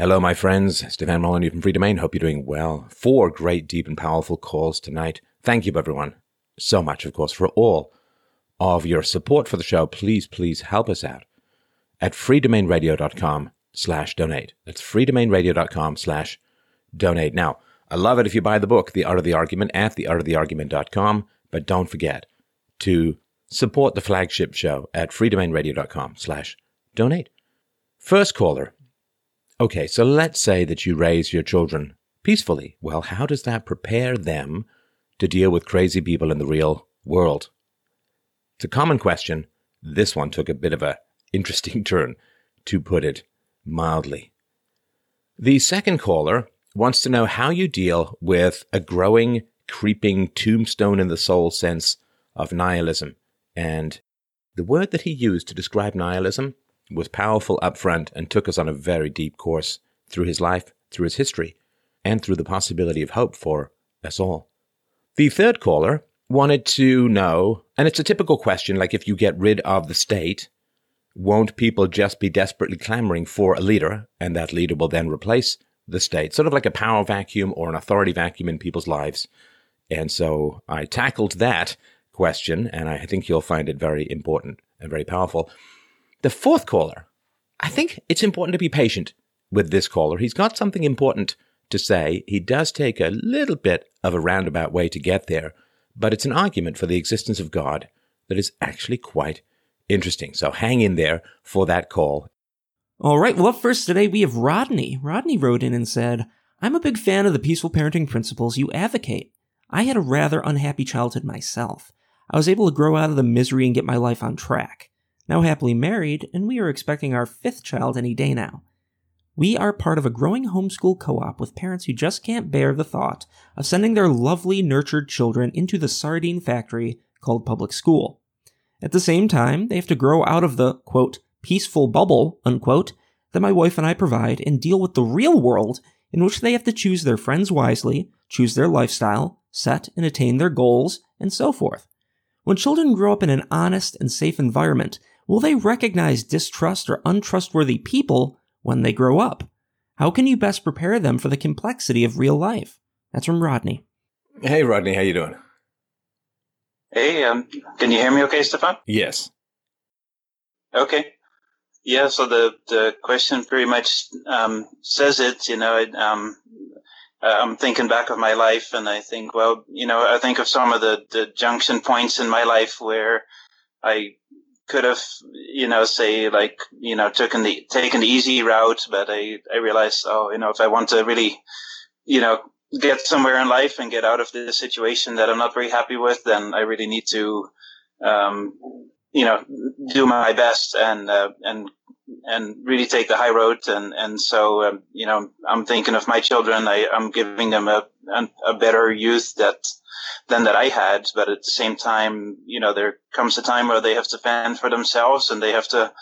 Hello, my friends. Stefan Molyneux from Freedomain. Hope you're doing well. Four great, deep, and powerful calls tonight. Thank you, everyone, so much, of course, for all of your support for the show. Please, please help us out at freedomainradio.com slash donate. That's freedomainradio.com slash donate. Now, I love it if you buy the book, The Art of the Argument, at theartoftheargument.com, but don't forget to support the flagship show at freedomainradio.com slash donate. First caller Okay, so let's say that you raise your children peacefully. Well, how does that prepare them to deal with crazy people in the real world? It's a common question. This one took a bit of a interesting turn, to put it mildly. The second caller wants to know how you deal with a growing, creeping tombstone in the soul sense of nihilism. And the word that he used to describe nihilism was powerful up front and took us on a very deep course through his life, through his history, and through the possibility of hope for us all. The third caller wanted to know, and it's a typical question like if you get rid of the state, won't people just be desperately clamoring for a leader, and that leader will then replace the state? Sort of like a power vacuum or an authority vacuum in people's lives. And so I tackled that question, and I think you'll find it very important and very powerful. The fourth caller, I think it's important to be patient with this caller. He's got something important to say. He does take a little bit of a roundabout way to get there, but it's an argument for the existence of God that is actually quite interesting. So hang in there for that call. All right. Well, up first today, we have Rodney. Rodney wrote in and said, I'm a big fan of the peaceful parenting principles you advocate. I had a rather unhappy childhood myself. I was able to grow out of the misery and get my life on track now happily married, and we are expecting our fifth child any day now. We are part of a growing homeschool co op with parents who just can't bear the thought of sending their lovely, nurtured children into the sardine factory called public school. At the same time, they have to grow out of the, quote, peaceful bubble, unquote, that my wife and I provide and deal with the real world in which they have to choose their friends wisely, choose their lifestyle, set and attain their goals, and so forth. When children grow up in an honest and safe environment, Will they recognize distrust or untrustworthy people when they grow up? How can you best prepare them for the complexity of real life? That's from Rodney. Hey, Rodney, how you doing? Hey, um, can you hear me okay, Stefan? Yes. Okay. Yeah, so the, the question pretty much um, says it. You know, it, um, I'm thinking back of my life and I think, well, you know, I think of some of the, the junction points in my life where I could have, you know, say like, you know, taken the taken the easy route, but I I realized, oh, you know, if I want to really, you know, get somewhere in life and get out of this situation that I'm not very happy with, then I really need to, um, you know, do my best and uh, and and really take the high road. And and so, um, you know, I'm thinking of my children. I I'm giving them a a better youth that than that I had. But at the same time, you know, there comes a time where they have to fend for themselves and they have to,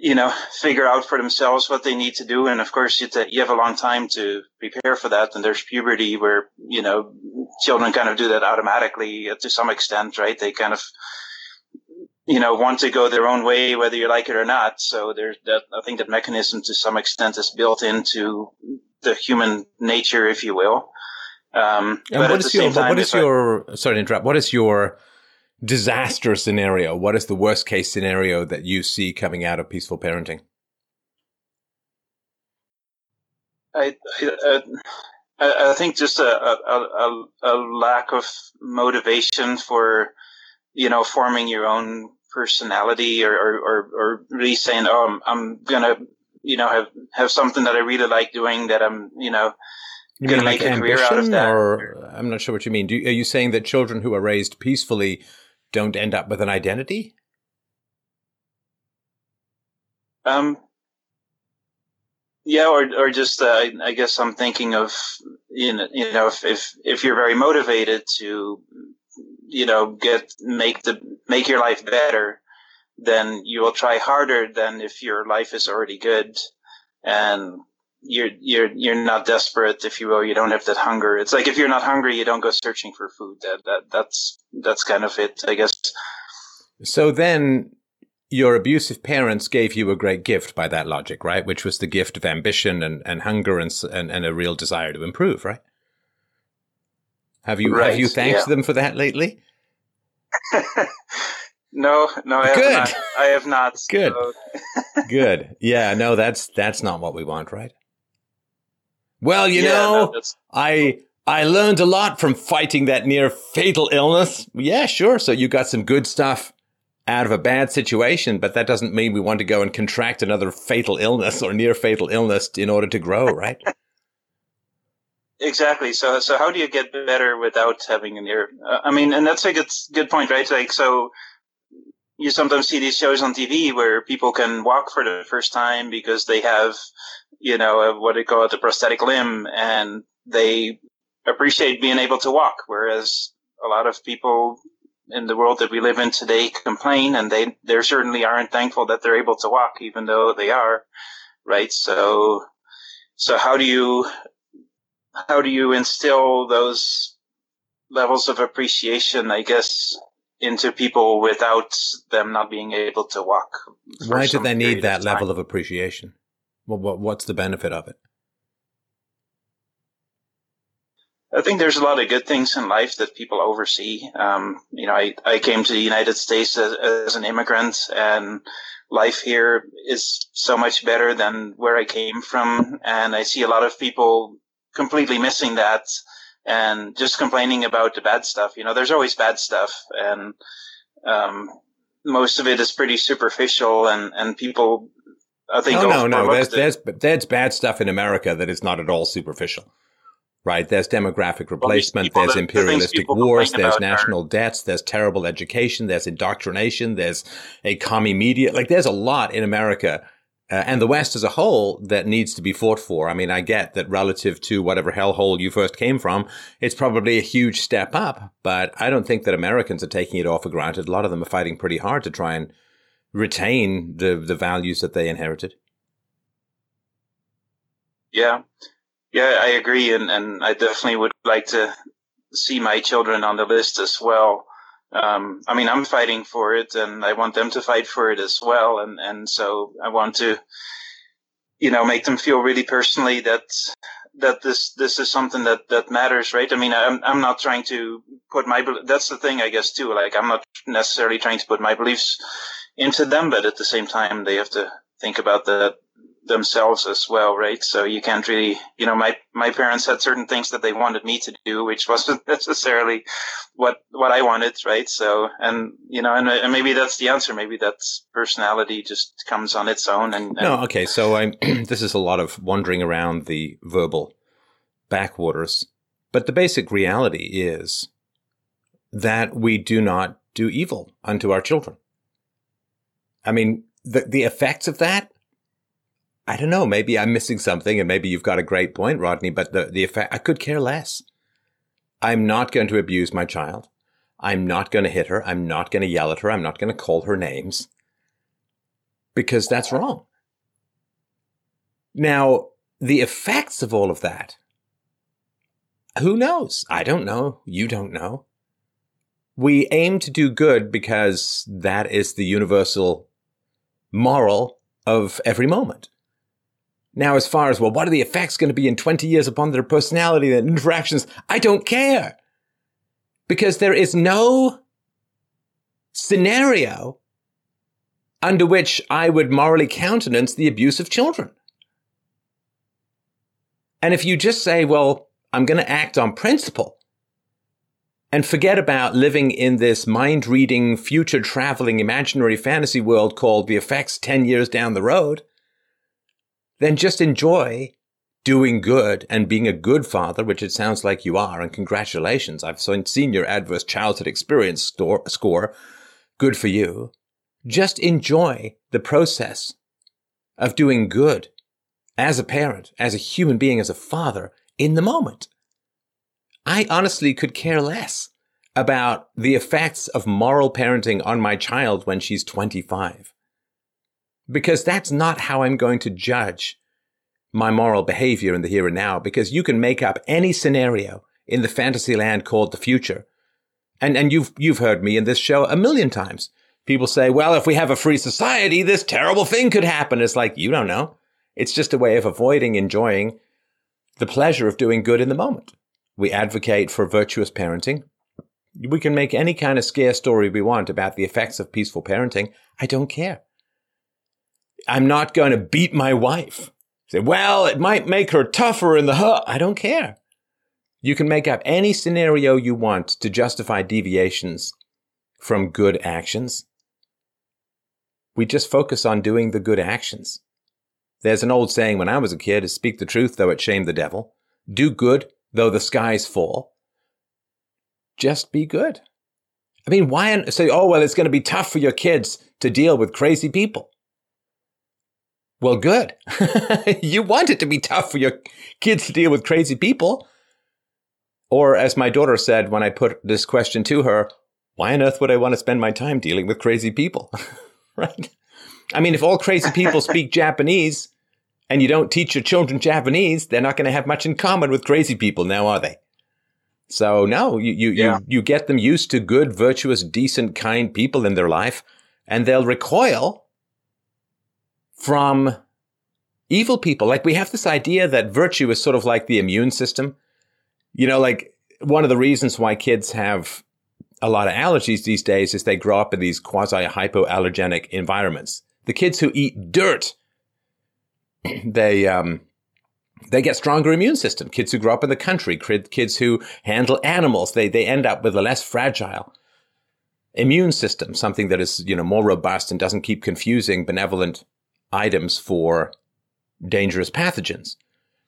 you know, figure out for themselves what they need to do. And of course, you, you have a long time to prepare for that. And there's puberty where, you know, children kind of do that automatically to some extent, right? They kind of, you know, want to go their own way, whether you like it or not. So there's that, I think that mechanism to some extent is built into the human nature, if you will. Um, and what is your time, what is your I, sorry to interrupt? What is your disaster scenario? What is the worst case scenario that you see coming out of peaceful parenting? I I, I think just a, a, a, a lack of motivation for you know forming your own personality or or, or, really saying oh I'm, I'm gonna you know have have something that I really like doing that I'm you know you going to make a career out of that? Or I'm not sure what you mean. You, are you saying that children who are raised peacefully don't end up with an identity? Um, yeah, or or just uh, I guess I'm thinking of you know you know if, if if you're very motivated to you know get make the make your life better, then you will try harder than if your life is already good and you're you're you're not desperate, if you will. You don't have that hunger. It's like if you're not hungry, you don't go searching for food. That that that's that's kind of it, I guess. So then, your abusive parents gave you a great gift by that logic, right? Which was the gift of ambition and, and hunger and, and, and a real desire to improve, right? Have you right, have you thanked yeah. them for that lately? no, no, I Good. have not. I have not. Good. So. Good. Yeah, no, that's that's not what we want, right? Well, you yeah, know, no, I I learned a lot from fighting that near fatal illness. Yeah, sure. So you got some good stuff out of a bad situation, but that doesn't mean we want to go and contract another fatal illness or near fatal illness in order to grow, right? exactly. So, so how do you get better without having a near? Uh, I mean, and that's a good good point, right? Like, so you sometimes see these shows on TV where people can walk for the first time because they have, you know, what they call it, a prosthetic limb, and they appreciate being able to walk, whereas a lot of people in the world that we live in today complain and they they certainly aren't thankful that they're able to walk even though they are right? So so how do you how do you instill those levels of appreciation i guess into people without them not being able to walk why do they need that of level of appreciation what, what what's the benefit of it I think there's a lot of good things in life that people oversee. Um, you know, I, I came to the United States as, as, an immigrant and life here is so much better than where I came from. And I see a lot of people completely missing that and just complaining about the bad stuff. You know, there's always bad stuff and, um, most of it is pretty superficial and, and people, I think. No, no, no. There's, there's, there's bad stuff in America that is not at all superficial right? There's demographic replacement, well, there's imperialistic wars, there's national are. debts, there's terrible education, there's indoctrination, there's a commie media. Like there's a lot in America uh, and the West as a whole that needs to be fought for. I mean, I get that relative to whatever hellhole you first came from, it's probably a huge step up, but I don't think that Americans are taking it all for granted. A lot of them are fighting pretty hard to try and retain the, the values that they inherited. Yeah. Yeah, I agree, and, and I definitely would like to see my children on the list as well. Um, I mean, I'm fighting for it, and I want them to fight for it as well, and and so I want to, you know, make them feel really personally that that this this is something that that matters, right? I mean, I'm I'm not trying to put my that's the thing, I guess, too. Like, I'm not necessarily trying to put my beliefs into them, but at the same time, they have to think about that themselves as well, right? So you can't really, you know, my my parents had certain things that they wanted me to do, which wasn't necessarily what what I wanted, right? So, and you know, and, and maybe that's the answer. Maybe that's personality just comes on its own. And, and no, okay. So I'm this is a lot of wandering around the verbal backwaters, but the basic reality is that we do not do evil unto our children. I mean, the the effects of that I don't know. Maybe I'm missing something, and maybe you've got a great point, Rodney. But the the effect, I could care less. I'm not going to abuse my child. I'm not going to hit her. I'm not going to yell at her. I'm not going to call her names because that's wrong. Now, the effects of all of that, who knows? I don't know. You don't know. We aim to do good because that is the universal moral of every moment. Now, as far as, well, what are the effects going to be in 20 years upon their personality and interactions? I don't care. Because there is no scenario under which I would morally countenance the abuse of children. And if you just say, well, I'm going to act on principle and forget about living in this mind reading, future traveling, imaginary fantasy world called the effects 10 years down the road, then just enjoy doing good and being a good father, which it sounds like you are. And congratulations. I've seen your adverse childhood experience score. Good for you. Just enjoy the process of doing good as a parent, as a human being, as a father in the moment. I honestly could care less about the effects of moral parenting on my child when she's 25 because that's not how I'm going to judge my moral behavior in the here and now because you can make up any scenario in the fantasy land called the future. And, and you've, you've heard me in this show a million times People say, well, if we have a free society, this terrible thing could happen. It's like, you don't know. It's just a way of avoiding enjoying the pleasure of doing good in the moment. We advocate for virtuous parenting. We can make any kind of scare story we want about the effects of peaceful parenting. I don't care. I'm not going to beat my wife. Say, well, it might make her tougher in the hut. I don't care. You can make up any scenario you want to justify deviations from good actions. We just focus on doing the good actions. There's an old saying when I was a kid is speak the truth though it shame the devil. Do good though the skies fall. Just be good. I mean, why say, oh, well, it's going to be tough for your kids to deal with crazy people? Well, good. you want it to be tough for your kids to deal with crazy people. Or, as my daughter said when I put this question to her, why on earth would I want to spend my time dealing with crazy people? right? I mean, if all crazy people speak Japanese and you don't teach your children Japanese, they're not going to have much in common with crazy people now, are they? So no, you, you, yeah. you, you get them used to good, virtuous, decent, kind people in their life and they'll recoil from evil people. Like we have this idea that virtue is sort of like the immune system. You know, like one of the reasons why kids have a lot of allergies these days is they grow up in these quasi hypoallergenic environments. The kids who eat dirt, they, um, they get stronger immune system. Kids who grow up in the country, kids who handle animals, they, they end up with a less fragile immune system, something that is, you know, more robust and doesn't keep confusing benevolent items for dangerous pathogens.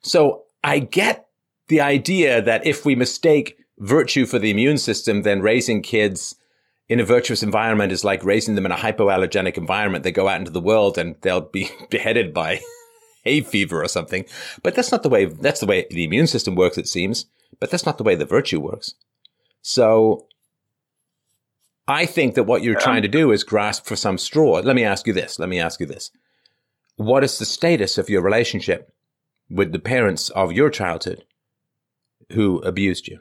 So I get the idea that if we mistake virtue for the immune system, then raising kids in a virtuous environment is like raising them in a hypoallergenic environment. They go out into the world and they'll be beheaded by hay fever or something. But that's not the way, that's the way the immune system works, it seems. But that's not the way the virtue works. So I think that what you're um, trying to do is grasp for some straw. Let me ask you this. Let me ask you this what is the status of your relationship with the parents of your childhood who abused you?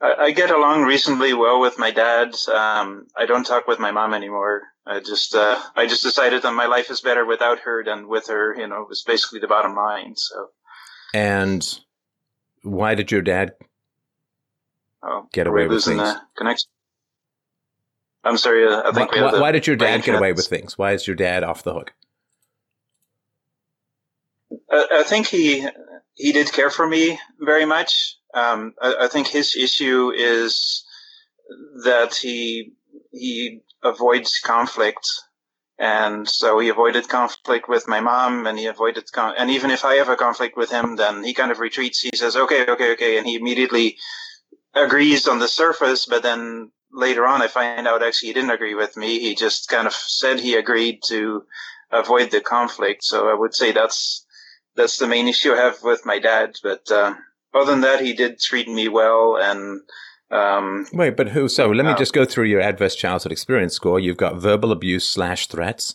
I, I get along reasonably well with my dad. Um, I don't talk with my mom anymore. I just, uh, I just decided that my life is better without her than with her. You know, it was basically the bottom line. So. And why did your dad oh, get away with things? connection. I'm sorry. Uh, I think why, why did your dad get away with things? Why is your dad off the hook? I, I think he he did care for me very much. Um, I, I, think his issue is that he he avoids conflict, and so he avoided conflict with my mom, and he avoided con- and even if I have a conflict with him, then he kind of retreats. He says, "Okay, okay, okay," and he immediately agrees on the surface, but then later on, I find out actually he didn't agree with me. He just kind of said he agreed to avoid the conflict. So I would say that's that's the main issue I have with my dad. But uh, other than that, he did treat me well and. Um, Wait, but who? So let me uh, just go through your adverse childhood experience score. You've got verbal abuse slash threats,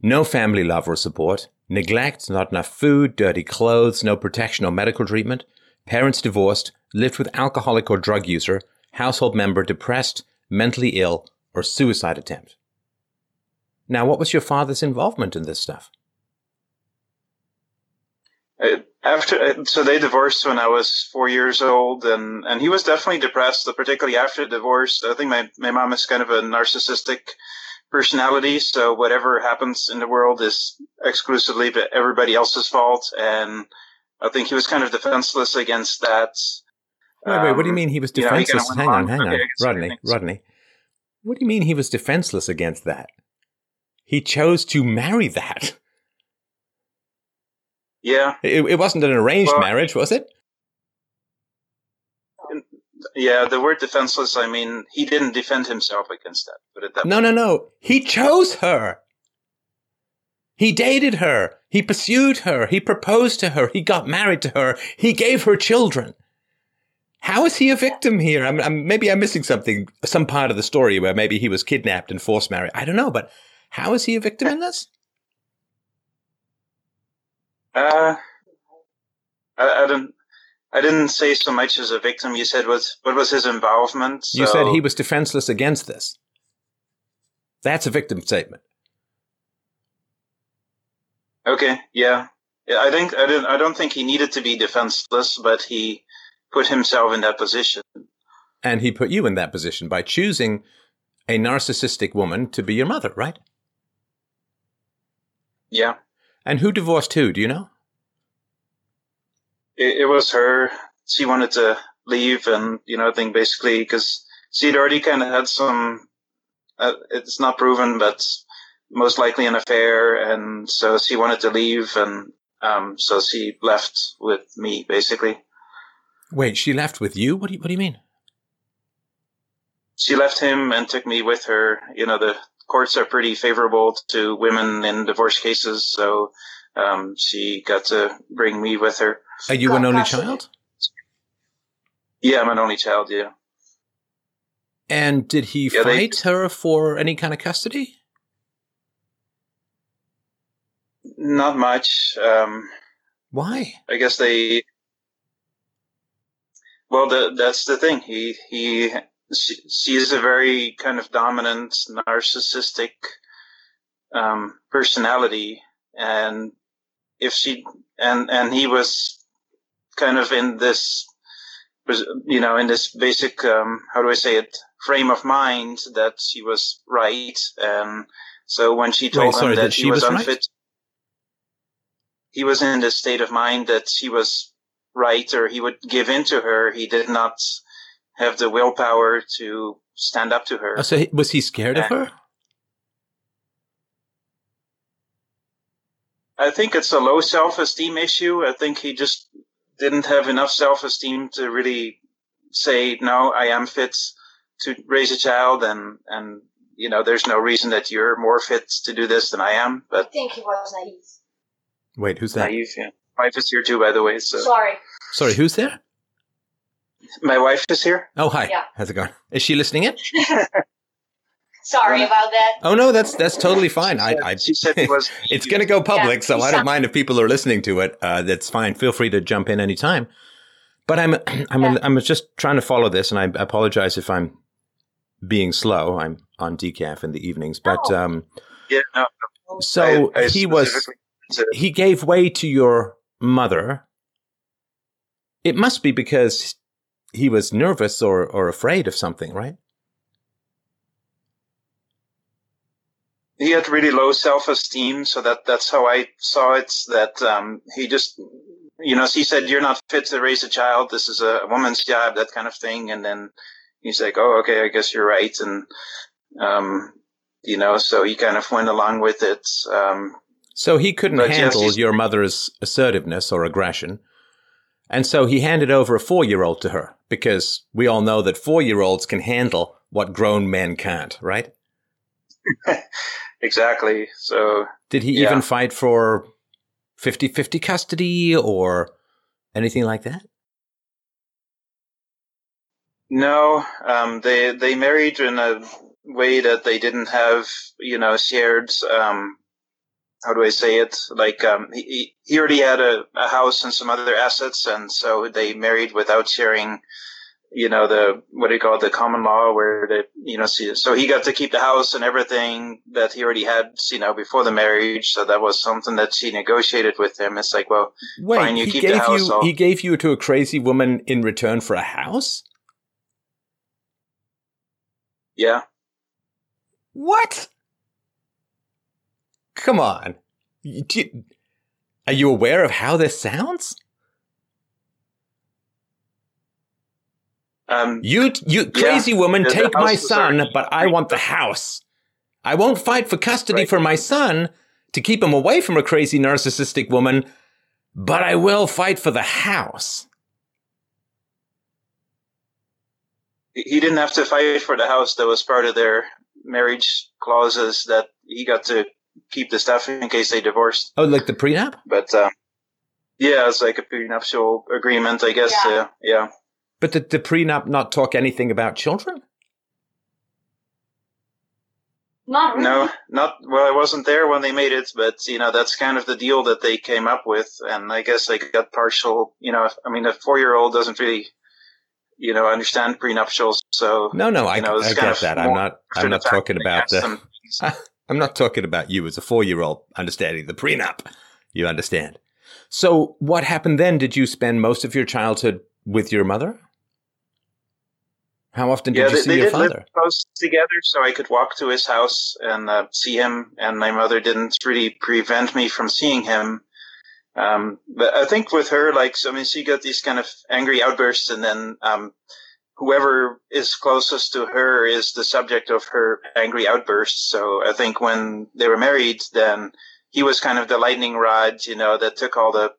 no family love or support, neglect, not enough food, dirty clothes, no protection or medical treatment, parents divorced, lived with alcoholic or drug user, household member depressed, mentally ill, or suicide attempt. Now, what was your father's involvement in this stuff? Uh, after uh, so they divorced when I was four years old, and and he was definitely depressed, particularly after the divorce. I think my my mom is kind of a narcissistic personality, so whatever happens in the world is exclusively everybody else's fault, and I think he was kind of defenseless against that. Wait, wait, what do you um, mean he was defenseless? hang on, hang on. Rodney, Rodney. What do you mean he was defenseless against that? He chose to marry that. Yeah. It, it wasn't an arranged well, marriage, was it? Yeah, the word defenseless, I mean, he didn't defend himself against that. But at that no, no, no. He chose her. He dated her. He pursued her. He proposed to her. He got married to her. He gave her children. How is he a victim here? I'm, I'm, maybe I'm missing something, some part of the story where maybe he was kidnapped and forced married. I don't know, but how is he a victim in this? Uh, I, I don't. I didn't say so much as a victim. You said what what was his involvement? You said he was defenseless against this. That's a victim statement. Okay, yeah. Yeah, I think I didn't I don't think he needed to be defenseless, but he put himself in that position. And he put you in that position by choosing a narcissistic woman to be your mother, right? Yeah. And who divorced who? Do you know? It, it was her. She wanted to leave and, you know, I think basically because she'd already kind of had some, uh, it's not proven, but most likely an affair. And so she wanted to leave and, um, so she left with me basically. Wait, she left with you? What do you, what do you mean? she left him and took me with her. You know, the courts are pretty favorable to women in divorce cases, so um, she got to bring me with her. Are you an only child? Yeah, I'm an only child. Yeah, And did he Yeah, they- fight her for any kind of custody? not much. Um, Why? I guess they. Well, the, that's the thing. He he. She, she's a very kind of dominant, narcissistic um, personality, and if she and and he was kind of in this, was you know, in this basic um, how do I say it frame of mind that she was right, and so when she told Wait, sorry, him that that he she was was right? unfit, he was in this state of mind that she was right or he would give in to her. He did not have the willpower to stand up to her. Oh, so he, was he scared of her? I think it's a low self esteem issue. I think he just didn't have enough self esteem to really say, no, I am fit to raise a child and, and, you know, there's no reason that you're more fit to do this than I am, But I but think he was naive. Wait, who's that? naive. Yeah. My wife is here too, by the way. So Sorry. Sorry, who's there? my wife is here. Oh, hi. Yeah. How's it going? Is she listening in? Sorry about that. Oh no, that's that's totally fine. I, I she said it was. it's going to go public, Yeah, so I don't mind if people are listening to it. Uh, that's fine. Feel free to jump in anytime. But I'm I'm Yeah. I'm just trying to follow this, and I apologize if I'm being slow. I'm on decaf in the evenings, but Oh. um, Yeah, no. so I- I he was he gave way to your mother. It must be because he was nervous or or afraid of something, right? he had really low self-esteem so that that's how i saw it that um, he just you know he said you're not fit to raise a child this is a woman's job that kind of thing and then he's like oh okay i guess you're right and um, you know so he kind of went along with it um, So he couldn't But handle he's- your mother's assertiveness or aggression. And so he handed over a four year old to her because we all know that four year olds can handle what grown men can't, right? exactly so Did he Yeah. even fight for 50 50 custody or anything like that? No, um, they they married in a way that they didn't have, you know, shared. Um, how do I say it? Like um, he he already had a, a house and some other assets, and so they married without sharing. You know the what do you call it? The common law, where the you know see, so he got to keep the house and everything that he already had, you know, before the marriage. So that was something that she negotiated with him. It's like, well, Wait, Fine, you keep the house, you I'll- he gave you to a crazy woman in return for a house? yeah, What? Come on. You- are you aware of how this sounds? um, You, you Yeah. crazy woman, take my son, but I want the house. I won't fight for custody Right. for my son to keep him away from a crazy narcissistic woman, but I will fight for the house. he didn't have to fight for the house that was part of their marriage clauses that he got to keep the stuff in case they divorced. Oh, like the prenup? But um, yeah, it's like a prenuptial agreement, I guess. Yeah. Uh, yeah. But did the prenup not talk anything about children? Not really. No, not well. I wasn't there when they made it, but you know that's kind of the deal that they came up with, and I guess they got partial. You know, I mean, a four-year-old doesn't really, you know, understand prenuptials, so No, no, I, know, it's I kind get of that. I'm not. I'm not talking about they the. I'm not talking about you as a four-year-old understanding the prenup. You understand. So, what happened then? Did you spend most of your childhood with your mother? How often did yeah, you they, see they your father? close together, so I could walk to his house and uh, see him. And my mother didn't really prevent me from seeing him. Um, but I think with her, like, so, I mean, she got these kind of angry outbursts, and then um, whoever is closest to her is the subject of her angry outbursts. So I think when they were married, then he was kind of the lightning rod, you know, that took all the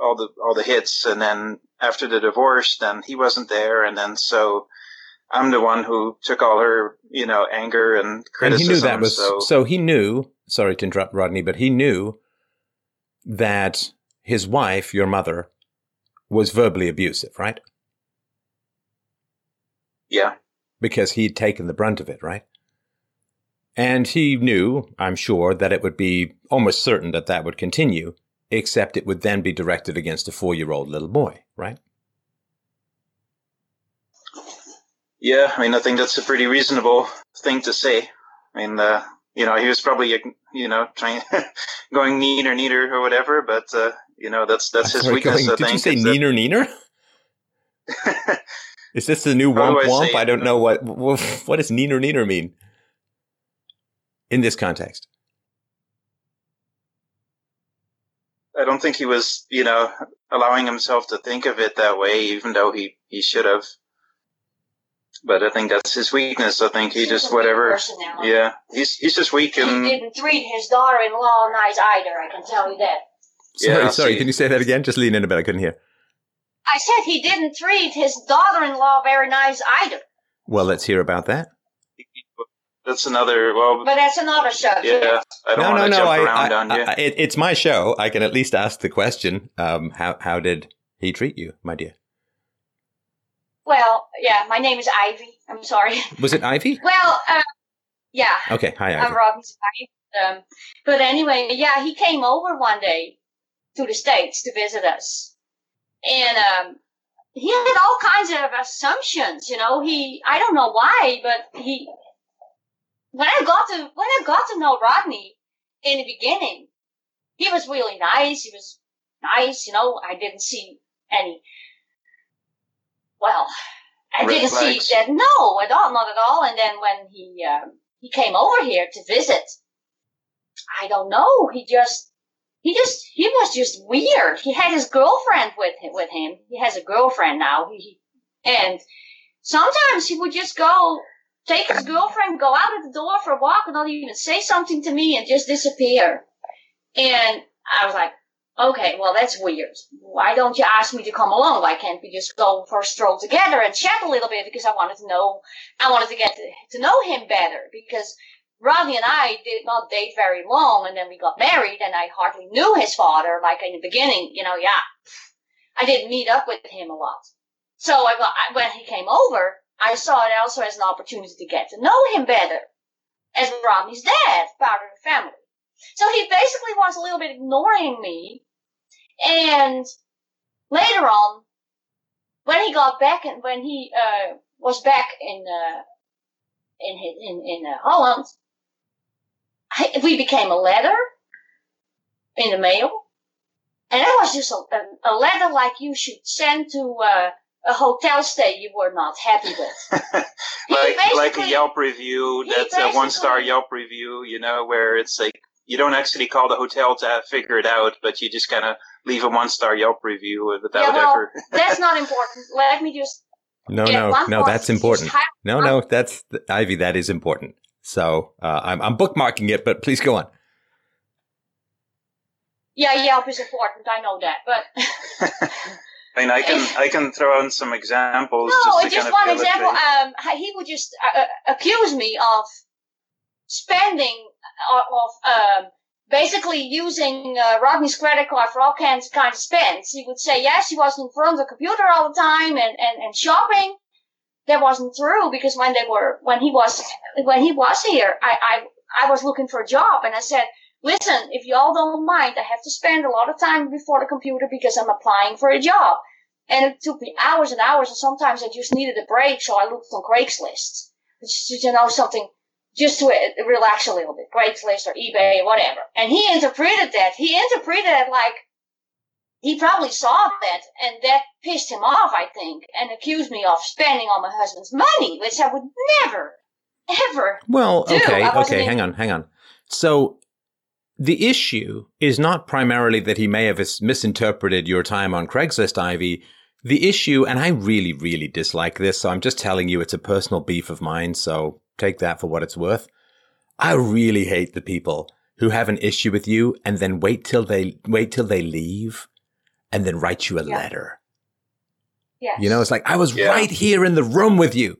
all the all the hits, and then after the divorce, then he wasn't there, and then so. I'm the one who took all her, you know, anger and criticism. And he knew that was so, so. He knew. Sorry to interrupt, Rodney, but he knew that his wife, your mother, was verbally abusive, right? Yeah, because he'd taken the brunt of it, right? And he knew, I'm sure, that it would be almost certain that that would continue, except it would then be directed against a four year old little boy, right? yeah. I mean, I think that's a pretty reasonable thing to say. I mean, uh, you know, he was probably, you know, trying, going neener, neener or whatever, but, uh, you know, that's, that's his Sorry, weakness, going- did you say neener, neener? Is this the new How womp I womp? I don't know what, what what does neener, neener mean in this context. I don't think he was, you know, allowing himself to think of it that way, even though he, he should have. But I think that's his weakness. I think he He's just whatever. Yeah, he's he's just weak and. He didn't treat his daughter-in-law nice either. I can tell you that. Sorry, Yeah, sorry. see. Can you say that again? Just lean in a bit. I couldn't hear. I said he didn't treat his daughter-in-law very nice either. Well, let's hear about that. that's another. Well, But that's another subject. yeah, I don't no, want no, to no. jump I, around I- on you. I- it, it's my show. I can at least ask the question. Um, how how did he treat you, my dear? Well, yeah, my name is Ivy. I'm sorry. Was it Ivy? Well, uh, yeah, Okay, hi, Ivy. I'm Ivy. Wife. Um, but anyway, yeah, he came over one day to the States to visit us. And um, he had all kinds of assumptions, you know. He, I don't know why, but he, when I got to, when I got to know Rodney in the beginning, he was really nice. He was nice, you know. I didn't see any, well, I Red didn't flags? see that, no, at all, not at all. And then when he, um, he came over here to visit, I don't know, he just, he just, he was just weird. He had his girlfriend with him, with him. He has a girlfriend now. He, and sometimes he would just go, take his girlfriend, go out of the door for a walk and not even say something to me and just disappear. And I was like, okay, well, that's weird. Why don't you ask me to come along? Why can't we just go for a stroll together and chat a little bit? Because I wanted to know, I wanted to get to, to know him better because Rodney and I did not date very long and then we got married and I hardly knew his father. Like in the beginning, you know, yeah, I didn't meet up with him a lot. So I I- when he came over, I saw it also as an opportunity to get to know him better as Rodney's dad, part of the family. So he basically was a little bit ignoring me. And later on, when he got back and when he uh, was back in uh, in in in uh, Holland, we became a letter in the mail, and it was just a, a, a letter like you should send to uh, a hotel stay you were not happy with. Like like a Yelp review that's a one star Yelp review, you know, where it's like you don't actually call the hotel to figure it out, but you just kind of leave a one star Yelp review without Yeah, well, ever. That's not important. Let me just. No, no, no. That's important. No, no. That's Ivy. That is important. So uh, I'm I'm bookmarking it, but please go on. Yeah, Yelp is important. I know that, but I mean, I can I can throw in some examples. no, just, to just kind one of example. illustrate. Um, he would just uh, uh, accuse me of spending uh, of um, basically using uh, Rodney's credit card for all kinds kinds of spends. He would say yes, he was in front of the computer all the time and, and, and shopping. That wasn't true because when they were when he was when he was here, I, I I was looking for a job and I said, listen, if y'all don't mind, I have to spend a lot of time before the computer because I'm applying for a job. And it took me hours and hours and sometimes I just needed a break. So I looked on Craigslist, just, you know, something just to uh, relax a little bit, Craigslist or eBay, whatever. And he interpreted that. He interpreted it like he probably saw that and that pissed him off, I think, and accused me of spending all my husband's money, which I would never, ever. Well, do. okay, okay, in- hang on, hang on. So the issue is not primarily that he may have misinterpreted your time on Craigslist, Ivy. The issue, and I really, really dislike this, so I'm just telling you it's a personal beef of mine, so take that for what it's worth. I really hate the people who have an issue with you and then wait till they wait till they leave and then write you a Yeah. letter. Yes. You know, it's like I was Yeah. right here in the room with you.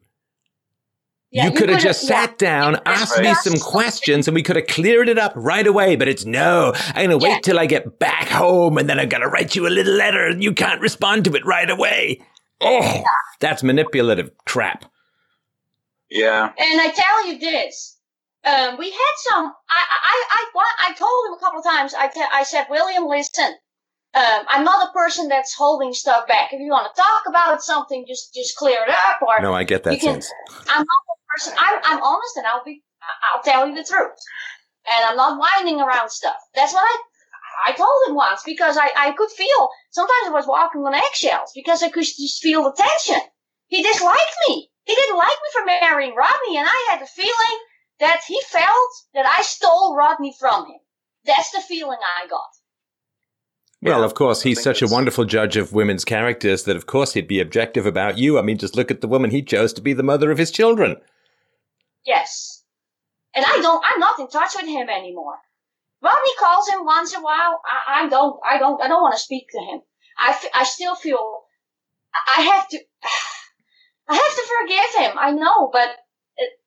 Yeah, you could have could've- just yeah. sat down, asked me some questions, and we could have cleared it up right away. But it's no, I'm going to wait Yeah. till I get back home and then I'm going to write you a little letter and you can't respond to it right away. Oh, that's manipulative crap. Yeah. And I tell you this, um, we had some. I I I wa- I told him a couple of times. I I said, William, listen. Um, I'm not a person that's holding stuff back. If you want to talk about something, just just clear it up. Or No, I get that can- sense. I'm not a person. I'm I'm honest, and I'll be. I'll tell you the truth. And I'm not whining around stuff. That's what I I told him once because I I could feel sometimes I was walking on eggshells because I could just feel the tension. He disliked me. He didn't like me for marrying Rodney, and I had the feeling that he felt that I stole Rodney from him. That's the feeling I got. Well, of course, he's such a wonderful judge of women's characters that, of course, he'd be objective about you. I mean, just look at the woman he chose to be the mother of his children. Yes. And I don't, I'm not in touch with him anymore. Rodney calls him once in a while. I, I don't, I don't, I don't want to speak to him. I, f- I still feel, I have to, I have to forgive him. I know, but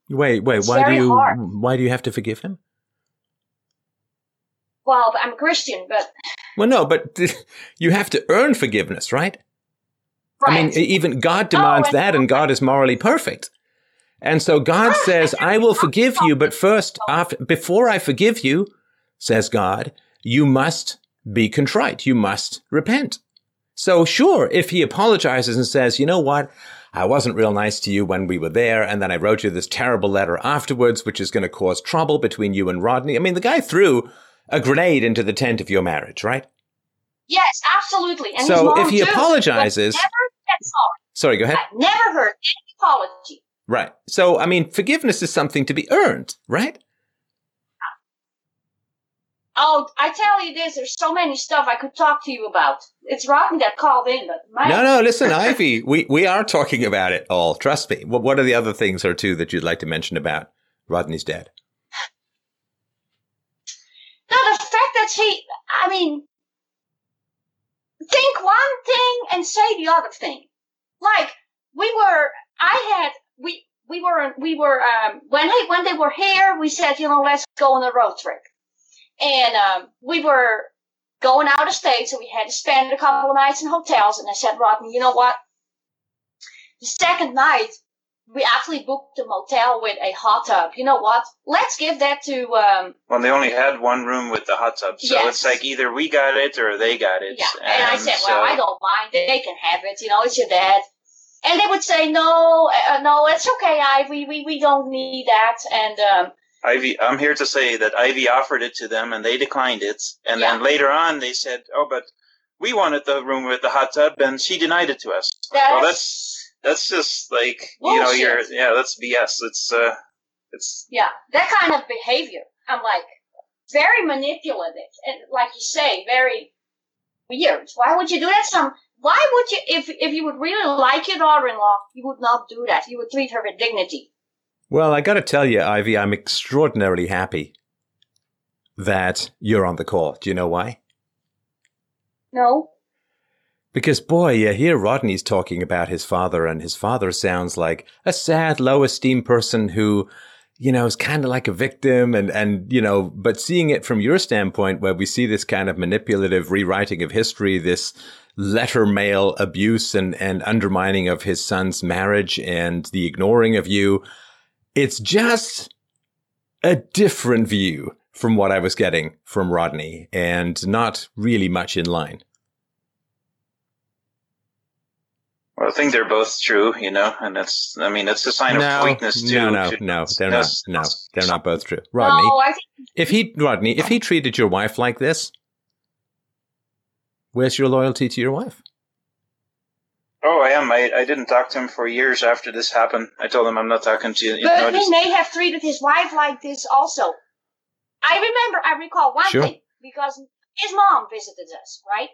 Wait, wait, It's why do you hard. why do you have to forgive him? well, I'm a Christian, but Well, no, but you have to earn forgiveness, right? right. I mean, even God demands and- that, and God is morally perfect. And so God says, I will forgive you, but first, after, before I forgive you, says God, you must be contrite. You must repent. So sure, if he apologizes and says, you know what? I wasn't real nice to you when we were there, and then I wrote you this terrible letter afterwards, which is going to cause trouble between you and Rodney. I mean, the guy threw a grenade into the tent of your marriage, right? yes, absolutely. And so if he too, apologizes, never said sorry. sorry, go ahead. I never heard any apology. Right. So, I mean, forgiveness is something to be earned, right? Oh, I tell you this, there's so many stuff I could talk to you about. It's Rodney that called in, but my No, no, listen, Ivy, we, we are talking about it all. Trust me. What, what are the other things or two that you'd like to mention about Rodney's dad? No, the fact that he, I mean, think one thing and say the other thing. Like, we were, I had, we, we were, we were, um, when he, when they were here, we said, you know, let's go on a road trip. And, um, we were going out of state, so we had to spend a couple of nights in hotels. And I said, Rodney, you know what? The second night, we actually booked a motel with a hot tub. You know what? Let's give that to, um, Well, they only had one room with the hot tub, so Yes. it's like either we got it or they got it. Yeah, and I said, so- well, I don't mind. They can have it. You know, it's your dad. And they would say, no, uh, no, it's okay, Ivy. We we don't need that. And um, Ivy, I'm here to say that Ivy offered it to them and they declined it. And then later on, they said, "Oh, but we wanted the room with the hot tub," and she denied it to us. that's, well, that's that's just like you know, you're yeah, that's BS. It's uh, it's yeah, that kind of behavior. I'm like very manipulative and, like you say, very weird. Why would you do that? Some. Why would you, if if you would really like your daughter-in-law, you would not do that. You would treat her with dignity. Well, I got to tell you, Ivy, I'm extraordinarily happy that you're on the call. Do you know why? No. Because, boy, you hear Rodney's talking about his father, and his father sounds like a sad, low esteem person who, you know, is kind of like a victim. And, and, you know, but seeing it from your standpoint, where we see this kind of manipulative rewriting of history, this letter mail abuse and, and undermining of his son's marriage and the ignoring of you, it's just a different view from what I was getting from Rodney and not really much in line. Well, I think they're both true, you know, and it's, I mean, it's a sign no, of weakness too. No, no, no, they're not. No, they're not both true. Rodney, no, I think if he, Rodney, if he treated your wife like this, where's your loyalty to your wife? Oh, I am. I, I didn't talk to him for years after this happened. I told him I'm not talking to you. you But know, he just- may have treated his wife like this also. I remember, I recall one Sure. thing because his mom visited us, right?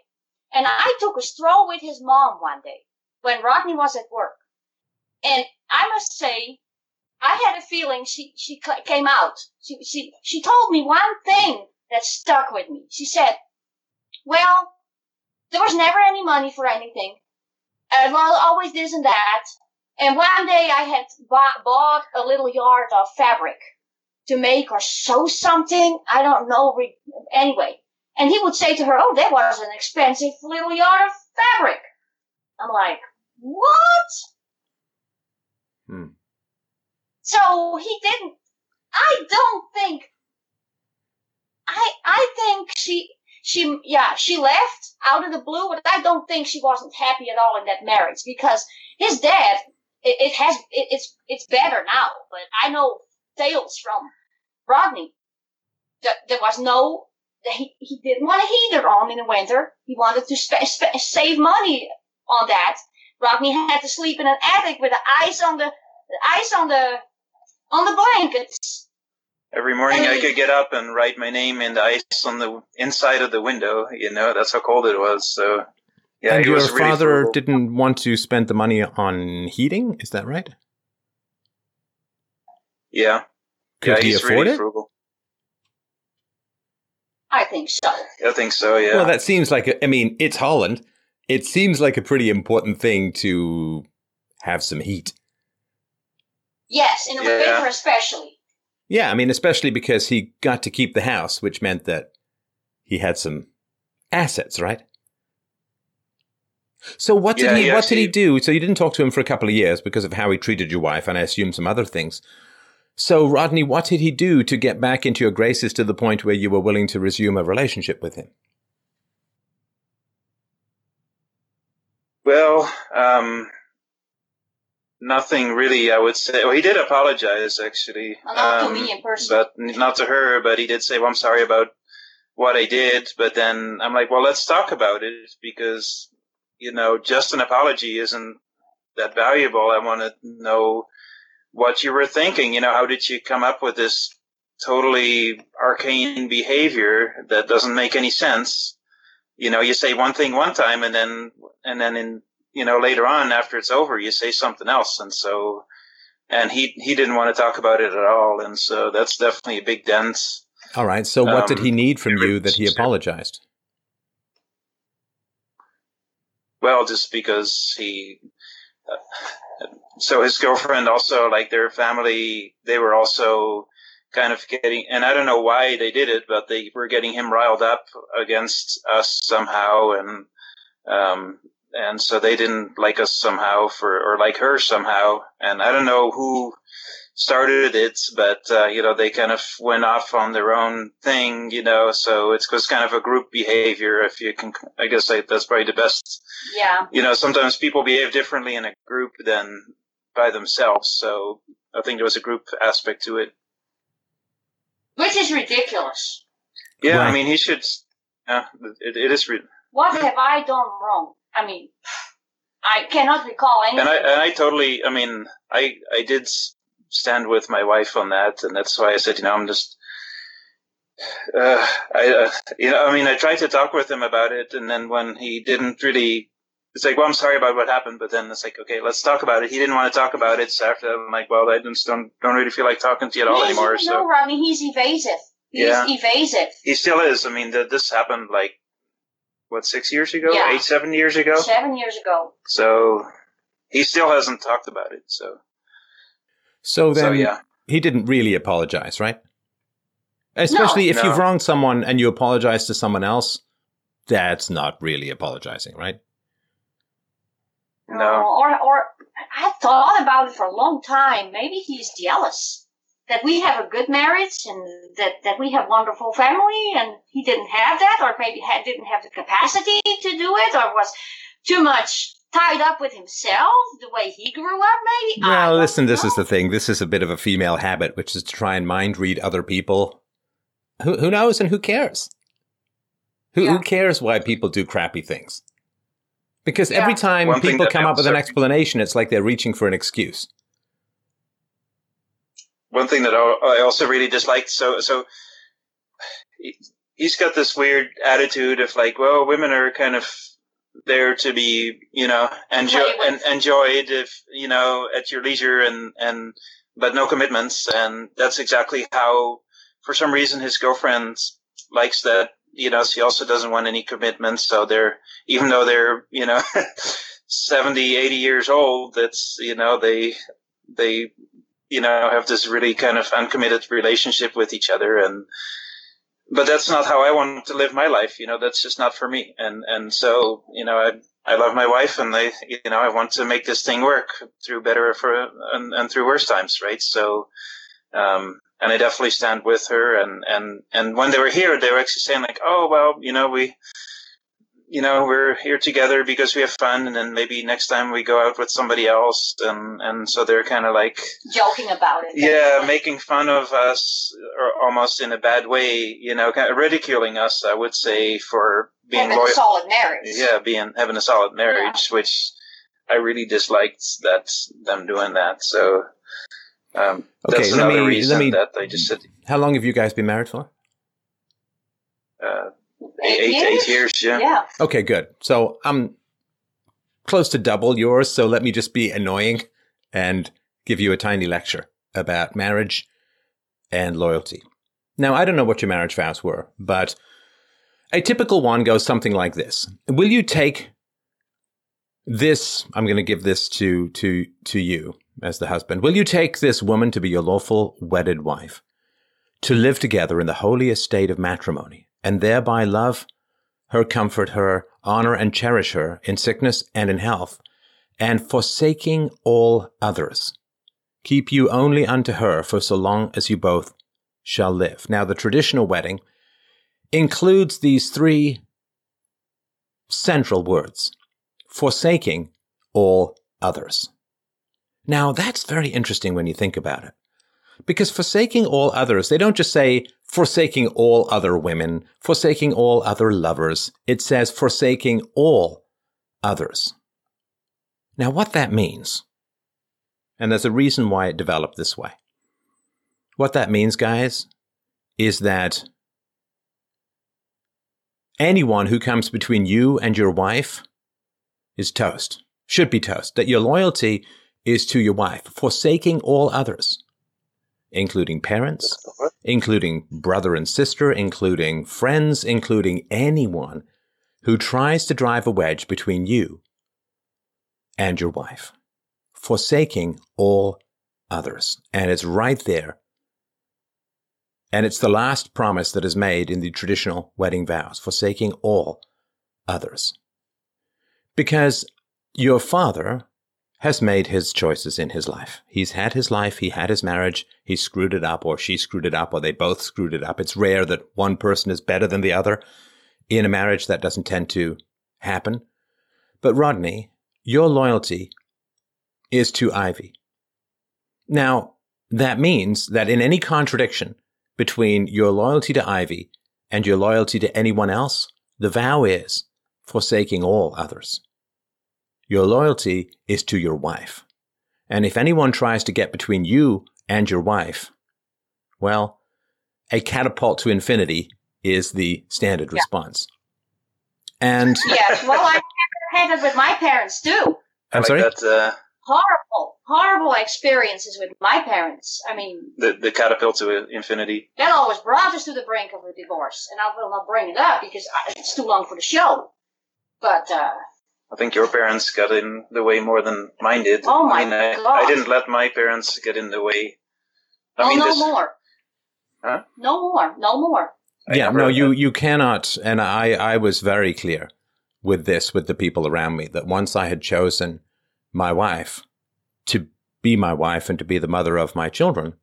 And I took a stroll with his mom one day when Rodney was at work. And I must say, I had a feeling she, she came out. She, she, she told me one thing that stuck with me. She said, well, there was never any money for anything. And well, always this and that. And one day I had bought, bought a little yard of fabric to make or sew something. I don't know. Anyway. And he would say to her, Oh, that was an expensive little yard of fabric. I'm like, What? Hmm. So he didn't, I don't think, I, I think she, she, yeah, she left out of the blue, but I don't think she wasn't happy at all in that marriage because his dad, it, it has, it, it's, it's better now, but I know tales from Rodney that there was no, that he, he didn't want a heater on in the winter. He wanted to sp- sp- save money on that. Rodney had to sleep in an attic with the ice on the, the ice on the, on the blankets. Every morning I And- could get up and write my name in the ice on the inside of the window. You know, that's how cold it was. So, yeah, and your was really father frugal. didn't want to spend the money on heating. Is that right? Yeah, Could yeah, he afford really it? frugal. I think so. I think so. Yeah. Well, that seems like a, I mean, it's Holland. It seems like a pretty important thing to have some heat. Yes, in the Yeah. winter especially. Yeah, I mean, especially because he got to keep the house, which meant that he had some assets, right? So what did Yeah, he he what did he do? So you didn't talk to him for a couple of years because of how he treated your wife and I assume some other things. So Rodney, what did he do to get back into your graces to the point where you were willing to resume a relationship with him? Well, um, nothing really. I would say. Well, he did apologize actually, not um, to me in person. but not to her. But he did say, "Well, I'm sorry about what I did." But then I'm like, "Well, let's talk about it because you know, just an apology isn't that valuable. I want to know what you were thinking. You know, how did you come up with this totally arcane behavior that doesn't make any sense?" You know, you say one thing one time and then, and then in, you know, later on after it's over, you say something else. And so, and he, he didn't want to talk about it at all. And so that's definitely a big dent. All right. So what did Um, he need from you that he apologized? Well, just because he, uh, so his girlfriend also, like their family, they were also kind of getting, and I don't know why they did it, but they were getting him riled up against us somehow. And, um, and so they didn't like us somehow for, or like her somehow. And I don't know who started it, but, uh, you know, they kind of went off on their own thing, you know, so it's was kind of a group behavior. If you can, I guess like, that's probably the best yeah. you know, sometimes people behave differently in a group than by themselves. So I think there was a group aspect to it. Which is ridiculous. Yeah, Right. I mean, he should. Uh, it, it is, re- What have I done wrong? I mean, I cannot recall anything. and I and I totally. I mean, I I did stand with my wife on that, and that's why I said, you know, I'm just. Uh, I, uh, you know, I mean, I tried to talk with him about it, and then when he didn't really, it's like, well, I'm sorry about what happened, but then it's like, okay, let's talk about it. He didn't want to talk about it, so after that, I'm like, well, I just don't don't really feel like talking to you at all He's- anymore. No, So Rodney, he's evasive. He's Yeah. evasive. he still is. I mean, th- this happened like what six years ago, Yeah. eight, seven years ago. Seven years ago. So he still hasn't talked about it. So So then so yeah, he didn't really apologize, right? Especially if No. you've wronged someone and you apologize to someone else, that's not really apologizing, right? No. Or, or I thought about it for a long time. Maybe he's jealous. that we have a good marriage and that, that we have wonderful family and he didn't have that or maybe had, didn't have the capacity to do it or was too much tied up with himself the way he grew up maybe well listen this is the thing this is a bit of a female habit which is to try and mind read other people who, who knows and who cares who, yeah. who cares why people do crappy things because yeah. every time One people come up with an explanation it's like they're reaching for an excuse one thing that I also really disliked. So, so he's got this weird attitude of like, well, women are kind of there to be, you know, enjoy and enjoyed if you know at your leisure and and but no commitments. And that's exactly how, for some reason, his girlfriend likes that. You know, she also doesn't want any commitments. So they're even though they're you know 70, 80 years old, that's you know they they you know, have this really kind of uncommitted relationship with each other. And, but that's not how I want to live my life. You know, that's just not for me. And, and so, you know, I, I love my wife and I, you know, I want to make this thing work through better for, and, and through worse times, right? So, um, and I definitely stand with her. And, and, and when they were here, they were actually saying like, oh, well, you know, we, you know, we're here together because we have fun, and then maybe next time we go out with somebody else, and and so they're kind of like joking about it. Yeah, making fun of us, or almost in a bad way, you know, kind of ridiculing us. I would say for being having loyal. a solid marriage. Yeah, being having a solid marriage, yeah. which I really disliked that them doing that. So um, okay, that's another me, let me, that I just said. How long have you guys been married for? Uh, eight, eight, years? eight years. Yeah. Yeah. Okay, good. So I'm close to double yours. So let me just be annoying and give you a tiny lecture about marriage and loyalty. Now, I don't know what your marriage vows were, but a typical one goes something like this. Will you take this? I'm going to give this to, to, to you as the husband. Will you take this woman to be your lawful wedded wife, to live together in the holiest state of matrimony, and thereby love her, comfort her, honor and cherish her in sickness and in health, and forsaking all others. Keep you only unto her for so long as you both shall live. Now, the traditional wedding includes these three central words forsaking all others. Now, that's very interesting when you think about it. Because forsaking all others, they don't just say forsaking all other women, forsaking all other lovers. It says forsaking all others. Now, what that means, and there's a reason why it developed this way. What that means, guys, is that anyone who comes between you and your wife is toast, should be toast, that your loyalty is to your wife, forsaking all others including parents, uh-huh. including brother and sister, including friends, including anyone who tries to drive a wedge between you and your wife, forsaking all others. And it's right there. And it's the last promise that is made in the traditional wedding vows, forsaking all others. Because your father has made his choices in his life. He's had his life, he had his marriage, he screwed it up, or she screwed it up, or they both screwed it up. It's rare that one person is better than the other. In a marriage, that doesn't tend to happen. But Rodney, your loyalty is to Ivy. Now, that means that in any contradiction between your loyalty to Ivy and your loyalty to anyone else, the vow is forsaking all others. Your loyalty is to your wife. And if anyone tries to get between you and your wife, well, a catapult to infinity is the standard yeah. response. And yes, well, I had it with my parents too. I'm like sorry. That, uh, horrible, horrible experiences with my parents. I mean, the the catapult to infinity. That always brought us to the brink of a divorce, and I will not bring it up because it's too long for the show. But uh, I think your parents got in the way more than mine did. Oh my I mean, God. I, I didn't let my parents get in the way. I oh, mean, no this, more. Huh? No more. No more. yeah, no, you, you cannot. And I, I was very clear with this with the people around me that once I had chosen my wife to be my wife and to be the mother of my children,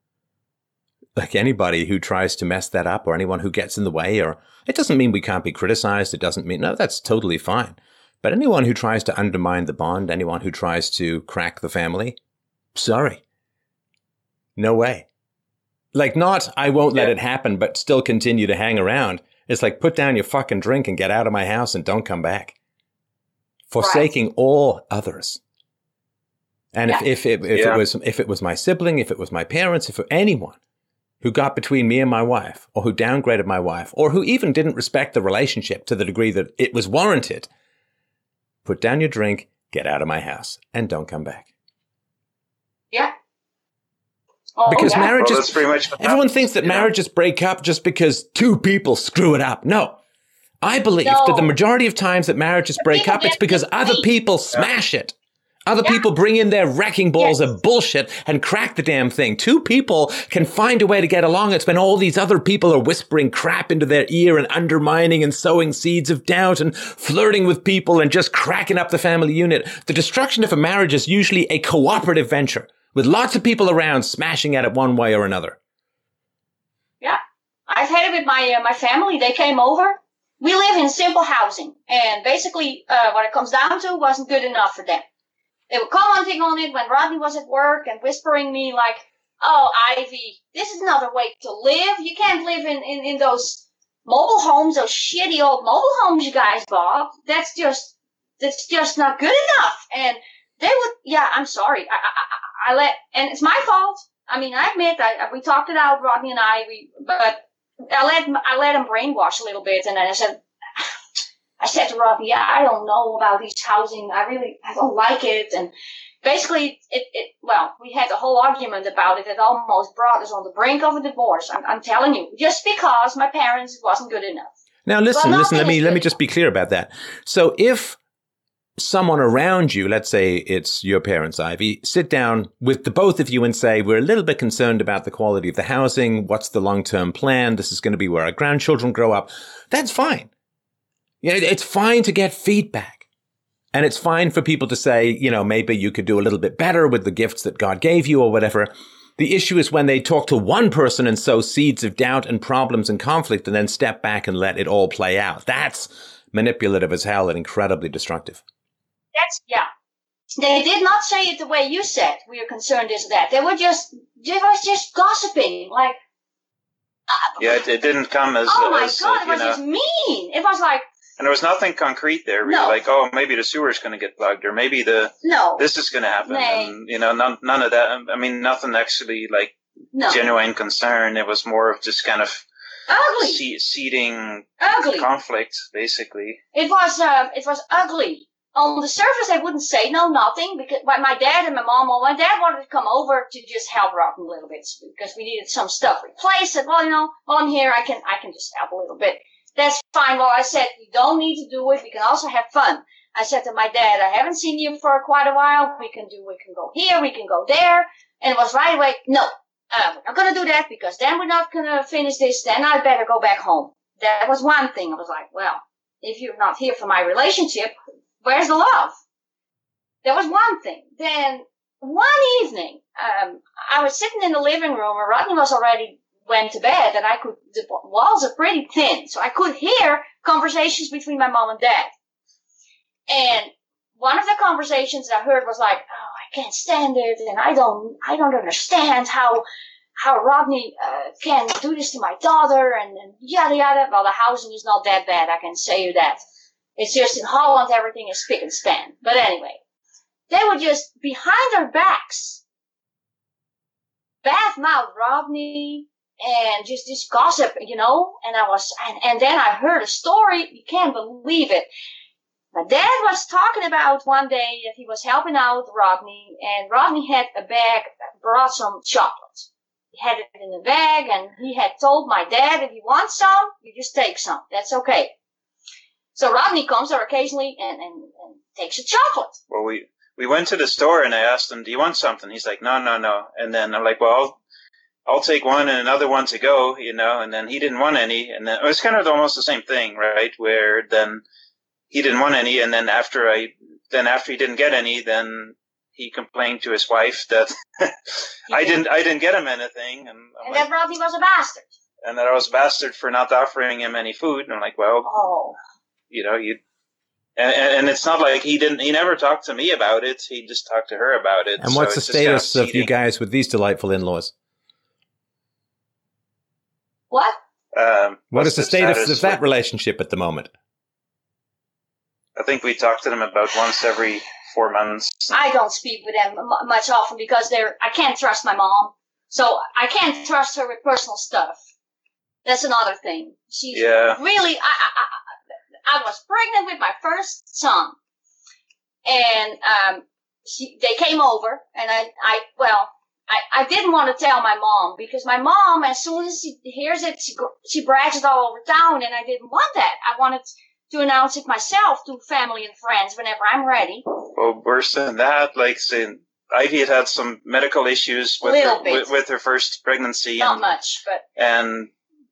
like anybody who tries to mess that up or anyone who gets in the way or it doesn't mean we can't be criticized. It doesn't mean, no, that's totally fine. But anyone who tries to undermine the bond, anyone who tries to crack the family, sorry. No way. Like, not, I won't let it happen, but still continue to hang around. It's like, put down your fucking drink and get out of my house and don't come back. Forsaking all others. And if, Yeah. if, if, if Yeah. it was, if it was my sibling, if it was my parents, if it, anyone who got between me and my wife, or who downgraded my wife, or who even didn't respect the relationship to the degree that it was warranted, put down your drink, get out of my house, and don't come back. Yeah. Oh, Because yeah. marriage Well, is that's pretty much what everyone happens, thinks that you know? marriages break up just because two people screw it up. No. I believe No. that the majority of times that marriages The break up, it's because other people smash it. Other Yeah. people bring in their wrecking balls Yes. of bullshit and crack the damn thing. Two people can find a way to get along. It's when all these other people are whispering crap into their ear and undermining and sowing seeds of doubt and flirting with people and just cracking up the family unit. The destruction of a marriage is usually a cooperative venture with lots of people around smashing at it one way or another. Yeah, I've had it with my uh, my family. They came over. We live in simple housing, and basically, uh, what it comes down to wasn't good enough for them. They were commenting on it when Rodney was at work and whispering me like, "Oh, Ivy, this is not a way to live. You can't live in in, in those mobile homes, those shitty old mobile homes you guys bought. That's just that's just not good enough." And they would, yeah, I'm sorry. I, I, I, let, and it's my fault. I mean, I admit, I, uh, we talked it out, Rodney and I, we, but I let, I let him brainwash a little bit, and then I said, I said to Rodney, yeah, I don't know about these housing. I really, I don't like it, and basically, it, it, well, we had a whole argument about it that almost brought us on the brink of a divorce. I'm, I'm telling you, just because my parents wasn't good enough. Now listen, Well, listen, let me let me just be clear about that. So if someone around you, let's say it's your parents, Ivy, sit down with the both of you and say, we're a little bit concerned about the quality of the housing. What's the long-term plan? This is going to be where our grandchildren grow up. That's fine. Yeah, it's fine to get feedback. And it's fine for people to say, you know, maybe you could do a little bit better with the gifts that God gave you or whatever. The issue is when they talk to one person and sow seeds of doubt and problems and conflict and then step back and let it all play out. That's manipulative as hell and incredibly destructive. That's yeah. They did not say it the way you said. We are concerned is that they were just they was just gossiping. Like, uh, Yeah, it, it didn't come as, oh my as god, it was know, just mean. It was like and there was nothing concrete there. We No. were like, oh, maybe the sewer's going to get plugged, or maybe the no, this is going to happen, and you know, none, none of that. I mean, nothing actually like no, genuine concern. It was more of just kind of ugly, se- seeding ugly. conflict, basically. It was uh, it was ugly. On the surface, I wouldn't say no, nothing because my, my dad and my mom, well, my dad wanted to come over to just help Robin a little bit because we needed some stuff replaced. Said, well, you know, while I'm here, I can I can just help a little bit. That's fine. Well, I said you don't need to do it. We can also have fun. I said to my dad, I haven't seen you for quite a while. We can do, we can go here, we can go there. And it was right away, no, uh, we're not going to do that because then we're not going to finish this. Then I better go back home. That was one thing. I was like, well, if you're not here for my relationship, where's the love? That was one thing. Then one evening, um, I was sitting in the living room and Rodney was already went to bed and I could, the walls are pretty thin. So I could hear conversations between my mom and dad. And one of the conversations I heard was like, "Oh, I can't stand it, and I don't, I don't understand how, how Rodney uh, can do this to my daughter, and, and yada yada." Well, the housing is not that bad, I can say you that. It's just in Holland everything is spick and span. But anyway, they were just behind our backs, bad mouth Rodney, and just this gossip, you know. And I was, and, and then I heard a story. You can't believe it. My dad was talking about one day that he was helping out Rodney, and Rodney had a bag that brought some chocolate. He had it in a bag, and he had told my dad, if you want some, you just take some. That's okay. So Rodney comes there occasionally and, and, and takes a chocolate. Well, we we went to the store and I asked him, "Do you want something?" He's like, "No, no, no." And then I'm like, "Well, I'll, I'll take one and another one to go," you know. And then he didn't want any, and then it was kind of almost the same thing, right? Where then he didn't want any, and then after I then after he didn't get any, then he complained to his wife that I didn't I didn't get him anything, and, I'm And like, that Rodney was a bastard. and that I was a bastard for not offering him any food. And I'm like, well, Oh. you know, you. And, and and it's not like he didn't. He never talked to me about it. He just talked to her about it. And So what's the it's kind status of you guys with these delightful in-laws? What? Um, what's is the status of that with- relationship at the moment? I think we talk to them about once every four months. I don't speak with them much often because they're. I can't trust my mom, so I can't trust her with personal stuff. That's another thing. She's Yeah. really. I, I, I, I was pregnant with my first son, and um, she they came over, and I, I well, I, I didn't want to tell my mom because my mom, as soon as she hears it, she she brags it all over town, and I didn't want that. I wanted to announce it myself to family and friends whenever I'm ready. Well, worse than that, like saying Ivy had had some medical issues with her, with, with her first pregnancy, Not and, much, but and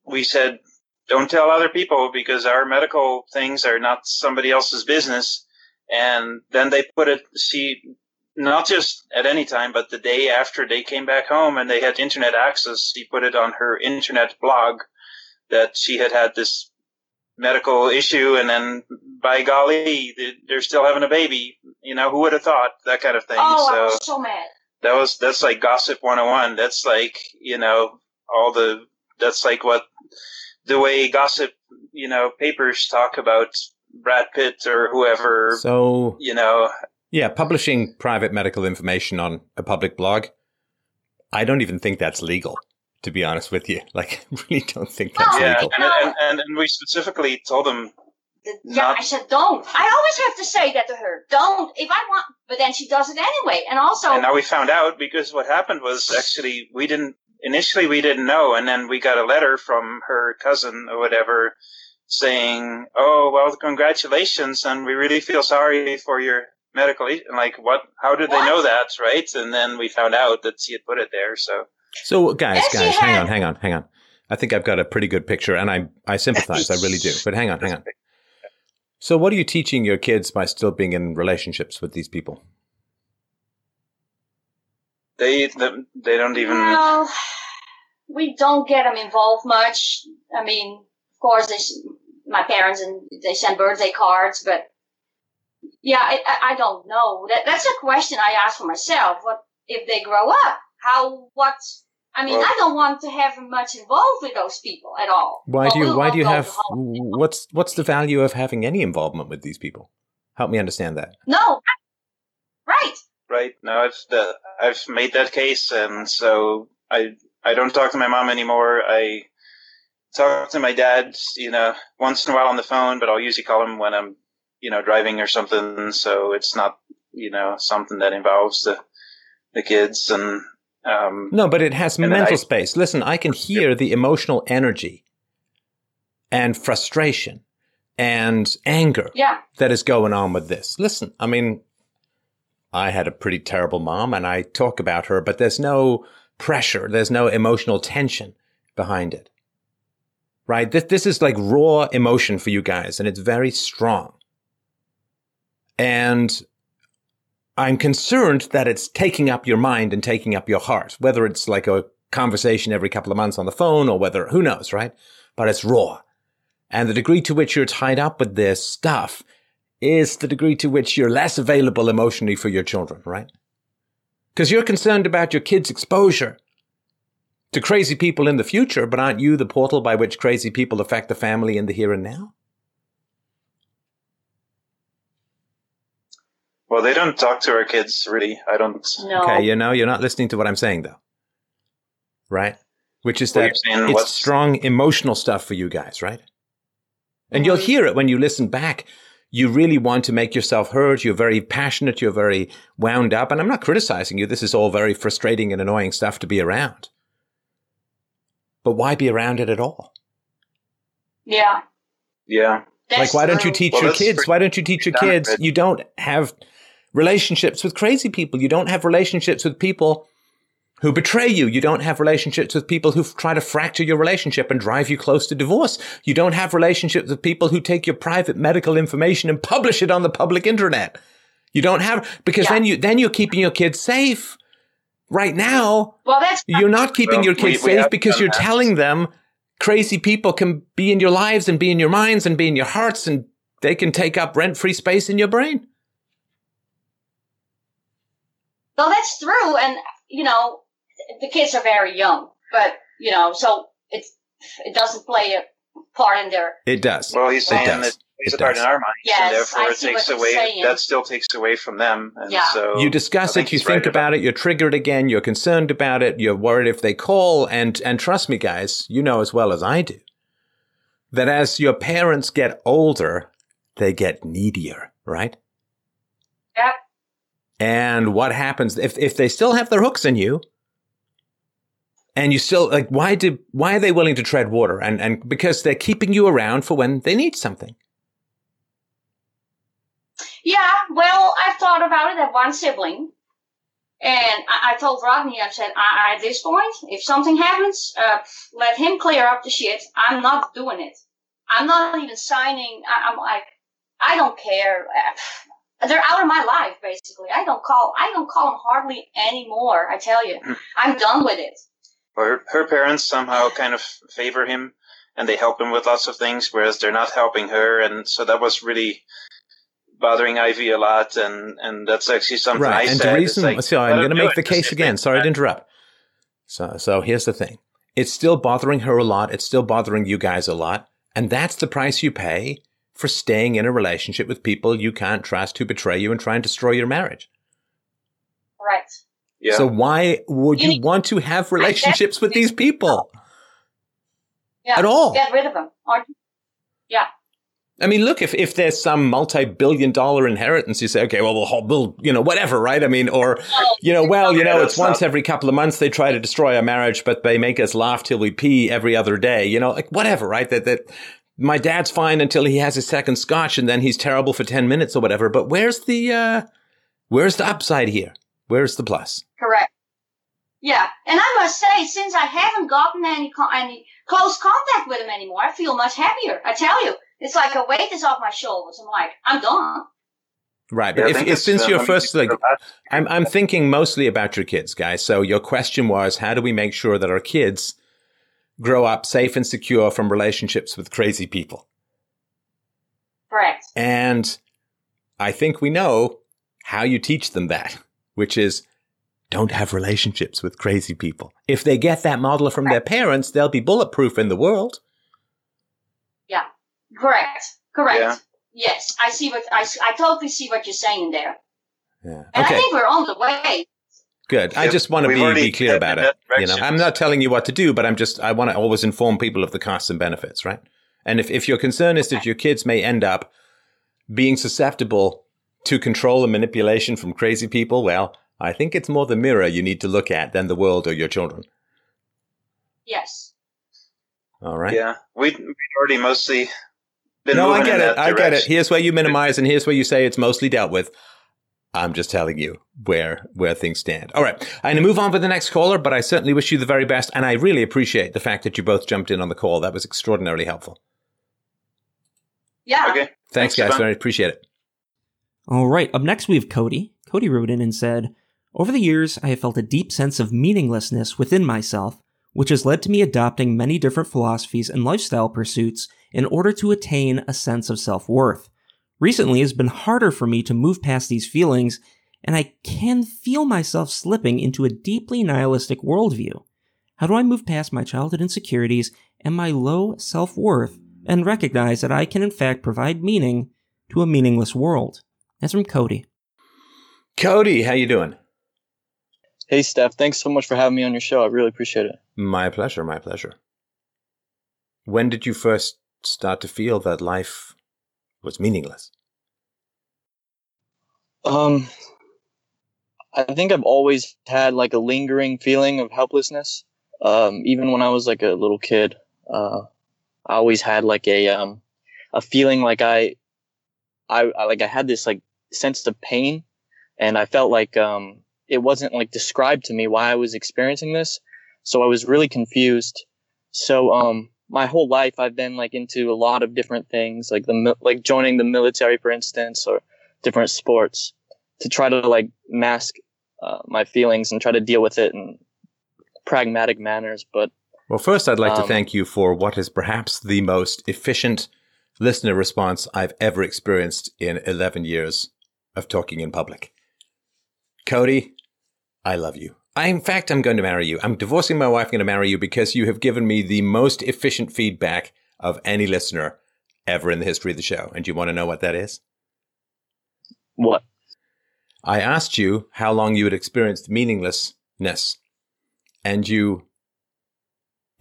we said, "Don't tell other people because our medical things are not somebody else's business." And then they put it. She not just at any time, but the day after they came back home and they had internet access, she put it on her internet blog that she had had this medical issue, and then by golly, they- they're still having a baby. You know, who would have thought that kind of thing? oh, I so was so mad. that was that's like gossip 101 that's like you know all the that's like what the way gossip you know papers talk about brad pitt or whoever So, you know yeah, publishing private medical information on a public blog, I don't even think that's legal, to be honest with you. Like, I really don't think that's Oh, yeah legal. and, and, and, and we specifically told them The- yeah, Not- I said don't. I always have to say that to her. Don't. If I want, but then she does it anyway. And also, and now we found out because what happened was actually we didn't initially we didn't know and then we got a letter from her cousin or whatever saying oh well congratulations and we really feel sorry for your medical and like what how did they know that right and then we found out that she had put it there so So, guys, Yes, you guys, hang had- on, hang on, hang on. I think I've got a pretty good picture, and I I sympathize, I really do. But hang on, hang on. So, what are you teaching your kids by still being in relationships with these people? they they don't even well, we don't get them involved much. I mean, of course, they, my parents and they send birthday cards, but yeah, I, I, I don't know. That, that's a question I ask for myself. What if they grow up? How? What? I mean, Well- I don't want to have much involved with those people at all. Why Well, do you we'll why do you have what's what's the value of having any involvement with these people? Help me understand that. No, right? right now i've the, uh, i've made that case and so i i don't talk to my mom anymore i talk to my dad you know once in a while on the phone but i'll usually call him when i'm you know driving or something so it's not you know something that involves the the kids and um No, but it has mental I- space. Listen, I can hear the emotional energy and frustration and anger Yeah. that is going on with this. Listen, I mean, I had a pretty terrible mom and I talk about her, but there's no pressure. There's no emotional tension behind it. Right? This, this is like raw emotion for you guys and it's very strong. And I'm concerned that it's taking up your mind and taking up your heart, whether it's like a conversation every couple of months on the phone or whether, who knows, right? But it's raw. And the degree to which you're tied up with this stuff is the degree to which you're less available emotionally for your children, right? Because you're concerned about your kids' exposure to crazy people in the future, but aren't you the portal by which crazy people affect the family in the here and now? Well they don't talk to our kids really i don't No. Okay, you know, you're not listening to what I'm saying, though. Right? Which is that saying, it's what's- strong emotional stuff for you guys, right? And you'll Mhm. hear it when you listen back. You really want to make yourself heard. You're very passionate. You're very wound up. And I'm not criticizing you. This is all very frustrating and annoying stuff to be around. But why be around it at all? Yeah. yeah That's like, why don't you teach Well, your kids? pretty Why don't you teach your kids? You don't have relationships with crazy people. You don't have relationships with people who betray you. You don't have relationships with people who try to fracture your relationship and drive you close to divorce. You don't have relationships with people who take your private medical information and publish it on the public internet. You don't have because Yeah. then you then you're keeping your kids safe. Right now, Well, that's you're not keeping Well, your kids we safe because you're that. telling them crazy people can be in your lives and be in your minds and be in your hearts and they can take up rent-free space in your brain. Well, that's true, and you know, the kids are very young, but you know, so it it doesn't play a part in their It does. Well, he's It saying does. that plays It a part does. in our minds, Yes, and therefore I it see takes what you're away. saying. That still takes away from them, and Yeah. so you discuss it, you think right about it, you're triggered again, you're concerned about it, you're worried if they call, and and trust me, guys, you know as well as I do that as your parents get older, they get needier, right? Yep. And what happens if if they still have their hooks in you? And you still like why do why are they willing to tread water? And and because they're keeping you around for when they need something. Yeah, well, I've thought about it. I have one sibling, and I, I told Rodney, I said, I, at this point, if something happens, uh, let him clear up the shit. I'm not doing it. I'm not even signing. I, I'm like, I don't care. They're out of my life, basically. I don't call. I don't call them hardly anymore. I tell you, hmm. I'm done with it. her, her parents somehow kind of favor him, and they help him with lots of things, whereas they're not helping her, and so that was really bothering Ivy a lot, and and that's actually something I right. and said. the reason, like, so I'm going to make it. the case again. they- Sorry to interrupt. So, so here's the thing. It's still bothering her a lot. It's still bothering you guys a lot. And that's the price you pay for staying in a relationship with people you can't trust who betray you and try and destroy your marriage. Right. Yeah. So why would you You- want to have relationships with these people Yeah. at all? Get rid of them. Or, yeah. I mean, look, if, if there's some multi-billion dollar inheritance, you say, okay, well, we'll, we'll, you know, whatever, right? I mean, or, you know, well, you know, it's that's once every couple of months they try to destroy our marriage, but they make us laugh till we pee every other day, you know, like whatever, right? That, that my dad's fine until he has his second scotch and then he's terrible for 10 minutes or whatever. But where's the, uh, where's the upside here? Where's the plus? Correct. Yeah, and I must say, since I haven't gotten any any close contact with him anymore, I feel much happier. I tell you, it's like a weight is off my shoulders. I'm like, I'm done. Right. But I if, if since uh, you're first, like. I'm, I'm thinking mostly about your kids, guys. So your question was, how do we make sure that our kids grow up safe and secure from relationships with crazy people? Correct. And I think we know how you teach them that, which is don't have relationships with crazy people. If they get that model from their parents, they'll be bulletproof in the world. Yeah. Correct. Correct. Yeah. Yes, I see what I, I totally see what you're saying there, Yeah. and I Okay. think we're on the way. Good. I just want to be, be clear about it. You know. I'm not telling you what to do, but I'm just, I want to always inform people of the costs and benefits, right? And if, if your concern is that your kids may end up being susceptible to control and manipulation from crazy people, well, I think it's more the mirror you need to look at than the world or your children. Yes. All right. Yeah, we'd, we'd already mostly been no, I get in it. I get it. Here's where you minimize, and here's where you say it's mostly dealt with. I'm just telling you where where things stand. All right, I'm gonna move on with the next caller, but I certainly wish you the very best, and I really appreciate the fact that you both jumped in on the call. That was extraordinarily helpful. Yeah. Okay. Thanks, Thanks, guys. Stefan. Very appreciate it. All right, up next we have Cody. Cody wrote in and said, Over the years, I have felt a deep sense of meaninglessness within myself, which has led to me adopting many different philosophies and lifestyle pursuits in order to attain a sense of self worth. Recently, it's been harder for me to move past these feelings, and I can feel myself slipping into a deeply nihilistic worldview. How do I move past my childhood insecurities and my low self worth and recognize that I can, in fact, provide meaning to a meaningless world? That's from Cody. Cody, how you doing? Hey, Steph. Thanks so much for having me on your show. I really appreciate it. My pleasure. My pleasure. When did you first start to feel that life was meaningless? Um, I think I've always had like a lingering feeling of helplessness. Um, even when I was like a little kid, uh, I always had like a um, a feeling like I, I, I like I had this like sense of pain, and I felt like um, it wasn't like described to me why I was experiencing this. So I was really confused. So um, my whole life I've been like into a lot of different things, like the like joining the military, for instance, or different sports. to try to like mask uh, my feelings and try to deal with it in pragmatic manners. But well, first, I'd like Um, to thank you for what is perhaps the most efficient listener response I've ever experienced in 11 years of talking in public. Cody, I love you. I, in fact, I'm going to marry you. I'm divorcing my wife, and going to marry you because you have given me the most efficient feedback of any listener ever in the history of the show. And do you want to know what that is? what? I asked you how long you had experienced meaninglessness, and you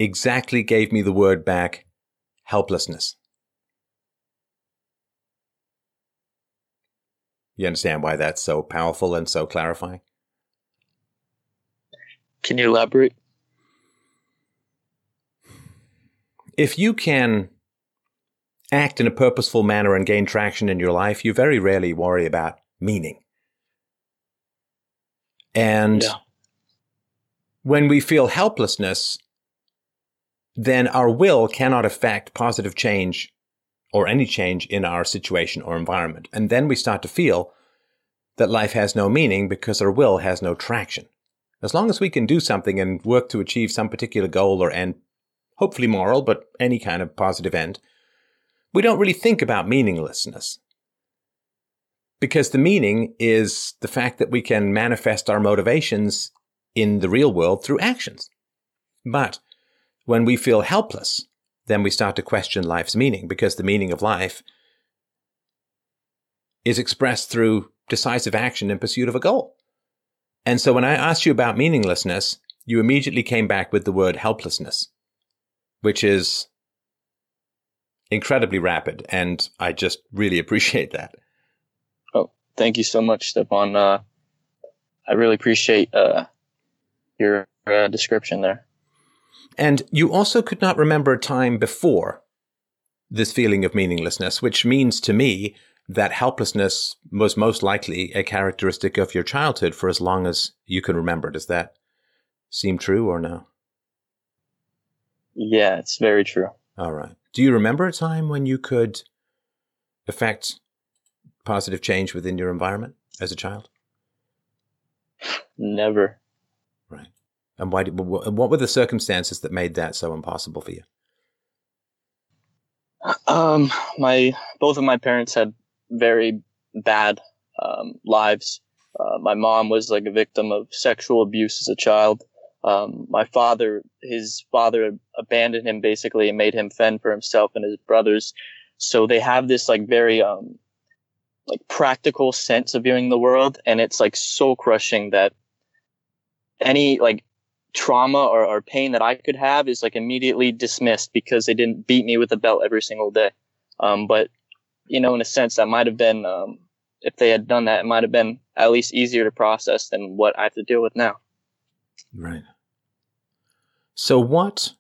exactly gave me the word back helplessness. You understand why that's so powerful and so clarifying? Can you elaborate? If you can act in a purposeful manner and gain traction in your life, you very rarely worry about meaning. And Yeah. when we feel helplessness, then our will cannot affect positive change or any change in our situation or environment. And then we start to feel that life has no meaning because our will has no traction. As long as we can do something and work to achieve some particular goal or end, hopefully moral, but any kind of positive end, we don't really think about meaninglessness. Because the meaning is the fact that we can manifest our motivations in the real world through actions. But when we feel helpless, then we start to question life's meaning because the meaning of life is expressed through decisive action in pursuit of a goal. And so when I asked you about meaninglessness, you immediately came back with the word helplessness, which is incredibly rapid. And I just really appreciate that. Oh, thank you so much, Stefan. Uh, I really appreciate uh, your uh, description there. And you also could not remember a time before this feeling of meaninglessness, which means to me that helplessness was most likely a characteristic of your childhood for as long as you can remember. Does that seem true or no? Yeah, it's very true. All right. Do you remember a time when you could affect positive change within your environment as a child? Never. Right. And why? Did, what were the circumstances that made that so impossible for you? Um, my both of my parents had very bad um, lives. Uh, my mom was like a victim of sexual abuse as a child. Um, my father, his father abandoned him basically and made him fend for himself and his brothers. So they have this like very um, like practical sense of viewing the world, and it's like soul crushing that any like trauma or, or pain that I could have is like immediately dismissed because they didn't beat me with a belt every single day. Um, but you know, in a sense, that might have been um, if they had done that, it might have been at least easier to process than what I have to deal with now. Right. So, what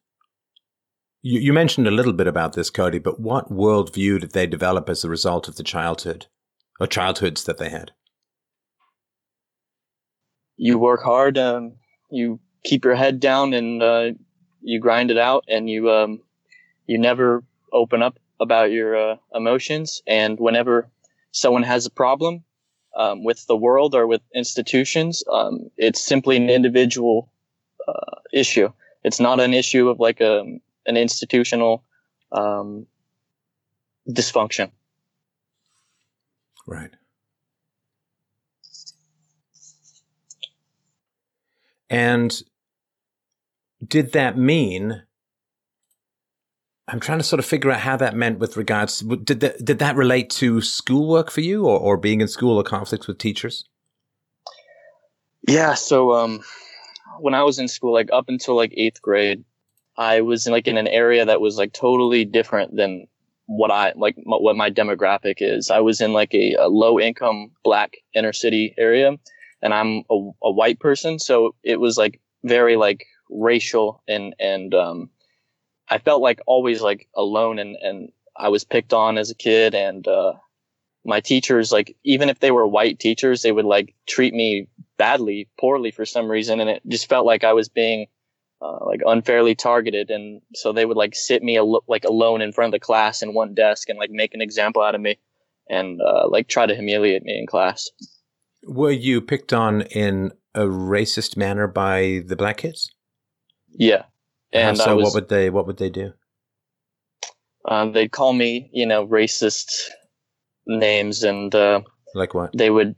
you, you mentioned a little bit about this, Cody, but what worldview did they develop as a result of the childhood or childhoods that they had? You work hard, um, you keep your head down, and uh, you grind it out, and you um, you never open up about your uh, emotions. And whenever someone has a problem um, with the world or with institutions, um, it's simply an individual uh, issue. It's not an issue of like a an institutional um, dysfunction. Right. And did that mean? I'm trying to sort of figure out how that meant with regards. Did that did that relate to schoolwork for you, or, or being in school or conflicts with teachers? Yeah. So um, when I was in school, like up until like eighth grade, I was in like in an area that was like totally different than what I like m- what my demographic is. I was in like a, a low income black inner city area, and I'm a, a white person, so it was like very like racial and and um, I felt like always like alone and and I was picked on as a kid and uh, my teachers like even if they were white teachers they would like treat me badly poorly for some reason and it just felt like I was being uh, like unfairly targeted and so they would like sit me al- like alone in front of the class in one desk and like make an example out of me and uh, like try to humiliate me in class Were you picked on in a racist manner by the black kids? Yeah, And and so, was, what would they what would they do? um, they'd call me, you know, racist names, and uh, Like what? they would,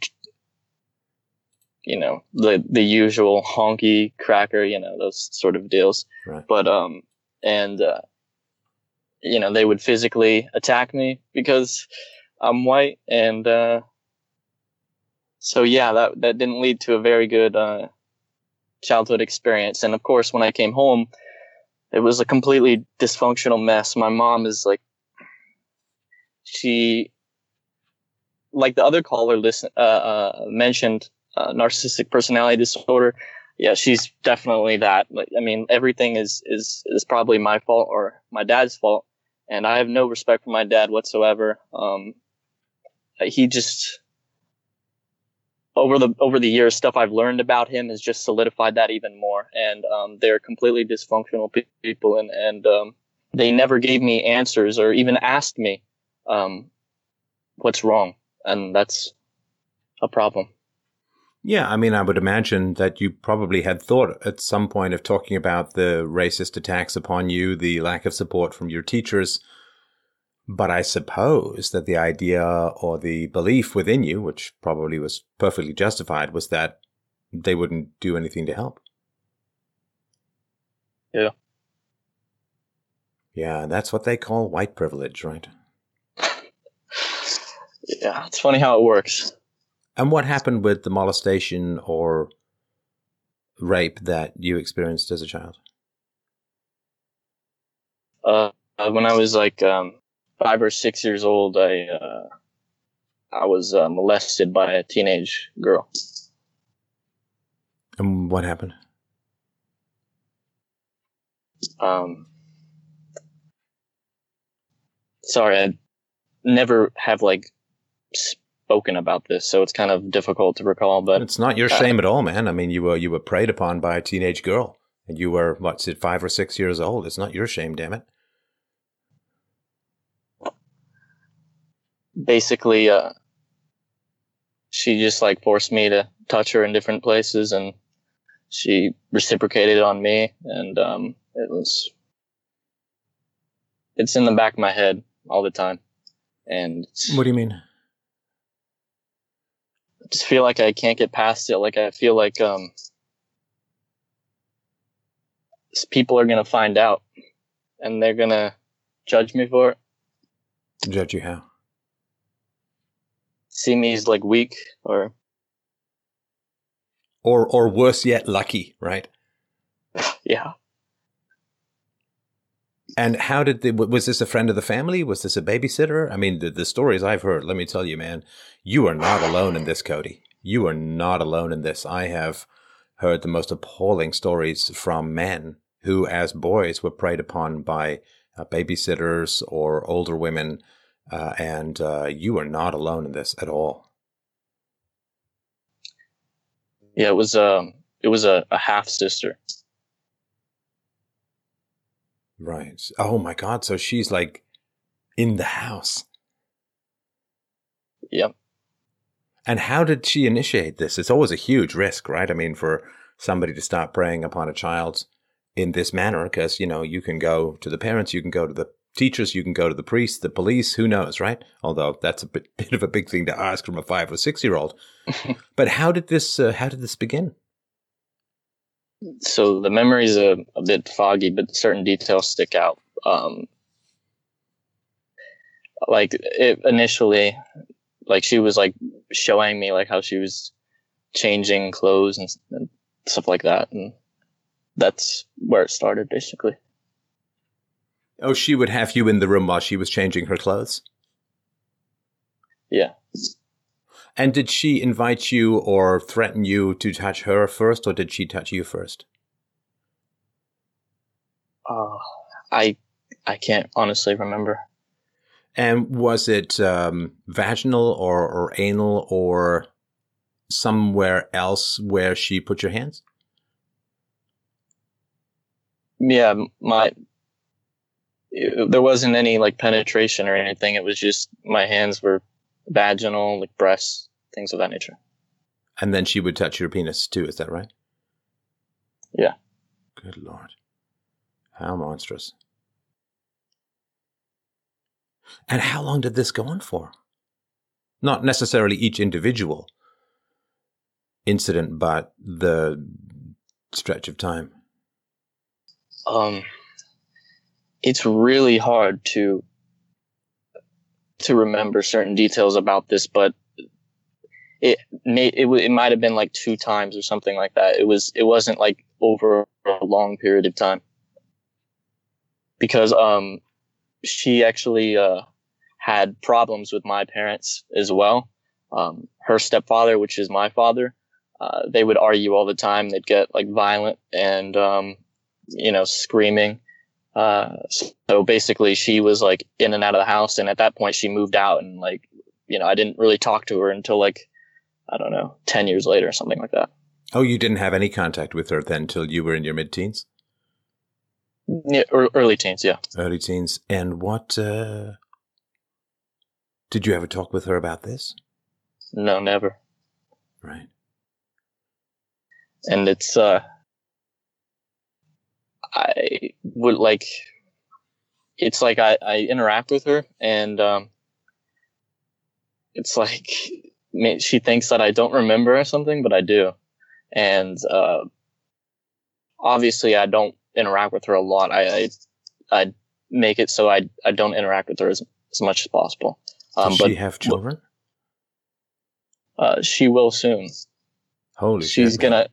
you know, the the usual honky cracker, you know, those sort of deals. Right. But um, and uh, you know, they would physically attack me because I'm white, and uh, so yeah, that that didn't lead to a very good uh, childhood experience. And of course, when I came home, it was a completely dysfunctional mess. My mom is like, she, like the other caller listen, uh, uh, mentioned, uh, narcissistic personality disorder. Yeah, she's definitely that. Like, I mean, everything is is is probably my fault or my dad's fault, and I have no respect for my dad whatsoever. Um, he just over the over the years, stuff I've learned about him has just solidified that even more. And um, they're completely dysfunctional pe- people, and and um, they never gave me answers or even asked me um, what's wrong, and that's a problem. Yeah, I mean, I would imagine that you probably had thought at some point of talking about the racist attacks upon you, the lack of support from your teachers. But I suppose that the idea or the belief within you, which probably was perfectly justified, was that they wouldn't do anything to help. Yeah. Yeah, that's what they call white privilege, right? Yeah, it's funny how it works. And what happened with the molestation or rape that you experienced as a child? Uh, when I was like um, five or six years old, I uh, I was uh, molested by a teenage girl. And what happened? Um, sorry, I never have like spoken about this, so it's kind of difficult to recall. But it's not your shame at all, man. I mean, you were you were preyed upon by a teenage girl, and you were what's it, five or six years old. It's not your shame, damn it. Basically, uh, she just like forced me to touch her in different places, and she reciprocated on me, and um, it was it's in the back of my head all the time, and it's- What do you mean? I just feel like I can't get past it. Like I feel like um, people are gonna find out, and they're gonna judge me for it. Judge you how? See me as like weak, or Or or worse yet, lucky, right? yeah, And how did the, was this a friend of the family? Was this a babysitter? I mean, the, the stories I've heard, let me tell you, man, you are not alone in this, Cody. You are not alone in this. I have heard the most appalling stories from men who, as boys, were preyed upon by uh, babysitters or older women. Uh, and uh, you are not alone in this at all. yeah. It was um, it was a, a half sister. Right. Oh my God. So she's like in the house. Yep. And how did she initiate this? It's always a huge risk, right? I mean, for somebody to start preying upon a child in this manner, because, you know, you can go to the parents, you can go to the teachers, you can go to the priest, the police, who knows, right? Although that's a bit, bit of a big thing to ask from a five or six year old. but how did this, uh, how did this begin? so the memory's a, a bit foggy, but certain details stick out. Um, like it initially, like she was like showing me like how she was changing clothes and, and stuff like that, and that's where it started basically. Oh, she would have you in the room while she was changing her clothes? Yeah. And did she invite you or threaten you to touch her first, or did she touch you first? Uh, I I can't honestly remember. And was it um, vaginal or, or anal or somewhere else where she put your hands? Yeah, my it- there wasn't any like penetration or anything. It was just my hands were vaginal, like breasts, things of that nature. And then she would touch your penis too, is that right? Yeah. Good lord. How monstrous. And how long did this go on for? Not necessarily each individual incident, but the stretch of time. Um, it's really hard to to remember certain details about this, but it may it, it might have been like two times or something like that. It was it wasn't like over a long period of time because um she actually uh had problems with my parents as well. Um, her stepfather, which is my father, uh, they would argue all the time. They'd get like violent and um, you know screaming. Uh, so basically, she was like in and out of the house, and at that point, she moved out, and like you know, I didn't really talk to her until like I don't know, ten years later, or something like that. Oh, you didn't have any contact with her then till you were in your mid-teens. Yeah, early teens, yeah. Early teens. And what uh, did you ever talk with her about this? No, never. Right. And it's uh I would like it's like I, I interact with her and um it's like she thinks that I don't remember or something, but I do. And uh obviously I don't interact with her a lot. I I, I make it so I I don't interact with her as, as much as possible. Um, Does she have children? Uh, she will soon. Holy she's shit, gonna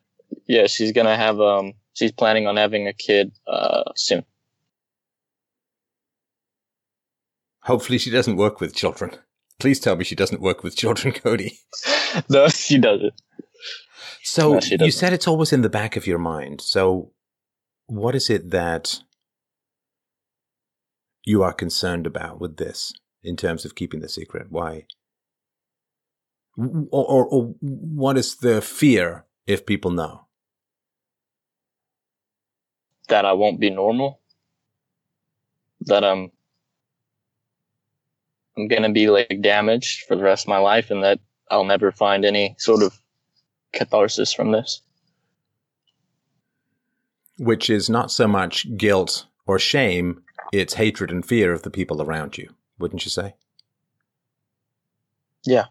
yeah she's gonna have um she's planning on having a kid uh soon. Hopefully she doesn't work with children. Please tell me she doesn't work with children cody. No she doesn't. So no, you said it's always in the back of your mind. So what is it that you are concerned about with this in terms of keeping the secret? Why? Or, or, or what is the fear if people know? That I won't be normal. That I'm I'm gonna be like damaged for the rest of my life and that I'll never find any sort of catharsis from this. Which is not so much guilt or shame, it's hatred and fear of the people around you, wouldn't you say? Yeah.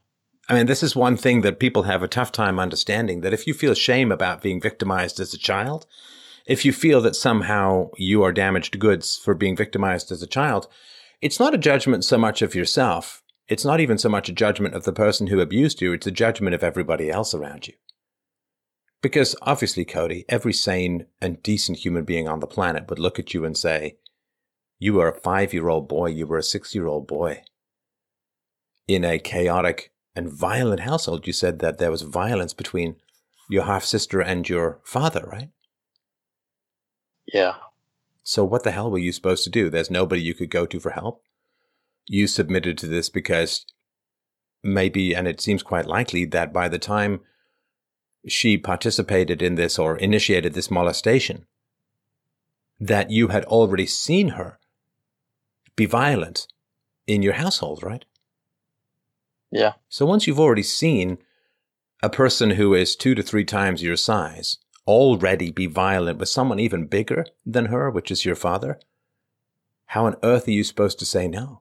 I mean, this is one thing that people have a tough time understanding that if you feel shame about being victimized as a child, if you feel that somehow you are damaged goods for being victimized as a child, it's not a judgment so much of yourself. It's not even so much a judgment of the person who abused you. It's a judgment of everybody else around you. Because obviously, Cody, every sane and decent human being on the planet would look at you and say, you were a five year old boy. You were a six year old boy in a chaotic and violent household. You said that there was violence between your half sister and your father, right? Yeah. So what the hell were you supposed to do? There's nobody you could go to for help. You submitted to this because maybe, and it seems quite likely that by the time she participated in this or initiated this molestation, that you had already seen her be violent in your household, right? Yeah. So once you've already seen a person who is two to three times your size already be violent with someone even bigger than her, which is your father, how on earth are you supposed to say no?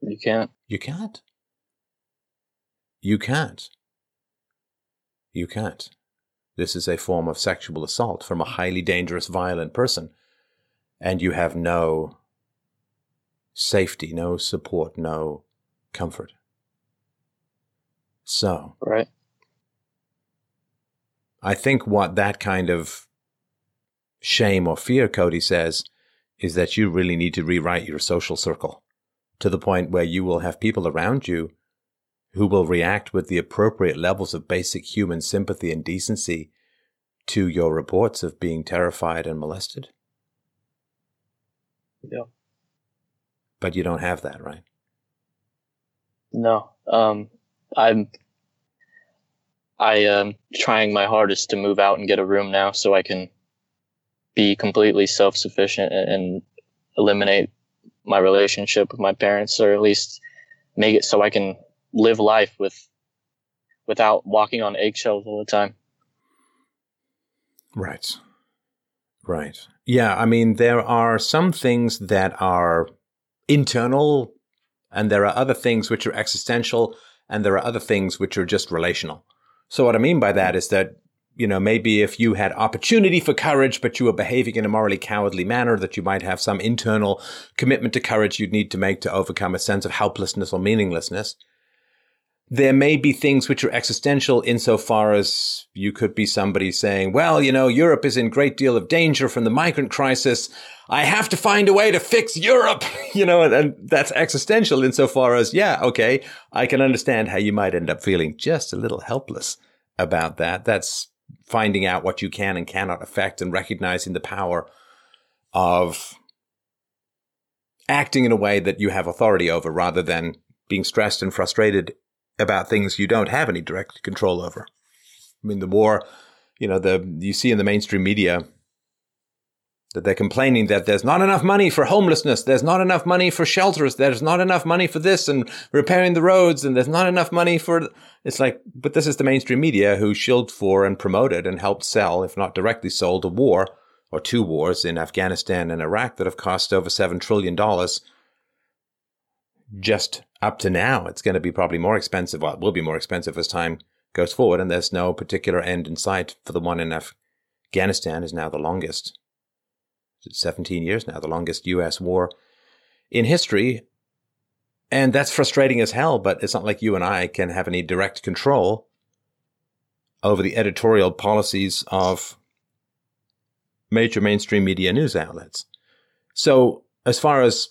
You can't. You can't. You can't. You can't. This is a form of sexual assault from a highly dangerous, violent person. And you have no safety, no support, no comfort. So, right. I think what that kind of shame or fear, Cody says, is that you really need to rewrite your social circle to the point where you will have people around you who will react with the appropriate levels of basic human sympathy and decency to your reports of being terrified and molested. Yeah but you don't have that, right? No. Um, I'm I am trying my hardest to move out and get a room now so I can be completely self sufficient and eliminate my relationship with my parents or at least make it so I can live life with without walking on eggshells all the time. Right. Right. Yeah. I mean, there are some things that are internal, and there are other things which are existential, and there are other things which are just relational. So, what I mean by that is that, you know, maybe if you had opportunity for courage, but you were behaving in a morally cowardly manner, that you might have some internal commitment to courage you'd need to make to overcome a sense of helplessness or meaninglessness there may be things which are existential insofar as you could be somebody saying, well, you know, Europe is in great deal of danger from the migrant crisis. I have to find a way to fix Europe, you know, and, and that's existential insofar as, yeah, okay, I can understand how you might end up feeling just a little helpless about that. That's finding out what you can and cannot affect and recognizing the power of acting in a way that you have authority over rather than being stressed and frustrated about things you don't have any direct control over. I mean, the more, you know, the you see in the mainstream media that they're complaining that there's not enough money for homelessness, there's not enough money for shelters, there's not enough money for this and repairing the roads, and there's not enough money for. It's like, but this is the mainstream media who shilled for and promoted and helped sell, if not directly sold, a war or two wars in Afghanistan and Iraq that have cost over seven trillion dollars just up to now, it's going to be probably more expensive. Well, it will be more expensive as time goes forward, and there's no particular end in sight for the one in Afghanistan is now the longest. It's 17 years now, the longest U.S. war in history. And that's frustrating as hell, but it's not like you and I can have any direct control over the editorial policies of major mainstream media news outlets. So, as far as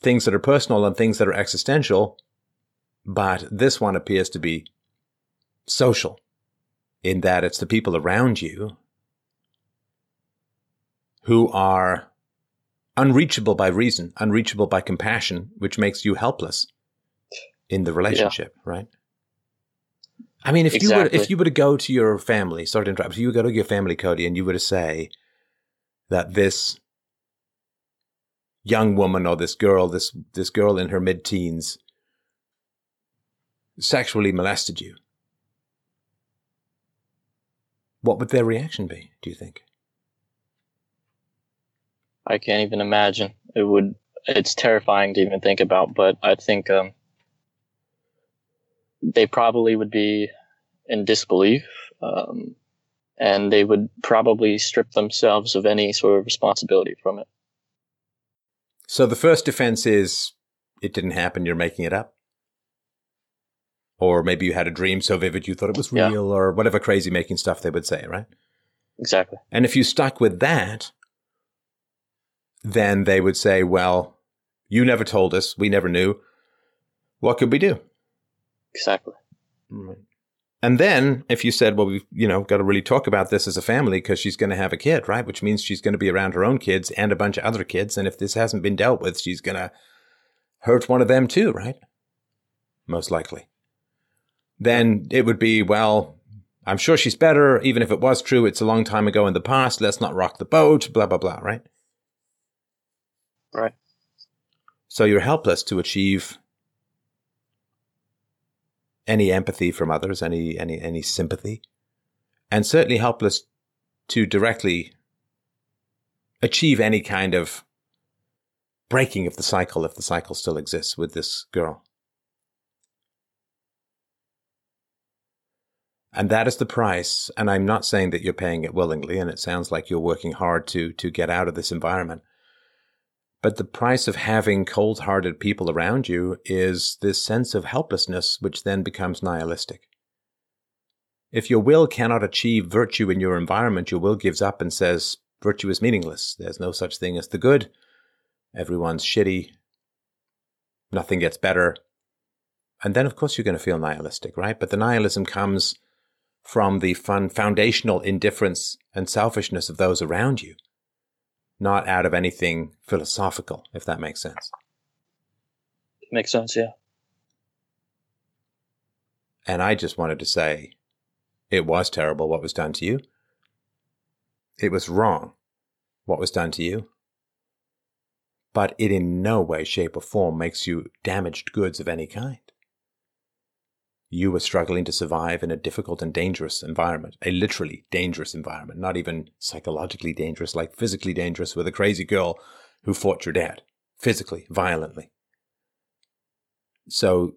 things that are personal and things that are existential, but this one appears to be social in that it's the people around you who are unreachable by reason, unreachable by compassion, which makes you helpless in the relationship, yeah. right? I mean, if exactly. you were if you were to go to your family, sorry to interrupt, if you would go to your family, Cody, and you were to say that this young woman or this girl, this this girl in her mid teens, sexually molested you, what would their reaction be? Do you think? I can't even imagine. It would. It's terrifying to even think about. But I think um, they probably would be in disbelief, um, and they would probably strip themselves of any sort of responsibility from it. So the first defense is it didn't happen, you're making it up. Or maybe you had a dream so vivid you thought it was real, yeah. or whatever crazy making stuff they would say, right? Exactly. And if you stuck with that, then they would say, well, you never told us, we never knew. What could we do? Exactly. Right. And then if you said, well, we've, you know, got to really talk about this as a family because she's going to have a kid, right? Which means she's going to be around her own kids and a bunch of other kids. And if this hasn't been dealt with, she's going to hurt one of them too, right? Most likely. Then it would be, well, I'm sure she's better. Even if it was true, it's a long time ago in the past. Let's not rock the boat, blah, blah, blah, right? Right. So you're helpless to achieve any empathy from others, any any any sympathy, and certainly helpless to directly achieve any kind of breaking of the cycle if the cycle still exists with this girl. And that is the price. And I'm not saying that you're paying it willingly, and it sounds like you're working hard to to get out of this environment. But the price of having cold hearted people around you is this sense of helplessness, which then becomes nihilistic. If your will cannot achieve virtue in your environment, your will gives up and says, virtue is meaningless. There's no such thing as the good. Everyone's shitty. Nothing gets better. And then, of course, you're going to feel nihilistic, right? But the nihilism comes from the fun, foundational indifference and selfishness of those around you not out of anything philosophical, if that makes sense. Makes sense, yeah. And I just wanted to say it was terrible what was done to you. It was wrong what was done to you. But it in no way, shape, or form makes you damaged goods of any kind. You were struggling to survive in a difficult and dangerous environment, a literally dangerous environment, not even psychologically dangerous, like physically dangerous with a crazy girl who fought your dad, physically, violently. So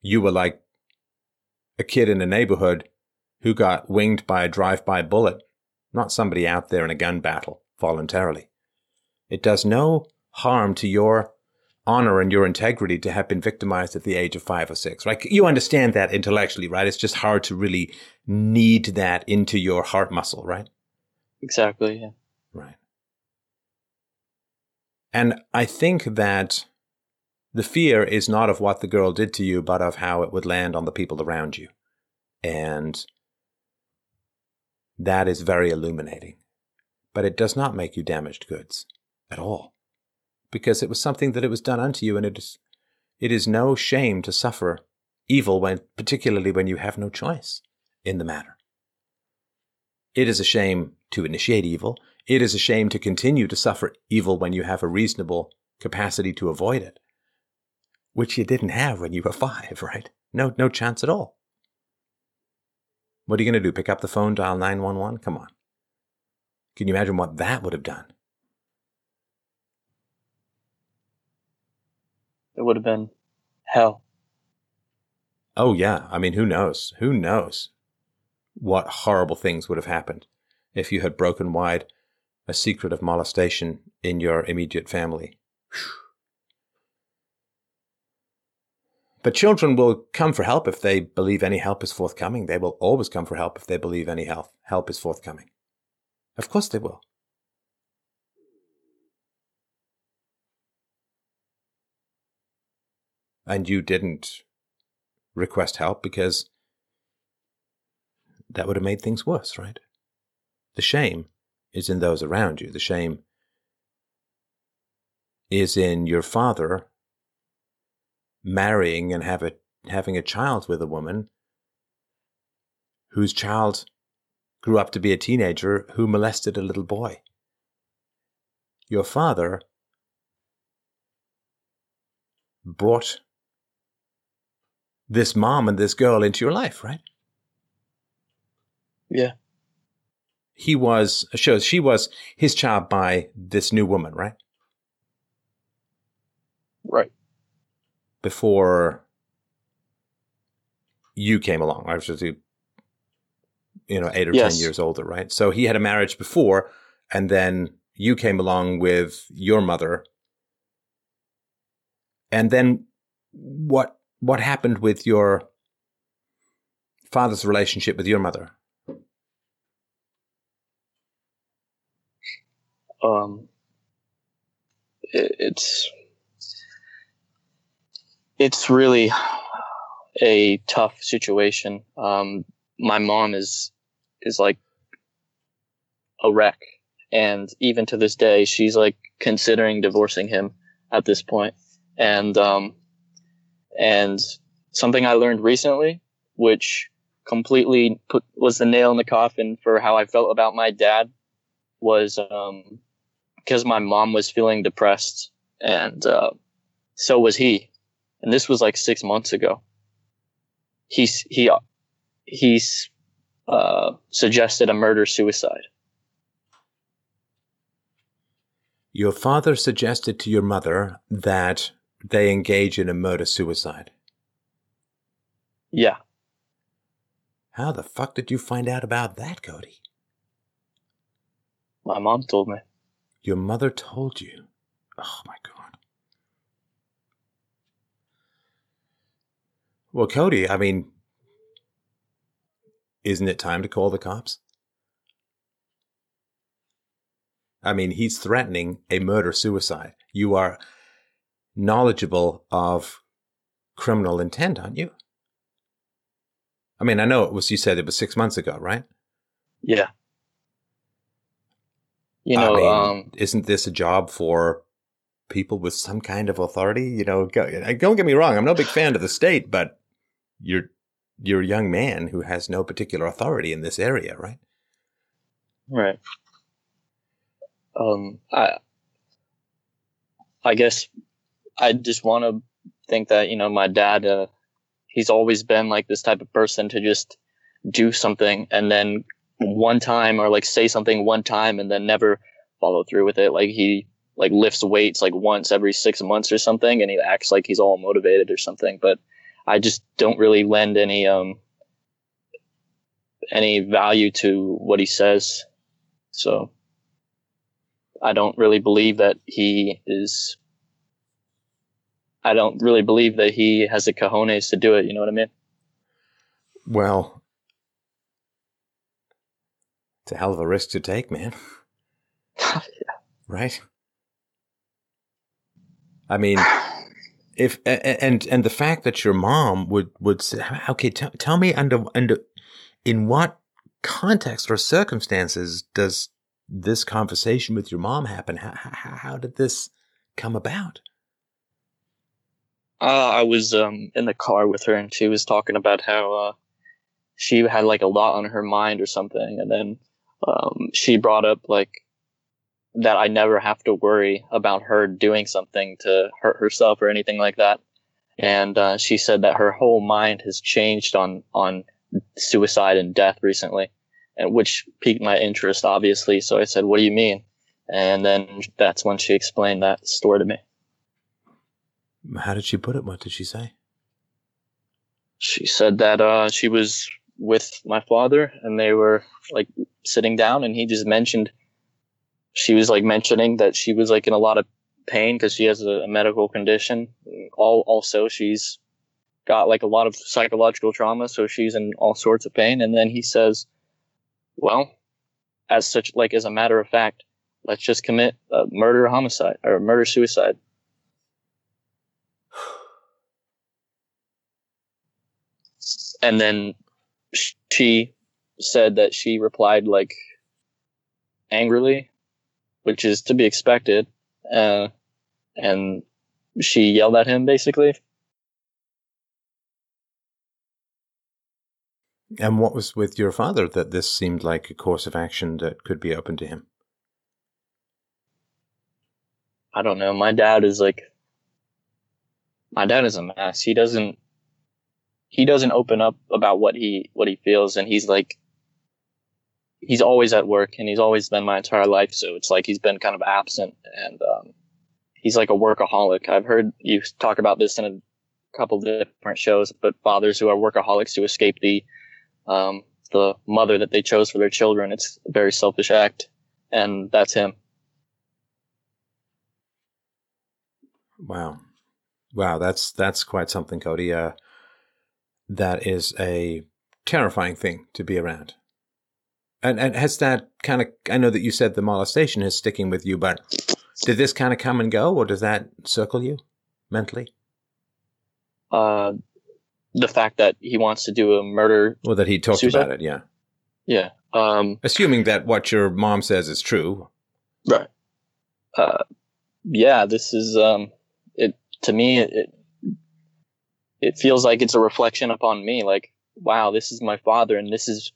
you were like a kid in a neighborhood who got winged by a drive by bullet, not somebody out there in a gun battle voluntarily. It does no harm to your honor and your integrity to have been victimized at the age of five or six, right? You understand that intellectually, right? It's just hard to really knead that into your heart muscle, right? Exactly, yeah. Right. And I think that the fear is not of what the girl did to you, but of how it would land on the people around you. And that is very illuminating. But it does not make you damaged goods at all because it was something that it was done unto you, and it is it is no shame to suffer evil when particularly when you have no choice in the matter. It is a shame to initiate evil. It is a shame to continue to suffer evil when you have a reasonable capacity to avoid it, which you didn't have when you were five, right? No, no chance at all. What are you going to do? Pick up the phone, dial 911? Come on. Can you imagine what that would have done? It would have been hell. Oh, yeah. I mean, who knows? Who knows what horrible things would have happened if you had broken wide a secret of molestation in your immediate family. But children will come for help if they believe any help is forthcoming. They will always come for help if they believe any help, help is forthcoming. Of course they will. And you didn't request help because that would have made things worse, right? The shame is in those around you. The shame is in your father marrying and have a, having a child with a woman whose child grew up to be a teenager who molested a little boy. Your father brought this mom and this girl into your life, right? Yeah. He was shows she was his child by this new woman, right? Right. Before you came along, I was just you know eight or yes. ten years older, right? So he had a marriage before, and then you came along with your mother, and then what what happened with your father's relationship with your mother? Um, it, it's it's really a tough situation. Um, my mom is is like a wreck, and even to this day, she's like considering divorcing him at this point. And um, and something I learned recently, which completely put was the nail in the coffin for how I felt about my dad, was um, because my mom was feeling depressed, and uh, so was he. And this was like six months ago. He's he he's uh, suggested a murder suicide. Your father suggested to your mother that they engage in a murder suicide. Yeah. How the fuck did you find out about that, Cody? My mom told me. Your mother told you. Oh my god. Well, Cody, I mean, isn't it time to call the cops? I mean, he's threatening a murder suicide. You are knowledgeable of criminal intent, aren't you? I mean, I know it was, you said it was six months ago, right? Yeah. You know, I mean, um, isn't this a job for people with some kind of authority? You know, go, don't get me wrong. I'm no big fan of the state, but you're, you're a young man who has no particular authority in this area, right? Right. Um, I, I guess I just want to think that you know my dad, uh, he's always been like this type of person to just do something and then one time or like say something one time and then never follow through with it. Like he like lifts weights like once every six months or something and he acts like he's all motivated or something. But I just don't really lend any um any value to what he says. So I don't really believe that he is I don't really believe that he has the cojones to do it, you know what I mean? Well, it's a hell of a risk to take, man. yeah. Right? I mean, if and and the fact that your mom would would say, okay, t- tell me under under in what context or circumstances does this conversation with your mom happen? How how, how did this come about? Uh, I was um, in the car with her, and she was talking about how uh, she had like a lot on her mind or something, and then um, she brought up like that I never have to worry about her doing something to hurt herself or anything like that. And uh, she said that her whole mind has changed on on suicide and death recently, and which piqued my interest, obviously. So I said, "What do you mean?" And then that's when she explained that story to me. How did she put it? What did she say? She said that uh, she was with my father and they were like sitting down, and he just mentioned she was like mentioning that she was like in a lot of pain because she has a, a, medical condition. All also she's got like a lot of psychological trauma, so she's in all sorts of pain. And then he says, "Well, as such, like as a matter of fact, let's just commit a murder homicide or murder suicide." And then she said that she replied like angrily which is to be expected. Uh, and she yelled at him basically. And what was with your father that this seemed like a course of action that could be open to him? I don't know. My dad is like, my dad is a mess. He doesn't, he doesn't open up about what he, what he feels. And he's like, he's always at work and he's always been my entire life. So it's like he's been kind of absent and um, he's like a workaholic. I've heard you talk about this in a couple different shows, but fathers who are workaholics to escape the um, the mother that they chose for their children. It's a very selfish act, and that's him. Wow, wow, that's that's quite something, Cody. Uh, that is a terrifying thing to be around. And, and has that kind of, I know that you said the molestation is sticking with you, but did this kind of come and go or does that circle you mentally? Uh, the fact that he wants to do a murder. Well, that he talked suicide? about it, yeah. Yeah. Um, Assuming that what your mom says is true. Right. Uh, yeah, this is, um, it, to me, it, it, feels like it's a reflection upon me. Like, wow, this is my father and this is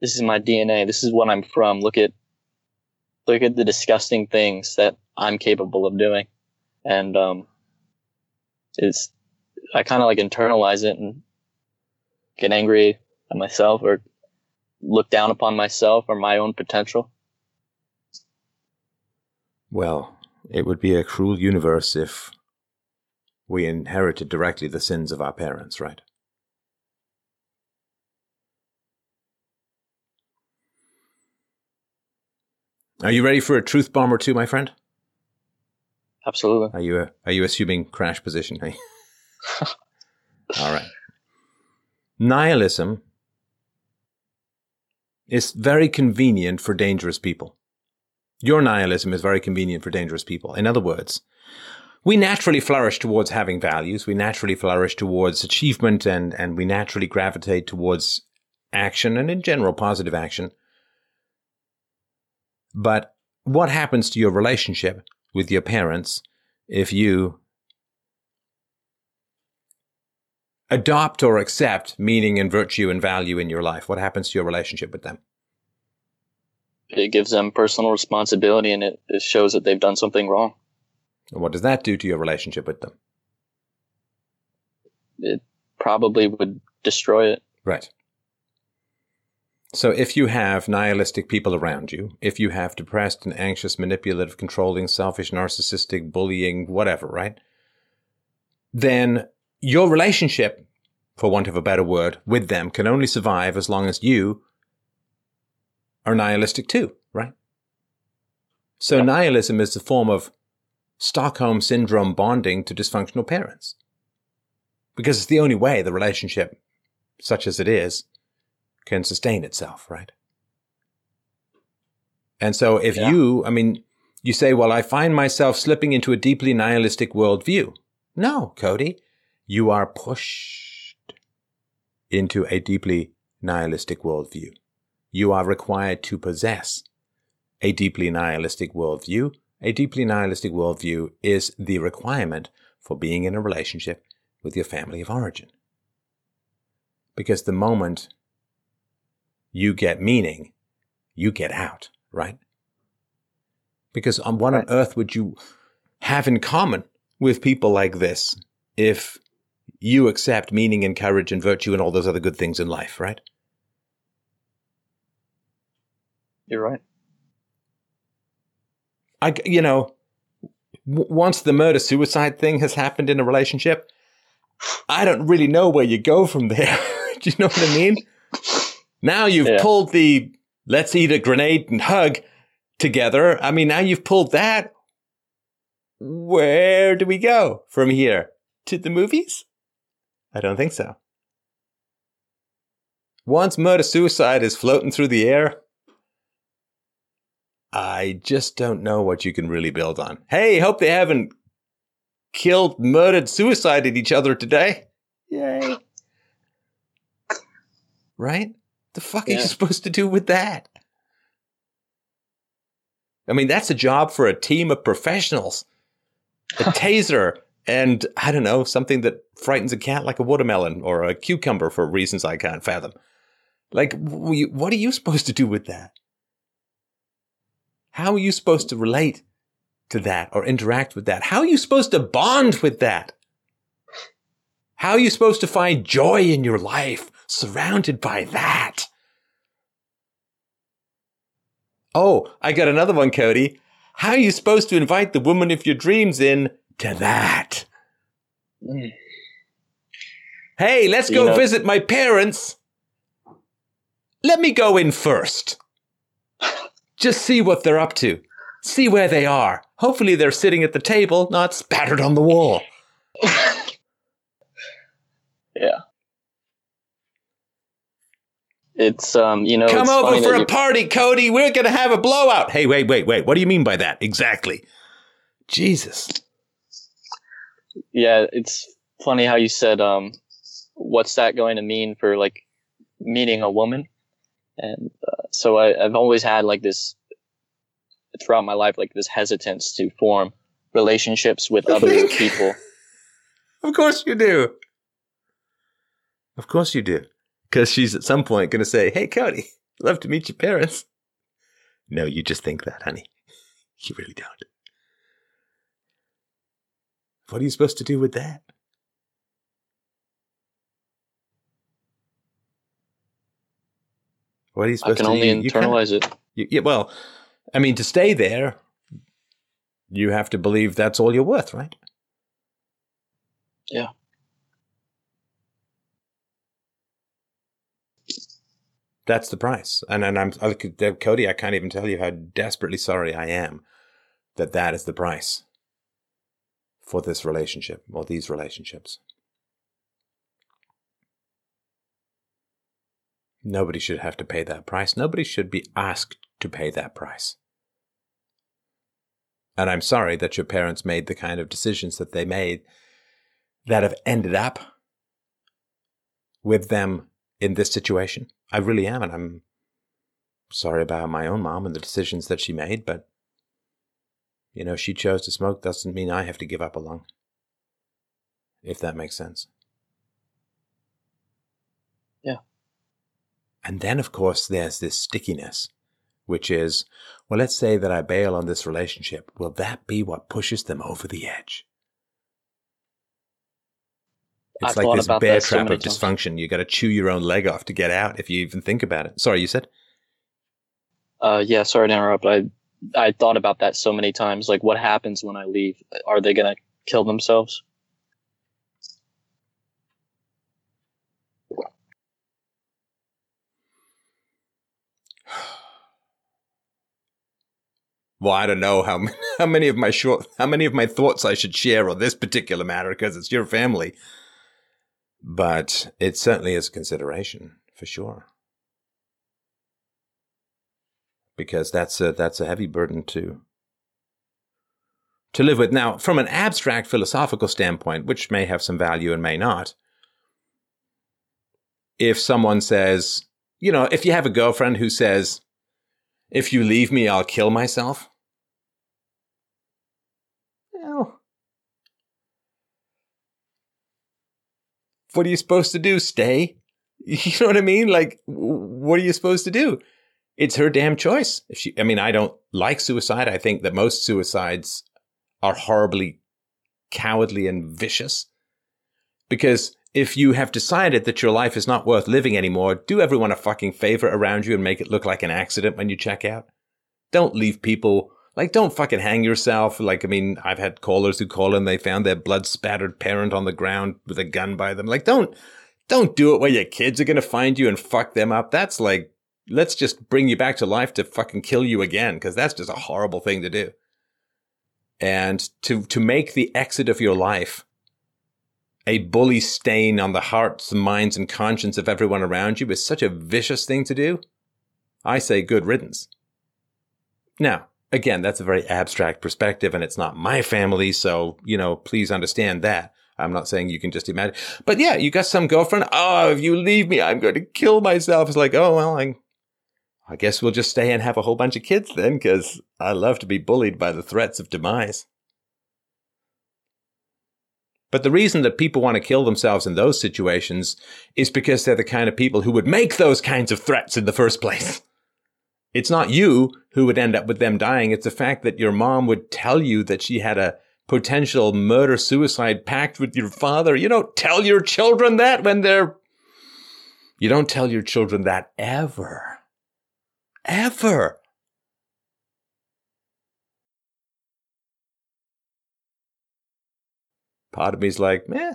this is my DNA. This is what I'm from. Look at look at the disgusting things that I'm capable of doing. And um it's I kind of like internalize it and get angry at myself or look down upon myself or my own potential. Well, it would be a cruel universe if we inherited directly the sins of our parents, right? Are you ready for a truth bomb or two, my friend? Absolutely. Are you uh, are you assuming crash position? All right. Nihilism is very convenient for dangerous people. Your nihilism is very convenient for dangerous people. In other words, we naturally flourish towards having values. We naturally flourish towards achievement and, and we naturally gravitate towards action and in general positive action but what happens to your relationship with your parents if you adopt or accept meaning and virtue and value in your life? What happens to your relationship with them? It gives them personal responsibility and it, it shows that they've done something wrong. And what does that do to your relationship with them? it probably would destroy it. Right. So if you have nihilistic people around you, if you have depressed and anxious, manipulative, controlling, selfish, narcissistic, bullying, whatever, right? Then your relationship, for want of a better word, with them can only survive as long as you are nihilistic too, right? So nihilism is a form of Stockholm syndrome bonding to dysfunctional parents. Because it's the only way the relationship, such as it is, can sustain itself, right? And so if Yeah. you, I mean, you say, well, I find myself slipping into a deeply nihilistic worldview. No, Cody, you are pushed into a deeply nihilistic worldview. You are required to possess a deeply nihilistic worldview. A deeply nihilistic worldview is the requirement for being in a relationship with your family of origin. Because the moment you get meaning, you get out, right? Because on what on earth would you have in common with people like this if you accept meaning and courage and virtue and all those other good things in life, right? You're right. I, you know, w- once the murder suicide thing has happened in a relationship, I don't really know where you go from there. Do you know what I mean? Now you've Yeah. pulled the let's eat a grenade and hug together. I mean, now you've pulled that. Where do we go from here? To the movies? I don't think so. Once murder suicide is floating through the air, I just don't know what you can really build on. Hey, hope they haven't killed, murdered, suicided each other today. Yay. Right? The fuck are you supposed to do with that? I mean, that's a job for a team of professionals. A taser and, I don't know, something that frightens a cat like a watermelon or a cucumber for reasons I can't fathom. Like, what are you supposed to do with that? How are you supposed to relate to that or interact with that? How are you supposed to bond with that? How are you supposed to find joy in your life surrounded by that? Oh, I got another one, Cody. How are you supposed to invite the woman of your dreams in to that? Mm. Hey, let's You go know- visit my parents. Let me go in first. Just see what they're up to. See where they are. Hopefully, they're sitting at the table, not spattered on the wall. Yeah. It's um, you know, Come over for a you- party, Cody. We're going to have a blowout. Hey, wait, wait, wait. What do you mean by that? Exactly. Jesus. yeah, it's funny how you said um, what's that going to mean for like meeting a woman? And uh, so I, I've always had like this throughout my life, like this hesitance to form relationships with other Think. people. Of course you do. Of course you do. Because she's at some point going to say, Hey, Cody, love to meet your parents. No, you just think that, honey. You really don't. What are you supposed to do with that? What are you I supposed can to only internalize it. you, yeah, well, I mean, to stay there, you have to believe that's all you're worth, right? Yeah. That's the price. And and I'm I Cody. I can't even tell you how desperately sorry I am that that is the price for this relationship or these relationships. Nobody should have to pay that price. Nobody should be asked to pay that price. And I'm sorry that your parents made the kind of decisions that they made that have ended up with them in this situation. I really am. And I'm sorry about my own mom and the decisions that she made, but you know, she chose to smoke doesn't mean I have to give up a lung. If that makes sense. Yeah. And then, of course, there's this stickiness, which is, well, let's say that I bail on this relationship. Will that be what pushes them over the edge? It's I've like this bear so trap many of times. dysfunction. You got to chew your own leg off to get out if you even think about it. Sorry, you said? Uh, yeah, sorry to interrupt. I I thought about that so many times. Like, what happens when I leave? Are they gonna kill themselves? Well, I don't know how how many of my short how many of my thoughts I should share on this particular matter because it's your family. But it certainly is a consideration for sure. Because that's a that's a heavy burden to to live with. Now, from an abstract philosophical standpoint, which may have some value and may not, if someone says, you know, if you have a girlfriend who says, if you leave me, I'll kill myself. What are you supposed to do? Stay? You know what I mean? Like, what are you supposed to do? It's her damn choice. If she, I mean, I don't like suicide. I think that most suicides are horribly cowardly and vicious. Because if you have decided that your life is not worth living anymore, do everyone a fucking favor around you and make it look like an accident when you check out. Don't leave people, like, don't fucking hang yourself. Like, I mean, I've had callers who call and they found their blood spattered parent on the ground with a gun by them. Like, don't, don't do it where your kids are going to find you and fuck them up. That's like, let's just bring you back to life to fucking kill you again, because that's just a horrible thing to do. And to, to make the exit of your life a bully stain on the hearts, minds, and conscience of everyone around you is such a vicious thing to do. I say good riddance. Now, again, that's a very abstract perspective and it's not my family. So, you know, please understand that. I'm not saying you can just imagine, but yeah, you got some girlfriend. Oh, if you leave me, I'm going to kill myself. It's like, oh, well, I, I guess we'll just stay and have a whole bunch of kids then because I love to be bullied by the threats of demise. But the reason that people want to kill themselves in those situations is because they're the kind of people who would make those kinds of threats in the first place. It's not you who would end up with them dying. It's the fact that your mom would tell you that she had a potential murder suicide pact with your father. You don't tell your children that when they're. You don't tell your children that ever. Ever. Part of me's like, meh.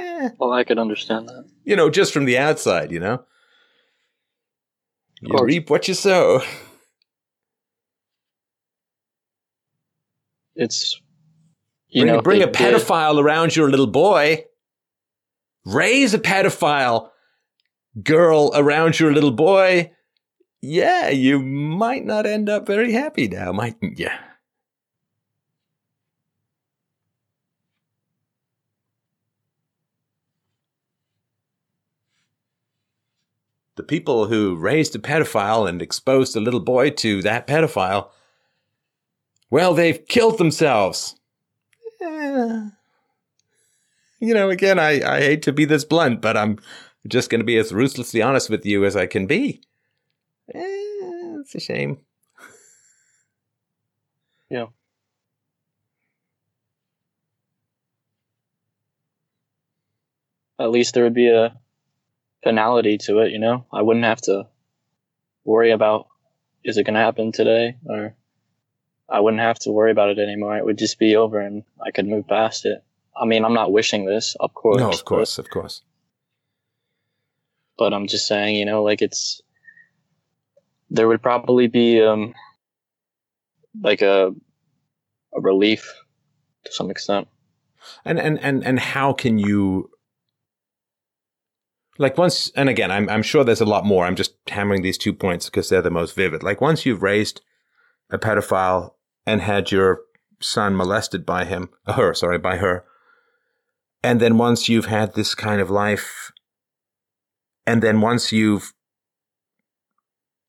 Eh. Well, I could understand that. You know, just from the outside, you know? You course. reap what you sow. It's you bring, know bring a did- pedophile around your little boy. Raise a pedophile girl around your little boy. Yeah, you might not end up very happy now, mightn't you? The people who raised a pedophile and exposed a little boy to that pedophile, well, they've killed themselves. Eh. You know, again, I, I hate to be this blunt, but I'm just going to be as ruthlessly honest with you as I can be. Eh, it's a shame. Yeah. At least there would be a finality to it, you know? I wouldn't have to worry about is it going to happen today or I wouldn't have to worry about it anymore. It would just be over and I could move past it. I mean, I'm not wishing this, of course. no, of course, of course. But, but I'm just saying, you know, like it's there would probably be um like a a relief to some extent. And and and and how can you like once and again I'm I'm sure there's a lot more. I'm just hammering these two points because they're the most vivid. Like once you've raised a pedophile and had your son molested by him, her, sorry, by her, and then once you've had this kind of life, and then once you've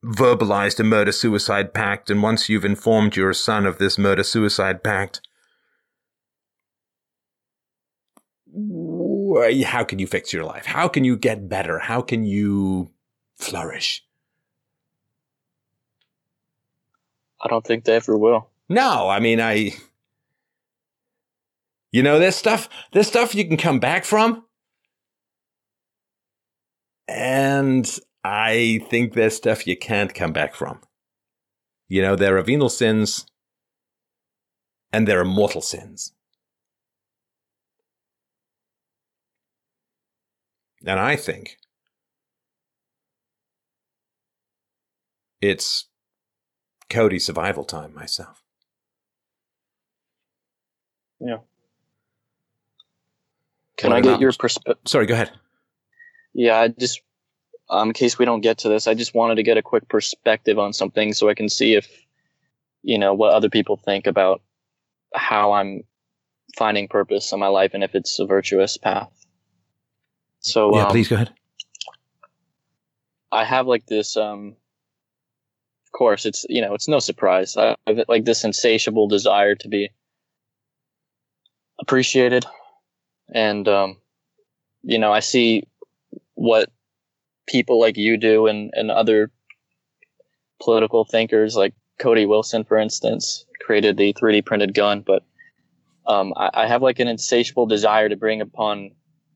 verbalized a murder suicide pact, and once you've informed your son of this murder suicide pact, Uh, how can you fix your life? How can you get better? How can you flourish? I don't think they ever will. No, I mean, I. You know, there's stuff, there's stuff you can come back from. And I think there's stuff you can't come back from. You know, there are venal sins and there are mortal sins. And I think it's Cody survival time myself. Yeah. Can I get your perspective? Sorry, go ahead. Yeah, I just, um, in case we don't get to this, I just wanted to get a quick perspective on something so I can see if, you know, what other people think about how I'm finding purpose in my life and if it's a virtuous path. So, yeah, um, please go ahead. I have like this, um, of course, it's, you know, it's no surprise. I have like this insatiable desire to be appreciated. And, um, you know, I see what people like you do and, and other political thinkers like Cody Wilson, for instance, created the 3D printed gun. But um, I, I, have like an insatiable desire to bring upon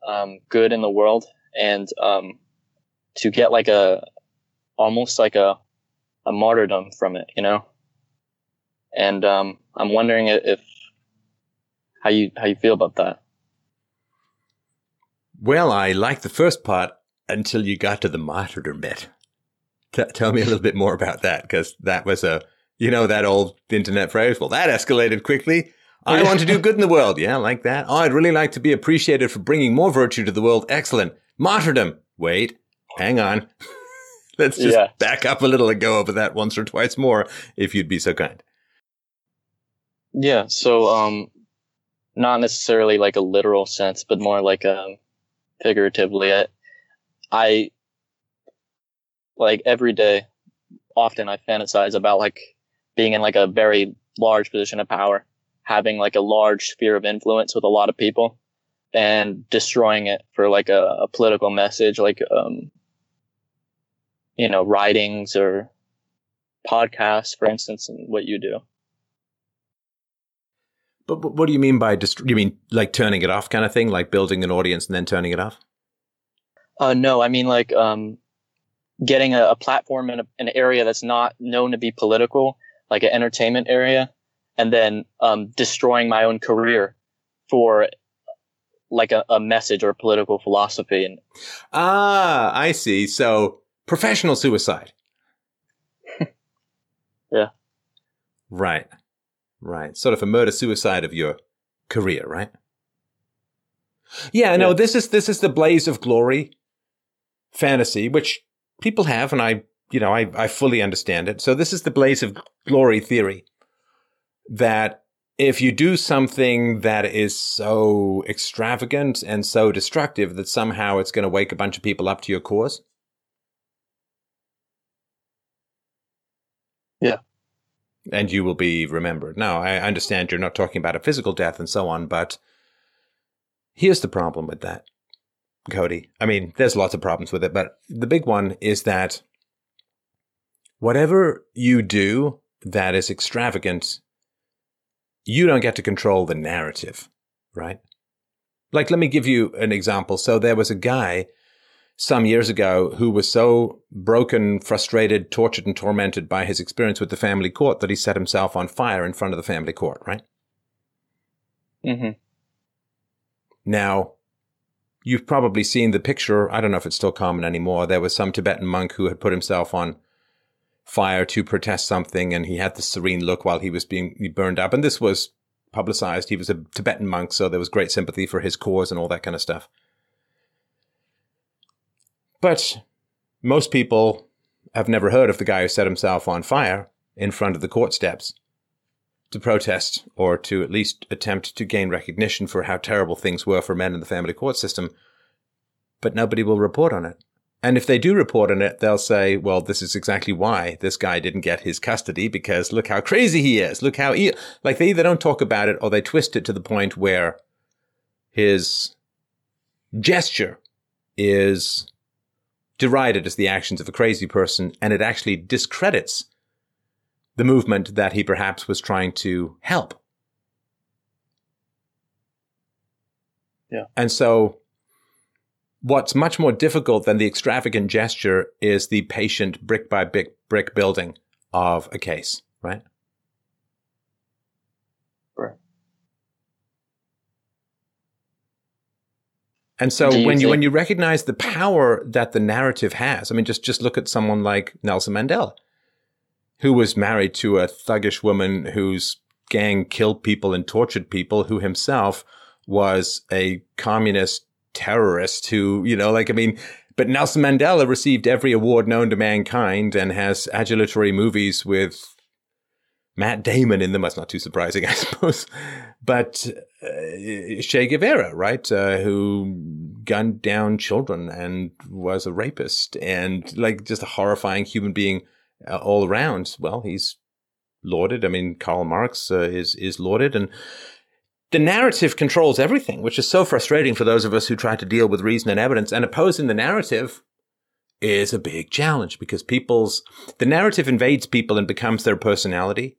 um, good in the world and um, to get like a almost like a a martyrdom from it, you know. And um, I'm wondering if how you how you feel about that. Well, I like the first part until you got to the martyrdom bit. T- tell me a little bit more about that because that was a you know that old internet phrase. Well, that escalated quickly. I want to do good in the world. Yeah, like that. Oh, I'd really like to be appreciated for bringing more virtue to the world. Excellent. Martyrdom. Wait, hang on. Let's just yeah. back up a little and go over that once or twice more, if you'd be so kind. Yeah. So, um, not necessarily like a literal sense, but more like um, figuratively. I, I like every day. Often, I fantasize about like being in like a very large position of power, having like a large sphere of influence with a lot of people, and destroying it for like a, a political message, like um, you know, writings or podcasts, for instance, and what you do. But, but what do you mean by dist- you mean like turning it off kind of thing, like building an audience and then turning it off? Uh, no, I mean like um, getting a, a platform in a, an area that's not known to be political, like an entertainment area, and then um, destroying my own career for like a, a message or a political philosophy. And ah, I see. So professional suicide. yeah. Right. Right. Sort of a murder suicide of your career, right? Yeah, no, yeah. this is this is the blaze of glory fantasy, which people have, and I you know, I, I fully understand it. So this is the blaze of glory theory that if you do something that is so extravagant and so destructive that somehow it's going to wake a bunch of people up to your cause. Yeah and you will be remembered. Now, I understand you're not talking about a physical death and so on, but here's the problem with that, Cody. I mean, there's lots of problems with it, but the big one is that whatever you do that is extravagant, you don't get to control the narrative, right? Like, let me give you an example. So there was a guy some years ago who was so broken, frustrated, tortured, and tormented by his experience with the family court that he set himself on fire in front of the family court, right? Mm-hmm. Now, you've probably seen the picture. I don't know if it's still common anymore. There was some Tibetan monk who had put himself on fire to protest something, and he had the serene look while he was being burned up. And this was publicized. He was a Tibetan monk, so there was great sympathy for his cause and all that kind of stuff. But most people have never heard of the guy who set himself on fire in front of the court steps to protest or to at least attempt to gain recognition for how terrible things were for men in the family court system. But nobody will report on it. And if they do report on it, they'll say, well, this is exactly why this guy didn't get his custody because look how crazy he is. Look how, he, like they either don't talk about it or they twist it to the point where his gesture is derided as the actions of a crazy person, and it actually discredits the movement that he perhaps was trying to help. Yeah. And so what's much more difficult than the extravagant gesture is the patient brick by brick brick building of a case, right? Right. And so you when you when you recognize the power that the narrative has, I mean, just just look at someone like Nelson Mandela, who was married to a thuggish woman whose gang killed people and tortured people, who himself was a communist terrorist who, you know, like I mean, but Nelson Mandela received every award known to mankind and has adulatory movies with Matt Damon in them. That's not too surprising, I suppose. But uh, Che Guevara, right, uh, who gunned down children and was a rapist and like just a horrifying human being uh, all around. Well, he's lauded. I mean, Karl Marx uh, is is lauded, and the narrative controls everything, which is so frustrating for those of us who try to deal with reason and evidence. And opposing the narrative is a big challenge because people's the narrative invades people and becomes their personality.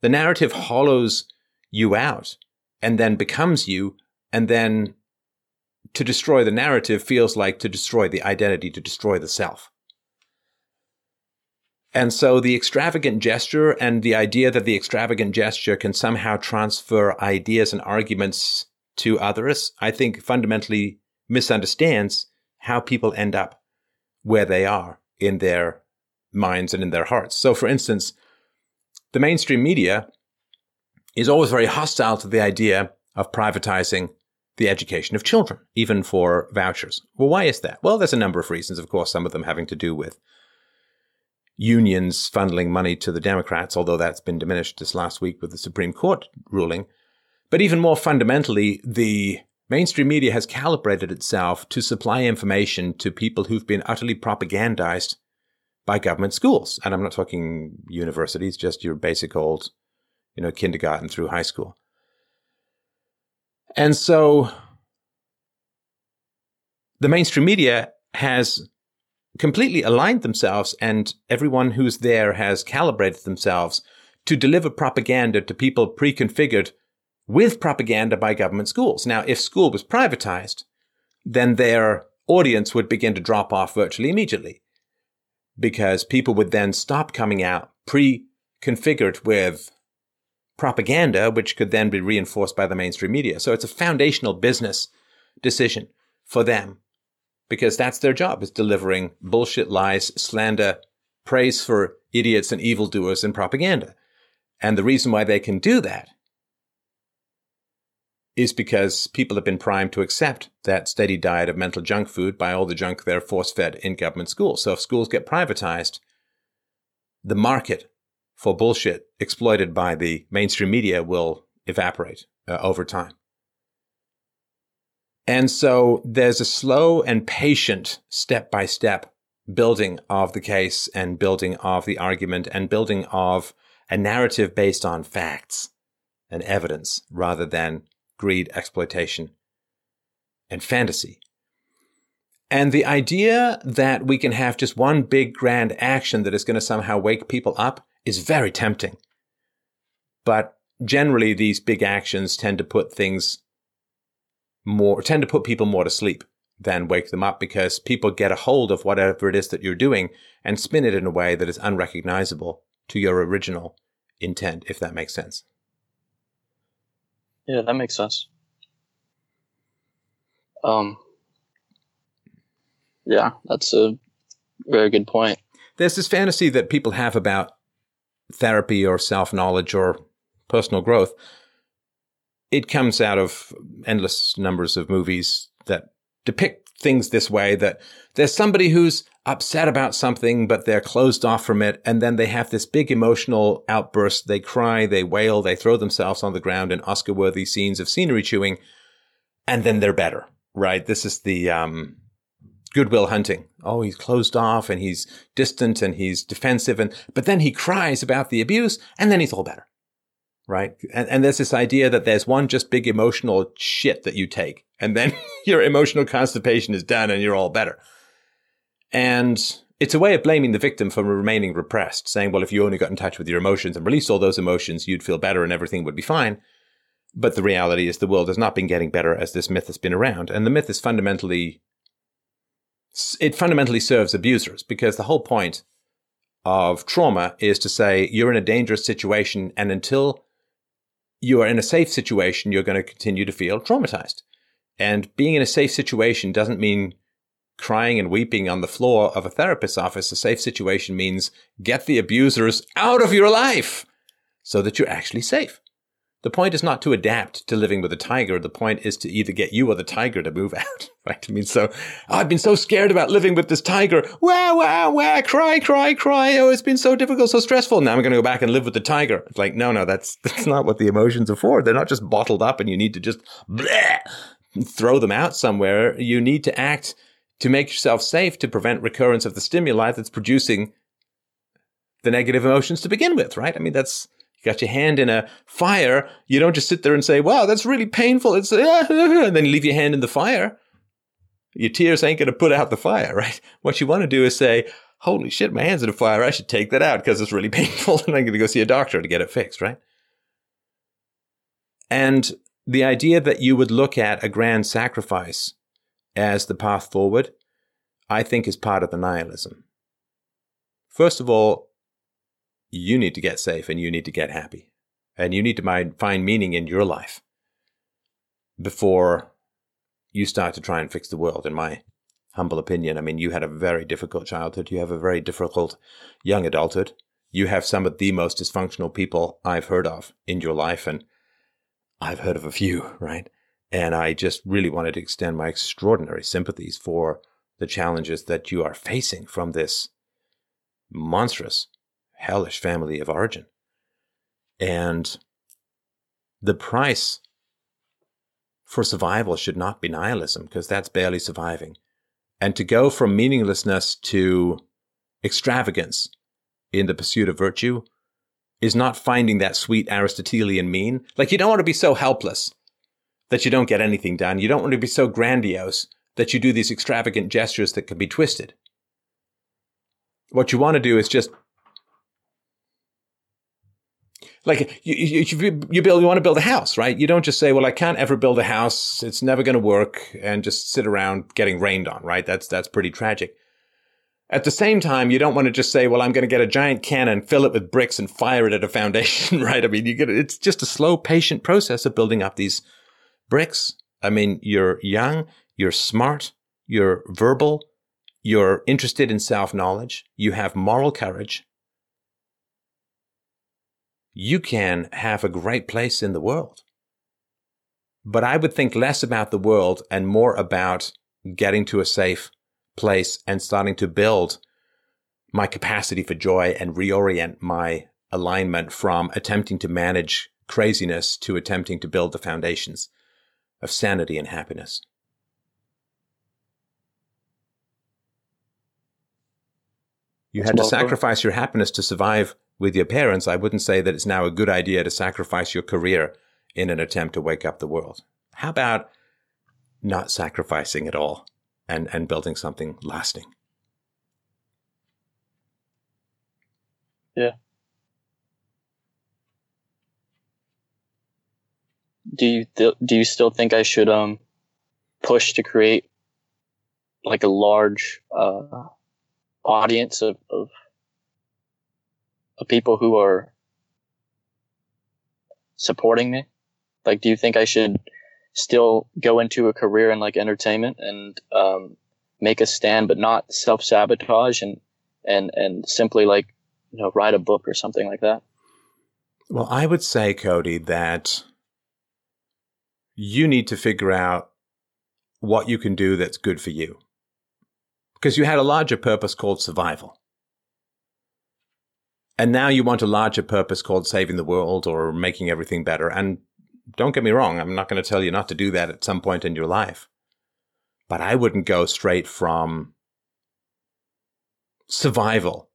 The narrative hollows you out and then becomes you, and then to destroy the narrative feels like to destroy the identity, to destroy the self. And so the extravagant gesture and the idea that the extravagant gesture can somehow transfer ideas and arguments to others, I think fundamentally misunderstands how people end up where they are in their minds and in their hearts. So, for instance, the mainstream media is always very hostile to the idea of privatizing the education of children, even for vouchers. Well, why is that? Well, there's a number of reasons, of course, some of them having to do with unions funneling money to the Democrats, although that's been diminished this last week with the Supreme Court ruling. But even more fundamentally, the mainstream media has calibrated itself to supply information to people who've been utterly propagandized by government schools. And I'm not talking universities, just your basic old, you know, kindergarten through high school. And so the mainstream media has completely aligned themselves and everyone who's there has calibrated themselves to deliver propaganda to people pre-configured with propaganda by government schools. Now, if school was privatized, then their audience would begin to drop off virtually immediately because people would then stop coming out pre-configured with propaganda, which could then be reinforced by the mainstream media. So it's a foundational business decision for them because that's their job is delivering bullshit lies, slander, praise for idiots and evildoers and propaganda. And the reason why they can do that is because people have been primed to accept that steady diet of mental junk food by all the junk they're force fed in government schools. So if schools get privatized, the market for bullshit exploited by the mainstream media will evaporate uh, over time. And so there's a slow and patient step by step building of the case and building of the argument and building of a narrative based on facts and evidence rather than greed, exploitation, and fantasy. And the idea that we can have just one big grand action that is going to somehow wake people up is very tempting. But generally, these big actions tend to put things more, tend to put people more to sleep than wake them up because people get a hold of whatever it is that you're doing and spin it in a way that is unrecognizable to your original intent, if that makes sense. Yeah, that makes sense. Um, yeah, that's a very good point. There's this fantasy that people have about therapy or self knowledge or personal growth. It comes out of endless numbers of movies that depict things this way that there's somebody who's upset about something, but they're closed off from it. And then they have this big emotional outburst. They cry, they wail, they throw themselves on the ground in Oscar worthy scenes of scenery chewing. And then they're better, right? This is the, um, Good Will Hunting. Oh, he's closed off and he's distant and he's defensive. And, but then he cries about the abuse and then he's all better. Right. And, and there's this idea that there's one just big emotional shit that you take and then your emotional constipation is done and you're all better. And it's a way of blaming the victim for remaining repressed, saying, well, if you only got in touch with your emotions and released all those emotions, you'd feel better and everything would be fine. But the reality is the world has not been getting better as this myth has been around. And the myth is fundamentally, it fundamentally serves abusers because the whole point of trauma is to say you're in a dangerous situation and until you are in a safe situation, you're going to continue to feel traumatized. And being in a safe situation doesn't mean crying and weeping on the floor of a therapist's office. A safe situation means get the abusers out of your life so that you're actually safe. The point is not to adapt to living with a tiger. The point is to either get you or the tiger to move out, right? I mean, so oh, I've been so scared about living with this tiger. Wow, wow, wow, cry, cry, cry. Oh, it's been so difficult, so stressful. Now I'm going to go back and live with the tiger. It's like, no, no, that's, that's not what the emotions are for. They're not just bottled up and you need to just bleh, throw them out somewhere. You need to act to make yourself safe to prevent recurrence of the stimuli that's producing the negative emotions to begin with, right? I mean, that's, you got your hand in a fire, you don't just sit there and say, wow, that's really painful. It's, and then you leave your hand in the fire. Your tears ain't going to put out the fire, right? What you want to do is say, holy shit, my hand's in a fire. I should take that out because it's really painful and I'm going to go see a doctor to get it fixed, right? And the idea that you would look at a grand sacrifice as the path forward, I think is part of the nihilism. First of all, you need to get safe and you need to get happy. And you need to find meaning in your life before you start to try and fix the world, in my humble opinion. I mean, you had a very difficult childhood. You have a very difficult young adulthood. You have some of the most dysfunctional people I've heard of in your life. And I've heard of a few, right? And I just really wanted to extend my extraordinary sympathies for the challenges that you are facing from this monstrous hellish family of origin. And the price for survival should not be nihilism because that's barely surviving. And to go from meaninglessness to extravagance in the pursuit of virtue is not finding that sweet Aristotelian mean. Like you don't want to be so helpless that you don't get anything done. You don't want to be so grandiose that you do these extravagant gestures that can be twisted. What you want to do is just like you, you, you build, you want to build a house, right? You don't just say, well, I can't ever build a house. It's never going to work and just sit around getting rained on, right? That's, that's pretty tragic. At the same time, you don't want to just say, well, I'm going to get a giant cannon, fill it with bricks and fire it at a foundation, right? I mean, you get it's just a slow, patient process of building up these bricks. I mean, you're young, you're smart, you're verbal, you're interested in self knowledge, you have moral courage, you can have a great place in the world. But I would think less about the world and more about getting to a safe place and starting to build my capacity for joy and reorient my alignment from attempting to manage craziness to attempting to build the foundations of sanity and happiness. You had to sacrifice your happiness to survive with your parents, I wouldn't say that it's now a good idea to sacrifice your career in an attempt to wake up the world. How about not sacrificing at all and, and building something lasting? Yeah. Do you th- do you still think I should um push to create like a large uh, audience of, of of people who are supporting me? Like, do you think I should still go into a career in like entertainment and um, make a stand, but not self sabotage and and and simply like you know write a book or something like that? Well, I would say, Cody, that you need to figure out what you can do that's good for you. Because you had a larger purpose called survival. And now you want a larger purpose called saving the world or making everything better. And don't get me wrong, I'm not going to tell you not to do that at some point in your life. But I wouldn't go straight from survival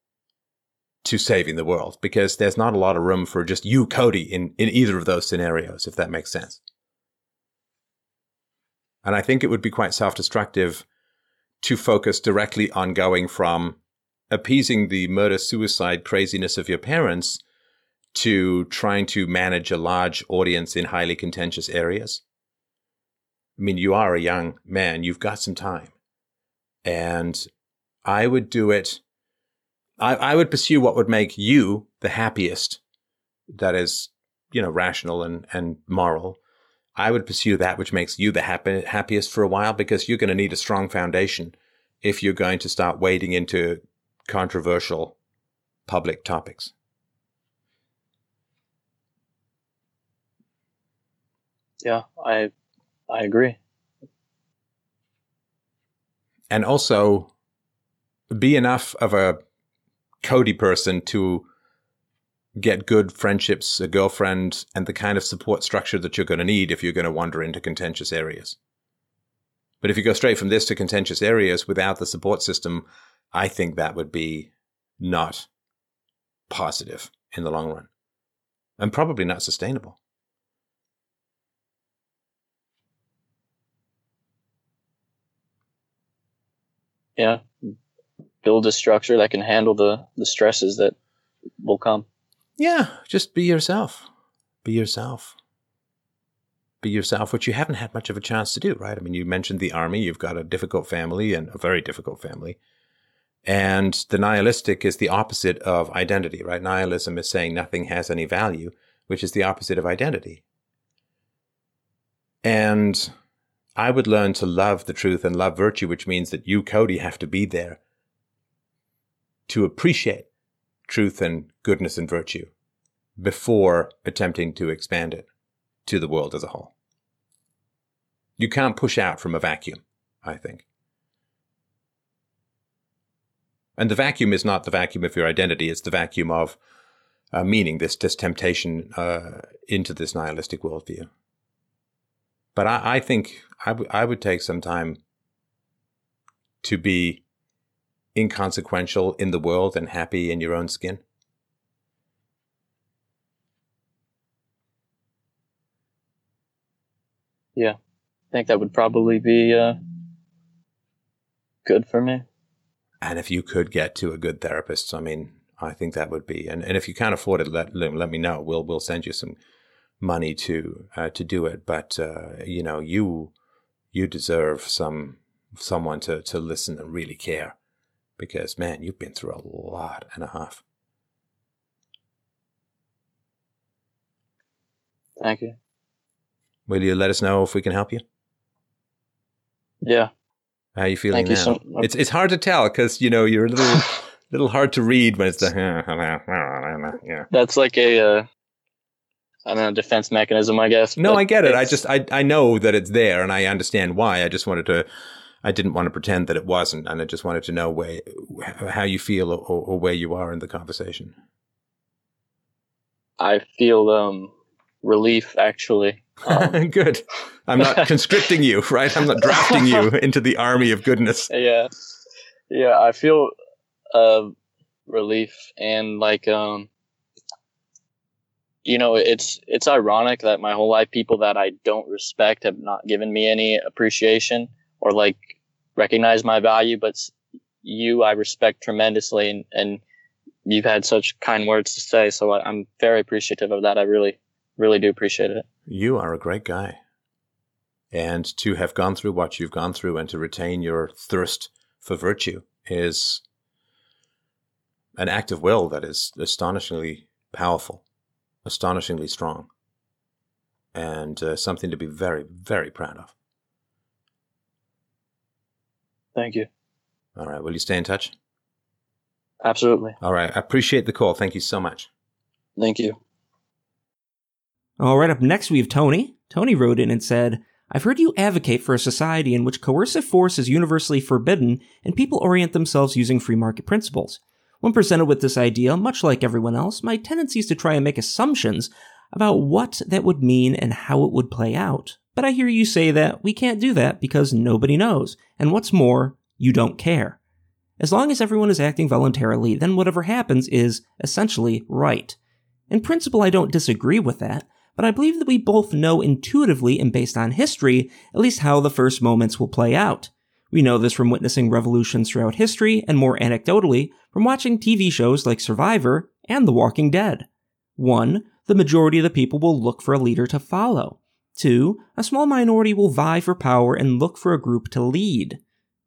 to saving the world because there's not a lot of room for just you, Cody, in, in either of those scenarios, if that makes sense. And I think it would be quite self destructive to focus directly on going from appeasing the murder suicide craziness of your parents to trying to manage a large audience in highly contentious areas. I mean, you are a young man, you've got some time. And I would do it. I, I would pursue what would make you the happiest. That is, you know, rational and, and moral. I would pursue that which makes you the happy, happiest for a while because you're going to need a strong foundation if you're going to start wading into controversial public topics. Yeah, I I agree. And also be enough of a Cody person to get good friendships, a girlfriend, and the kind of support structure that you're going to need if you're going to wander into contentious areas. But if you go straight from this to contentious areas without the support system, I think that would be not positive in the long run and probably not sustainable. Yeah. Build a structure that can handle the, the stresses that will come. Yeah, just be yourself. Be yourself. Be yourself, which you haven't had much of a chance to do, right? I mean, you mentioned the army, you've got a difficult family and a very difficult family. And the nihilistic is the opposite of identity, right? Nihilism is saying nothing has any value, which is the opposite of identity. And I would learn to love the truth and love virtue, which means that you, Cody, have to be there to appreciate truth and goodness and virtue before attempting to expand it to the world as a whole. You can't push out from a vacuum, I think. And the vacuum is not the vacuum of your identity, it's the vacuum of uh, meaning, this, this temptation uh, into this nihilistic worldview. But I, I think I, w- I would take some time to be inconsequential in the world and happy in your own skin. Yeah. I think that would probably be uh, good for me. And if you could get to a good therapist, I mean, I think that would be. And, and if you can't afford it, let, let, me know. We'll we'll send you some money to uh, to do it. But uh, you know, you you deserve some someone to to listen and really care, because man, you've been through a lot and a half. Thank you. Will you let us know if we can help you? Yeah. How are you feeling Thank you now? so- it's it's hard to tell because you know you're a little little hard to read when it's the yeah. That's like a, uh, I don't know, defense mechanism, I guess. No, I get it. I just I I know that it's there and I understand why. I just wanted to I didn't want to pretend that it wasn't and I just wanted to know where how you feel or, or where you are in the conversation. I feel um, relief, actually. Um, Good. I'm not constricting you, right? I'm not drafting you into the army of goodness. yeah. Yeah, I feel uh, relief and like um you know it's it's ironic that my whole life people that i don't respect have not given me any appreciation or like recognize my value but you i respect tremendously and, and you've had such kind words to say so I, i'm very appreciative of that i really really do appreciate it You are a great guy. And to have gone through what you've gone through and to retain your thirst for virtue is an act of will that is astonishingly powerful, astonishingly strong, and uh, something to be very, very proud of. thank you All right. Will you stay in touch? absolutely All right. I appreciate the call. Thank you so much. thank you All right, up next we have Tony. Tony wrote in and said, I've heard you advocate for a society in which coercive force is universally forbidden and people orient themselves using free market principles. When presented with this idea, much like everyone else, my tendency is to try and make assumptions about what that would mean and how it would play out. But I hear you say that we can't do that because nobody knows, and what's more, you don't care. As long as everyone is acting voluntarily, then whatever happens is essentially right. In principle, I don't disagree with that, but I believe that we both know intuitively and based on history at least how the first moments will play out. We know this from witnessing revolutions throughout history, and more anecdotally, from watching TV shows like Survivor and The Walking Dead. 1. The majority of the people will look for a leader to follow. 2. A small minority will vie for power and look for a group to lead.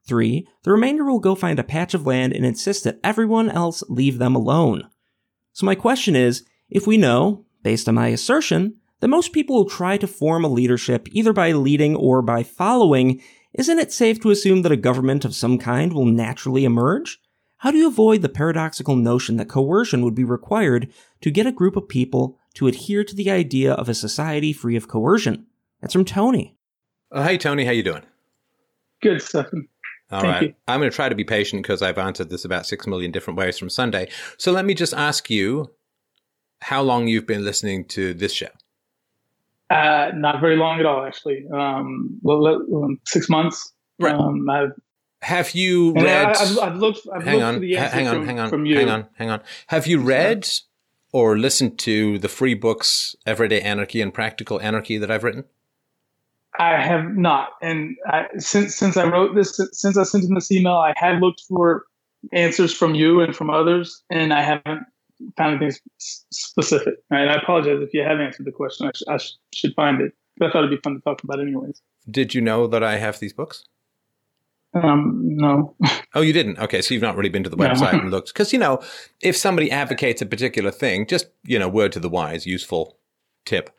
3. The remainder will go find a patch of land and insist that everyone else leave them alone. So my question is, if we know, based on my assertion, that most people will try to form a leadership either by leading or by following, isn't it safe to assume that a government of some kind will naturally emerge? How do you avoid the paradoxical notion that coercion would be required to get a group of people to adhere to the idea of a society free of coercion? That's from Tony. Oh, hey, Tony, how you doing? Good, Stefan. All Thank right. You. I'm going to try to be patient because I've answered this about six million different ways from Sunday. So let me just ask you how long you've been listening to this show. Uh, not very long at all, actually. Um, well, um, six months. Right. Um, I've, have you read? I, have I've looked. I've hang looked on. For the hang on. from, hang on. From you. Hang on. Hang on. Have you read or listened to the free books "Everyday Anarchy" and "Practical Anarchy" that I've written? I have not, and I, since since I wrote this, since I sent in this email, I had looked for answers from you and from others, and I haven't found anything specific. Right? I apologize if you have answered the question. I, sh- I sh- should find it, but I thought it'd be fun to talk about anyways. Did you know that I have these books? Um, no. oh, you didn't? Okay, so you've not really been to the website no. and looked because you know if somebody advocates a particular thing, just you know, word to the wise, useful tip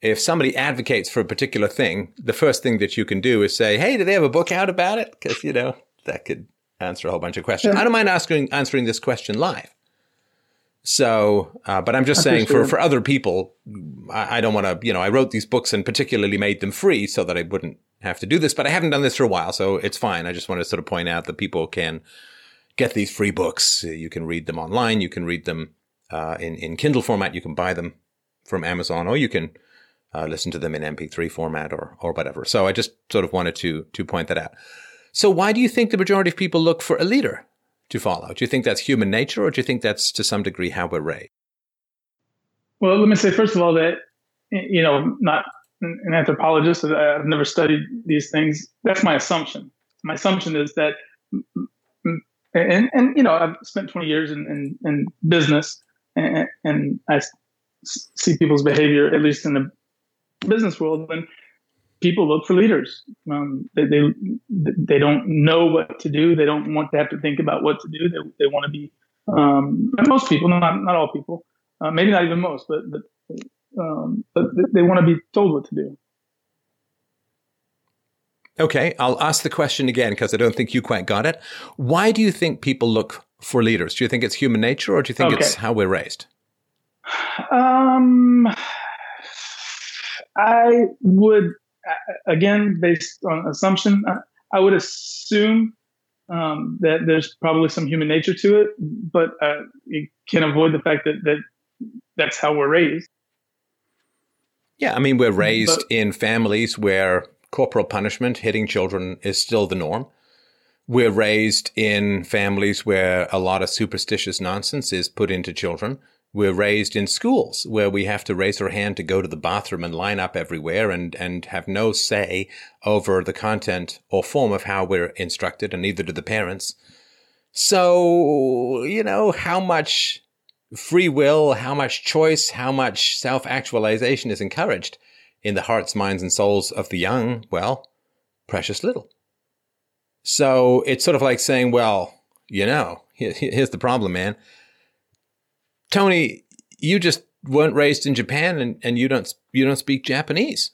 if somebody advocates for a particular thing, the first thing that you can do is say, "Hey, do they have a book out about it?" Because you know that could answer a whole bunch of questions. Yeah. I don't mind asking answering this question live. So, uh, but I'm just saying for, for other people, I, I don't want to, you know, I wrote these books and particularly made them free so that I wouldn't have to do this, but I haven't done this for a while. So it's fine. I just want to sort of point out that people can get these free books. You can read them online. You can read them, uh, in, in Kindle format. You can buy them from Amazon or you can, uh, listen to them in MP3 format or or whatever. So I just sort of wanted to to point that out. So why do you think the majority of people look for a leader to follow? Do you think that's human nature, or do you think that's to some degree how we're raised? Well, let me say first of all that you know, not an anthropologist. I've never studied these things. That's my assumption. My assumption is that, and and you know, I've spent 20 years in in, in business, and, and I see people's behavior, at least in the business world when people look for leaders. Um, they, they, they don't know what to do. They don't want to have to think about what to do. They, they want to be. Um, most people, not not all people, uh, maybe not even most, but but um, but they want to be told what to do. Okay, I'll ask the question again because I don't think you quite got it. Why do you think people look for leaders? Do you think it's human nature, or do you think okay. it's how we're raised? Um, I would, again, based on assumption, I would assume um, that there's probably some human nature to it, but uh, you can't avoid the fact that, that that's how we're raised. Yeah, I mean, we're raised but, in families where corporal punishment, hitting children, is still the norm. We're raised in families where a lot of superstitious nonsense is put into children. We're raised in schools where we have to raise our hand to go to the bathroom and line up everywhere and, and have no say over the content or form of how we're instructed, and neither do the parents. So, you know, how much free will, how much choice, how much self actualization is encouraged in the hearts, minds, and souls of the young? Well, precious little. So it's sort of like saying, well, you know, here's the problem, man. Tony, you just weren't raised in Japan and, and you don't you don't speak Japanese.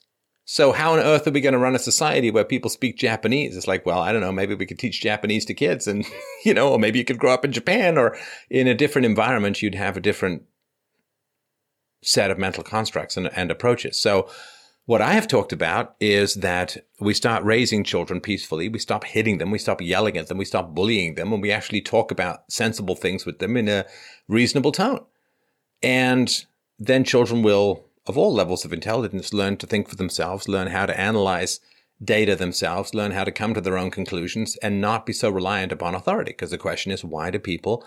So how on earth are we going to run a society where people speak Japanese? It's like, well, I don't know, maybe we could teach Japanese to kids and, you know, or maybe you could grow up in Japan or in a different environment, you'd have a different set of mental constructs and, and approaches. So what I have talked about is that we start raising children peacefully. We stop hitting them. We stop yelling at them. We stop bullying them and we actually talk about sensible things with them in a reasonable tone. And then children will, of all levels of intelligence, learn to think for themselves, learn how to analyze data themselves, learn how to come to their own conclusions and not be so reliant upon authority. Because the question is, why do people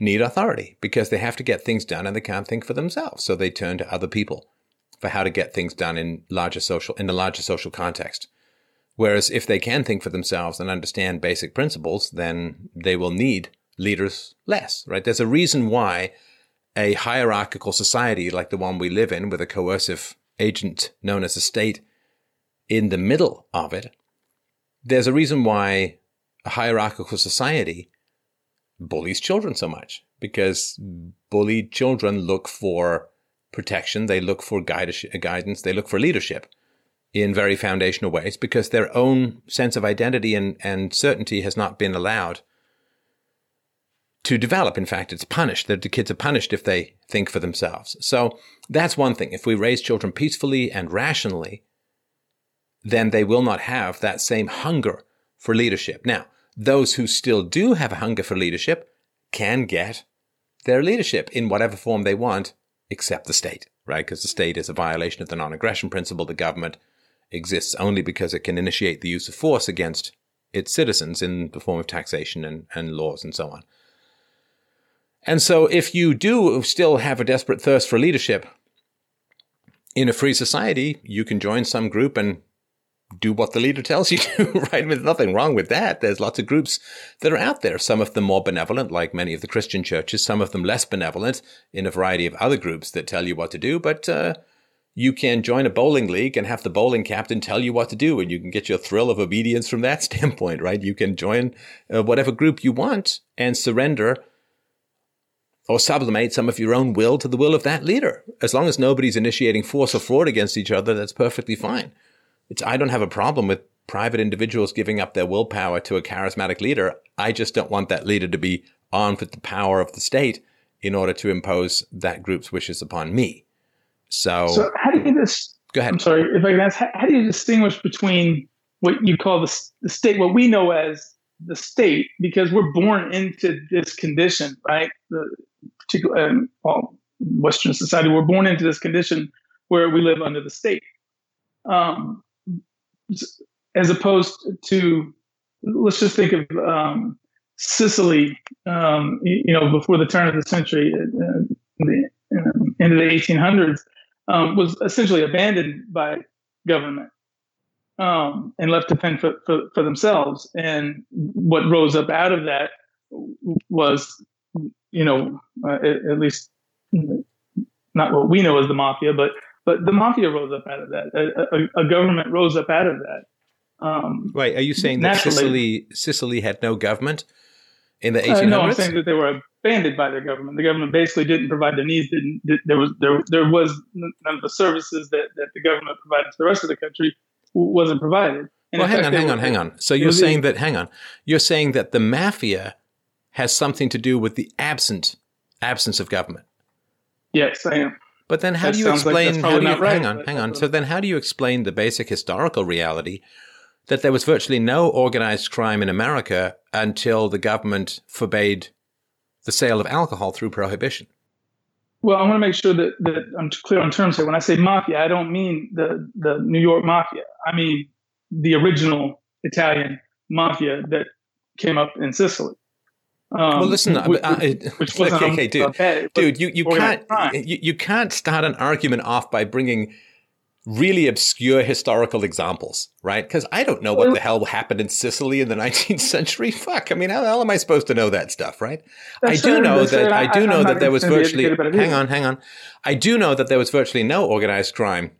need authority? Because they have to get things done and they can't think for themselves. So they turn to other people for how to get things done in larger social in the larger social context. Whereas if they can think for themselves and understand basic principles, then they will need leaders less, right? There's a reason why a hierarchical society like the one we live in with a coercive agent known as a state in the middle of it, there's a reason why a hierarchical society bullies children so much because bullied children look for protection, they look for guidance, they look for leadership in very foundational ways because their own sense of identity and, and certainty has not been allowed to develop. In fact, it's punished. The kids are punished if they think for themselves. So that's one thing. If we raise children peacefully and rationally, then they will not have that same hunger for leadership. Now, those who still do have a hunger for leadership can get their leadership in whatever form they want, except the state, right? Because the state is a violation of the non aggression principle. The government exists only because it can initiate the use of force against its citizens in the form of taxation and, and laws and so on. And so, if you do still have a desperate thirst for leadership in a free society, you can join some group and do what the leader tells you to, right? There's nothing wrong with that. There's lots of groups that are out there. Some of them more benevolent, like many of the Christian churches. Some of them less benevolent in a variety of other groups that tell you what to do. But uh, you can join a bowling league and have the bowling captain tell you what to do, and you can get your thrill of obedience from that standpoint, right? You can join uh, whatever group you want and surrender or sublimate some of your own will to the will of that leader. As long as nobody's initiating force or fraud against each other, that's perfectly fine. It's, I don't have a problem with private individuals giving up their willpower to a charismatic leader. I just don't want that leader to be armed with the power of the state in order to impose that group's wishes upon me. So, so how do you just go ahead? I'm sorry if I can ask. How, how do you distinguish between what you call the, the state, what we know as the state, because we're born into this condition, right? The particular um, well, Western society, we're born into this condition where we live under the state. Um, as opposed to let's just think of um, Sicily, um, you know, before the turn of the century, uh, the uh, end of the 1800s, um, was essentially abandoned by government um, and left to fend for, for, for, themselves. And what rose up out of that was, you know, uh, at, at, least not what we know as the mafia, but but the mafia rose up out of that. A, a, a government rose up out of that. Um, Wait, are you saying that Sicily Sicily had no government in the 1800s? Uh, no, I'm saying that they were abandoned by their government. The government basically didn't provide their needs. Didn't there was there there was none of the services that, that the government provided to the rest of the country wasn't provided. And well, hang on, hang were, on, hang on. So you're saying that hang on, you're saying that the mafia has something to do with the absent absence of government. Yes, I am. But then how that do you explain like do you, right, hang on, hang on. So then how do you explain the basic historical reality that there was virtually no organized crime in America until the government forbade the sale of alcohol through prohibition? Well, I want to make sure that, that I'm clear on terms here. When I say mafia, I don't mean the, the New York mafia. I mean the original Italian mafia that came up in Sicily. Um, well, listen, which, uh, which okay, okay, dude, dude, you, you can't you, you can't start an argument off by bringing really obscure historical examples, right? Because I don't know what the hell happened in Sicily in the 19th century. Fuck, I mean, how the hell am I supposed to know that stuff, right? I do know that I do know that there was virtually hang on, hang on. I do know that there was virtually no organized crime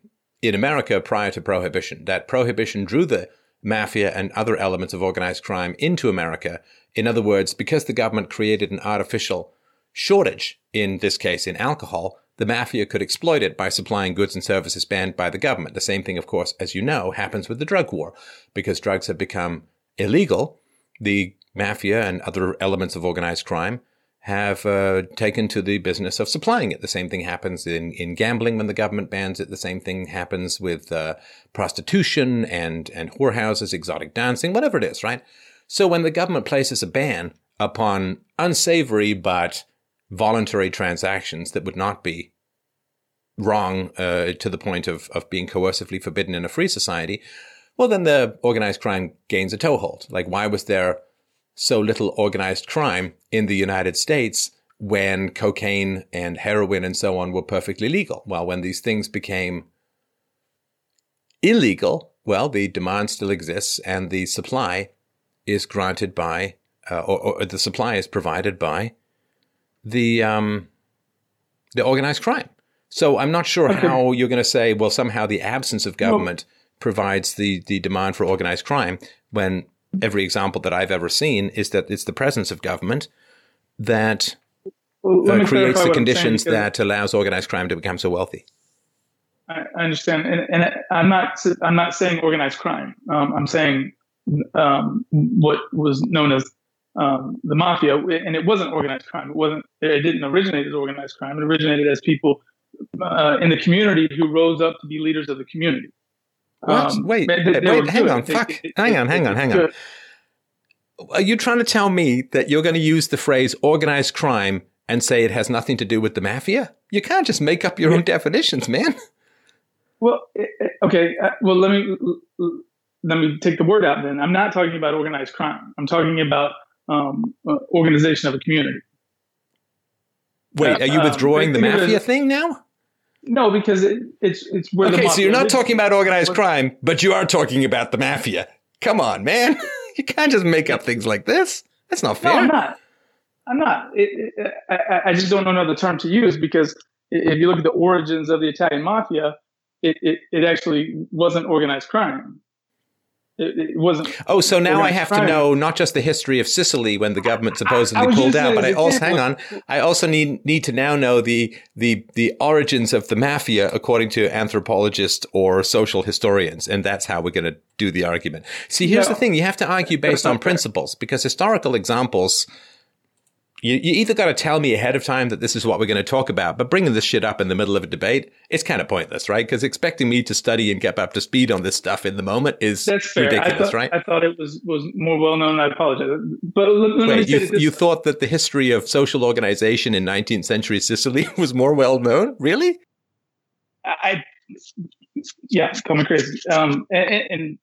in America prior to prohibition. That prohibition drew the mafia and other elements of organized crime into America in other words, because the government created an artificial shortage, in this case in alcohol, the mafia could exploit it by supplying goods and services banned by the government. The same thing, of course, as you know, happens with the drug war. Because drugs have become illegal, the mafia and other elements of organized crime have uh, taken to the business of supplying it. The same thing happens in, in gambling when the government bans it. The same thing happens with uh, prostitution and, and whorehouses, exotic dancing, whatever it is, right? So when the government places a ban upon unsavory but voluntary transactions that would not be wrong uh, to the point of, of being coercively forbidden in a free society, well, then the organized crime gains a toehold. Like, why was there so little organized crime in the United States when cocaine and heroin and so on were perfectly legal? Well, when these things became illegal, well, the demand still exists and the supply is granted by, uh, or, or, the supply is provided by the um, the organized crime. So I'm not sure Okay. how you're going to say, well, somehow the absence of government provides the, the demand for organized crime when every example that I've ever seen is that it's the presence of government that Well, uh, creates the saying, conditions that allows organized crime to become so wealthy. I, I understand, and, and I'm not I'm not saying organized crime. Um, I'm saying um, what was known as um, the mafia, and it wasn't organized crime. It wasn't. It didn't originate as organized crime. It originated as people uh, in the community who rose up to be leaders of the community. What? Um, wait, they- they wait, hang on, fuck. hang on, hang on, hang on. Are you trying to tell me that you're going to use the phrase organized crime and say it has nothing to do with the mafia? You can't just make up your own definitions, man. Well, okay. uh, Well, let me let me take the word out. Then I'm not talking about organized crime. I'm talking about um, uh, organization of a community. Wait, are you Um, withdrawing the think mafia thing now? No, because it, it's it's where the Okay, so you're not originated. talking about organized crime, but you are talking about the mafia. Come on, man. You can't just make up things like this. That's not No, fair. I'm not. I'm not. It, it, I, I just don't know another term to use because if you look at the origins of the Italian mafia, it, it, it actually wasn't organized crime. It, it wasn't. Oh, so now I have to know not just the history of Sicily when the government supposedly pulled out, but I also hang on. I also need need to now know the the the origins of the mafia according to anthropologists or social historians, and that's how we're going to do the argument. See, here's No. the thing: you have to argue based on fair. principles because historical examples. You, you either got to tell me ahead of time that this is what we're going to talk about, but bringing this shit up in the middle of a debate, it's kind of pointless, right? Because expecting me to study and get up to speed on this stuff in the moment is That's fair. ridiculous, I thought, right? I thought it was was more well known. I apologize, but let, let Wait, you, this you thought that the history of social organization in 19th century Sicily was more well known? Really? I, yeah, call me crazy. Um, and- and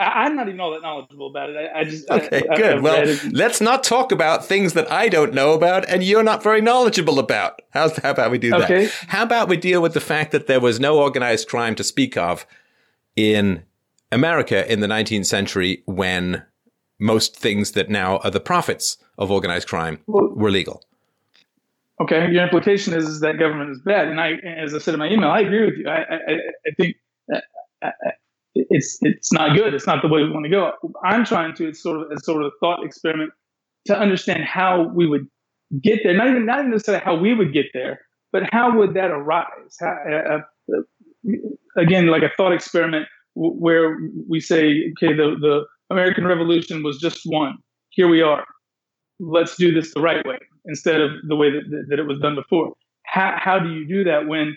I, I'm not even all that knowledgeable about it. I, I just Okay, I, I, good. Well, let's not talk about things that I don't know about and you're not very knowledgeable about. How's, how about we do that? Okay. How about we deal with the fact that there was no organized crime to speak of in America in the 19th century when most things that now are the profits of organized crime were legal? Okay, your implication is, is that government is bad, and I, as I said in my email, I agree with you. I, I, I- I think uh, it's it's not good. It's not the way we want to go. I'm trying to it's sort of as sort of a thought experiment to understand how we would get there. Not even not even necessarily how we would get there, but how would that arise? How, uh, uh, again, like a thought experiment w- where we say, okay, the the American Revolution was just one. Here we are. Let's do this the right way instead of the way that, that, that it was done before. How, how do you do that when,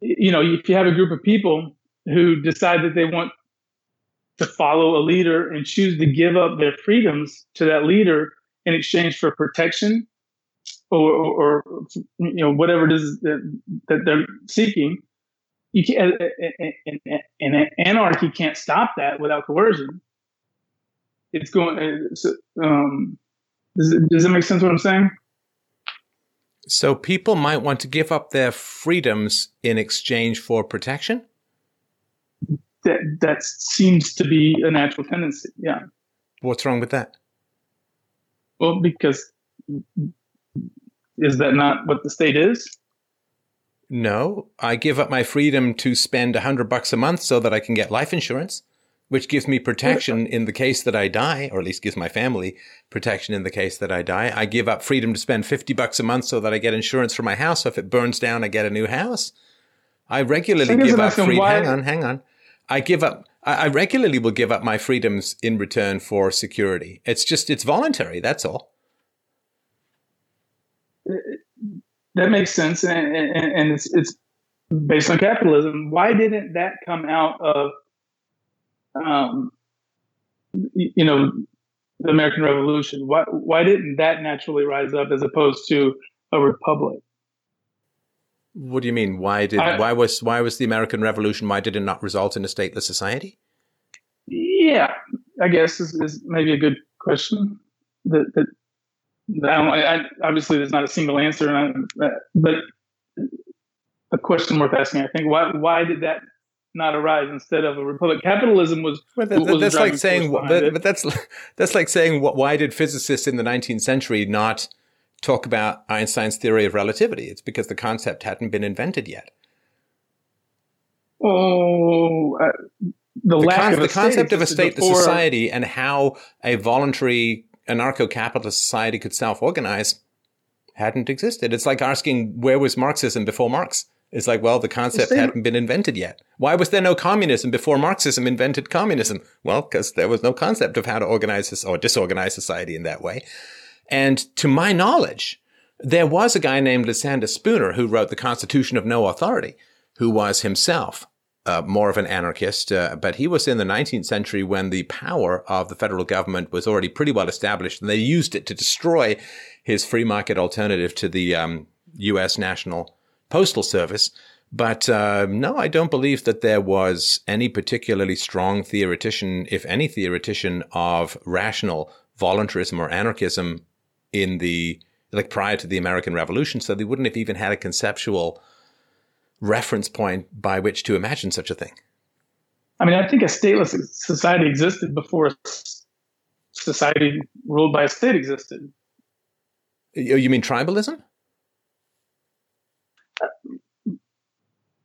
you know, if you have a group of people who decide that they want to follow a leader and choose to give up their freedoms to that leader in exchange for protection or, or, or you know, whatever it is that, that they're seeking, you can and, anarchy can't stop that without coercion. It's going, it's, um, does does it make sense what I'm saying? So people might want to give up their freedoms in exchange for protection? That that seems to be a natural tendency. Yeah. What's wrong with that? Well, because is that not what the state is? No, I give up my freedom to spend a hundred bucks a month so that I can get life insurance, which gives me protection in the case that I die, or at least gives my family protection in the case that I die. I give up freedom to spend 50 bucks a month so that I get insurance for my house. So if it burns down, I get a new house. I regularly give up freedom. why- Hang on, hang on. I give up, I regularly will give up my freedoms in return for security. It's just, it's voluntary. That's all. That makes sense, and, and, and it's it's based on capitalism. Why didn't that come out of, um, you know, the American Revolution? Why why didn't that naturally rise up as opposed to a republic? What do you mean? Why did, I- why was, why was the American Revolution, why did it not result in a stateless society? Yeah, I guess is, is maybe a good question. That, that, that I I, obviously there's not a single answer, and I, uh, but a question worth asking. I think why why did that not arise instead of a republic? Capitalism was Well, that, was that's like saying, but, but that's that's like saying, what? Why did physicists in the 19th century not talk about Einstein's theory of relativity. It's because the concept hadn't been invented yet. Oh, uh, the, The, lack con- of the concept of a state, the before- society, and how a voluntary anarcho-capitalist society could self-organize hadn't existed. It's like asking where was Marxism before Marx? It's like, well, the concept same- hadn't been invented yet. Why was there no communism before Marxism invented communism? Well, because there was no concept of how to organize or disorganize society in that way. And to my knowledge, there was a guy named Lysander Spooner who wrote The Constitution of No Authority, who was himself uh, more of an anarchist, uh, but he was in the 19th century when the power of the federal government was already pretty well established, and they used it to destroy his free market alternative to the um, U.S. National Postal Service. But uh, no, I don't believe that there was any particularly strong theoretician, if any theoretician, of rational voluntarism or anarchism in the like prior to the American Revolution. So they wouldn't have even had a conceptual reference point by which to imagine such a thing. I mean, I think a stateless society existed before s- society ruled by a state existed. You mean tribalism?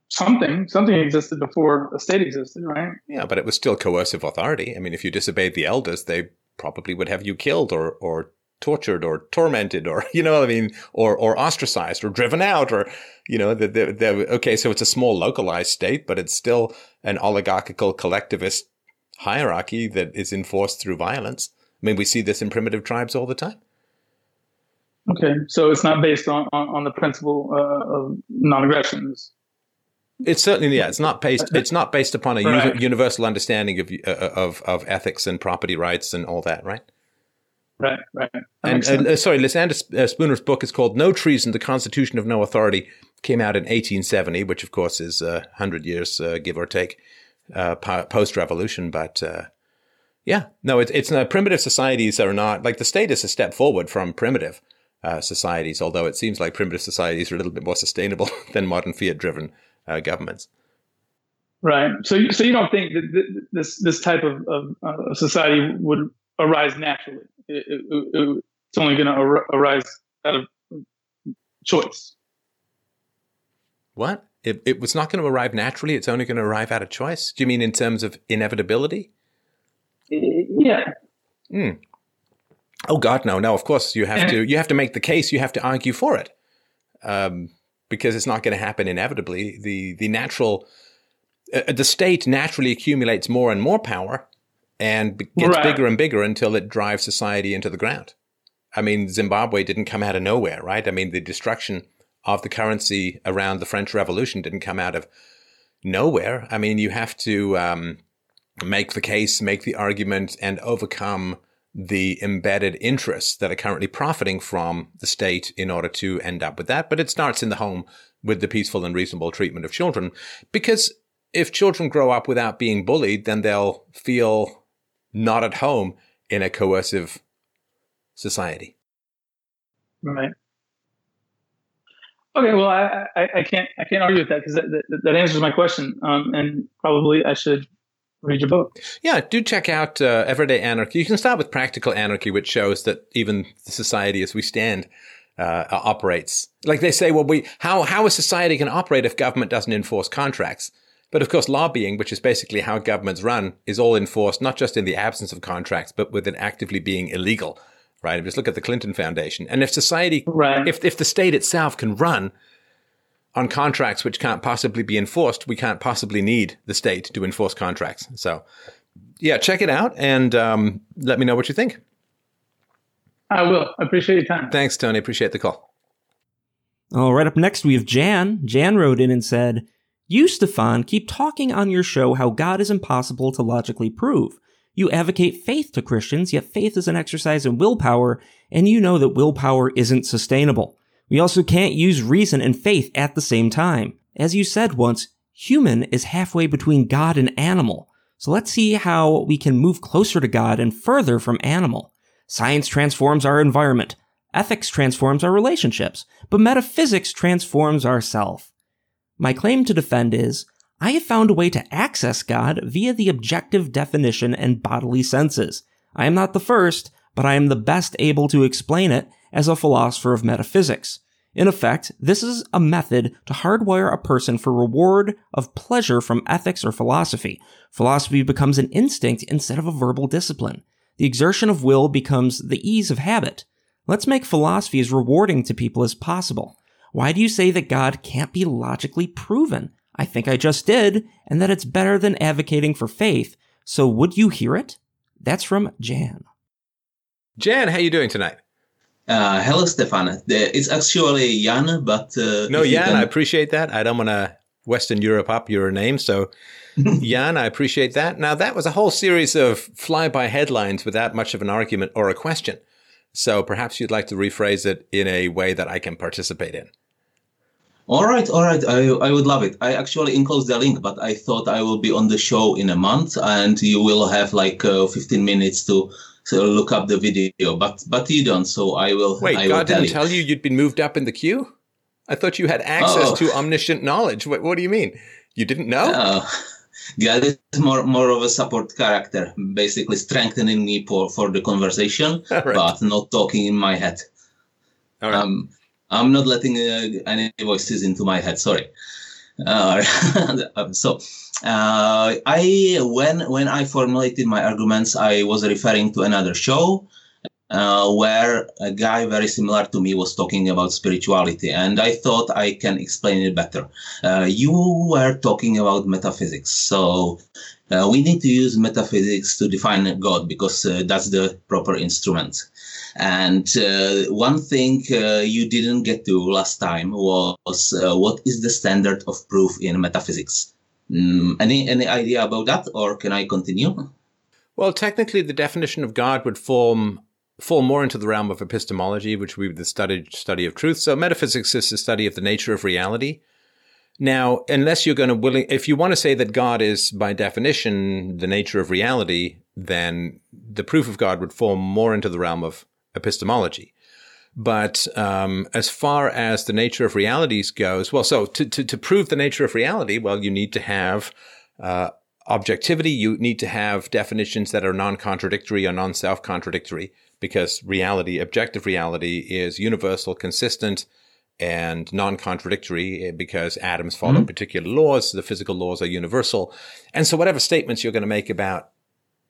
Something, something existed before a state existed, right? Yeah, but it was still coercive authority. I mean, if you disobeyed the elders, they probably would have you killed or, or tortured or tormented or, you know what I mean, or, or ostracized or driven out or, you know, the, okay, so it's a small localized state, but it's still an oligarchical collectivist hierarchy that is enforced through violence. I mean, we see this in primitive tribes all the time. Okay, so it's not based on on, on the principle uh, of non-aggression. It's- It's certainly yeah. It's not based. It's not based upon a Right. universal understanding of uh, of of ethics and property rights and all that, right? Right, right. That And makes uh, sorry, Lysander uh, Spooner's book is called "No Treason: The Constitution of No Authority." Came out in 1870, which of course is uh, hundred years, uh, give or take, uh, post-revolution. But uh, yeah, no, it's it's uh, primitive societies are not like the state is a step forward from primitive uh, societies, although it seems like primitive societies are a little bit more sustainable than modern fiat-driven uh, governments. Right. So, you- so you don't think that th- th- this this type of, of uh, society would arise naturally? It, it, it- it's only going to ar- arise out of choice. What? It, it was not going to arrive naturally. It's only going to arrive out of choice. Do you mean in terms of inevitability? Yeah. Oh God, no, no. Of course, you have to. You have to make the case. You have to argue for it, um, because it's not going to happen inevitably. The the natural, uh, the state naturally accumulates more and more power, and gets Right. bigger and bigger until it drives society into the ground. I mean, Zimbabwe didn't come out of nowhere, right? I mean, the destruction of the currency around the French Revolution didn't come out of nowhere. I mean, you have to um, make the case, make the argument, and overcome the embedded interests that are currently profiting from the state in order to end up with that. But it starts in the home with the peaceful and reasonable treatment of children. Because if children grow up without being bullied, then they'll feel not at home in a coercive society. Right. Okay. Well, I, I, I can't I can't argue with that because that, that, that answers my question. Um, and probably I should read your book. Yeah, do check out uh, Everyday Anarchy. You can start with Practical Anarchy, which shows that even the society as we stand uh, operates. Like they say, well, we how how a society can operate if government doesn't enforce contracts. But of course, lobbying, which is basically how governments run, is all enforced not just in the absence of contracts, but with it actively being illegal. Right? Just look at the Clinton Foundation. And if society, Right. if if the state itself can run on contracts which can't possibly be enforced, we can't possibly need the state to enforce contracts. So, yeah, check it out and um, let me know what you think. I will. I appreciate your time. Thanks, Tony. Appreciate the call. All right, up next, we have Jan. Jan wrote in and said, You, Stefan, keep talking on your show how God is impossible to logically prove. You advocate faith to Christians, yet faith is an exercise in willpower, and you know that willpower isn't sustainable. We also can't use reason and faith at the same time. As you said once, human is halfway between God and animal. So let's see how we can move closer to God and further from animal. Science transforms our environment. Ethics transforms our relationships, but metaphysics transforms our self. My claim to defend is I have found a way to access God via the objective definition and bodily senses. I am not the first, but I am the best able to explain it as a philosopher of metaphysics. In effect, this is a method to hardwire a person for reward of pleasure from ethics or philosophy. Philosophy becomes an instinct instead of a verbal discipline. The exertion of will becomes the ease of habit. Let's make philosophy as rewarding to people as possible. Why do you say that God can't be logically proven? I think I just did, and that it's better than advocating for faith. So would you hear it? That's from Jan. Jan, how are you doing tonight? Uh, hello, Stefan. It's actually Jan, but uh, no, Jan. Can... I appreciate that. I don't want to Western Europe up your name, so Jan, I appreciate that. Now that was a whole series of fly-by headlines without much of an argument or a question. So perhaps you'd like to rephrase it in a way that I can participate in. All right, all right. I, I would love it. I actually enclosed the link, but I thought I will be on the show in a month and you will have like uh, 15 minutes to so look up the video, but but you don't. So I will. Wait, I God will didn't tell, tell you you'd been moved up in the queue. I thought you had access oh. to omniscient knowledge. What, what do you mean? You didn't know? Uh, God is more more of a support character, basically strengthening me for, for the conversation, right. but not talking in my head. All right. Um, I'm not letting uh, any voices into my head. Sorry. Uh, so uh, I when when I formulated my arguments, I was referring to another show uh, where a guy very similar to me was talking about spirituality, and I thought I can explain it better. Uh, you were talking about metaphysics, so uh, we need to use metaphysics to define God because uh, that's the proper instrument. And uh, one thing uh, you didn't get to last time was what is the standard of proof in metaphysics? Mm, any any idea about that, or can I continue? Well, technically, the definition of God would form fall more into the realm of epistemology, which would be the study study of truth. So, metaphysics is the study of the nature of reality. Now, unless you're going to willing, if you want to say that God is by definition the nature of reality, then the proof of God would fall more into the realm of epistemology. But um, as far as the nature of realities goes, well, so to, to, to prove the nature of reality, well, you need to have uh, objectivity. You need to have definitions that are non-contradictory or non-self-contradictory because reality, objective reality is universal, consistent, and non-contradictory because atoms follow mm-hmm. particular laws. The physical laws are universal. And so whatever statements you're going to make about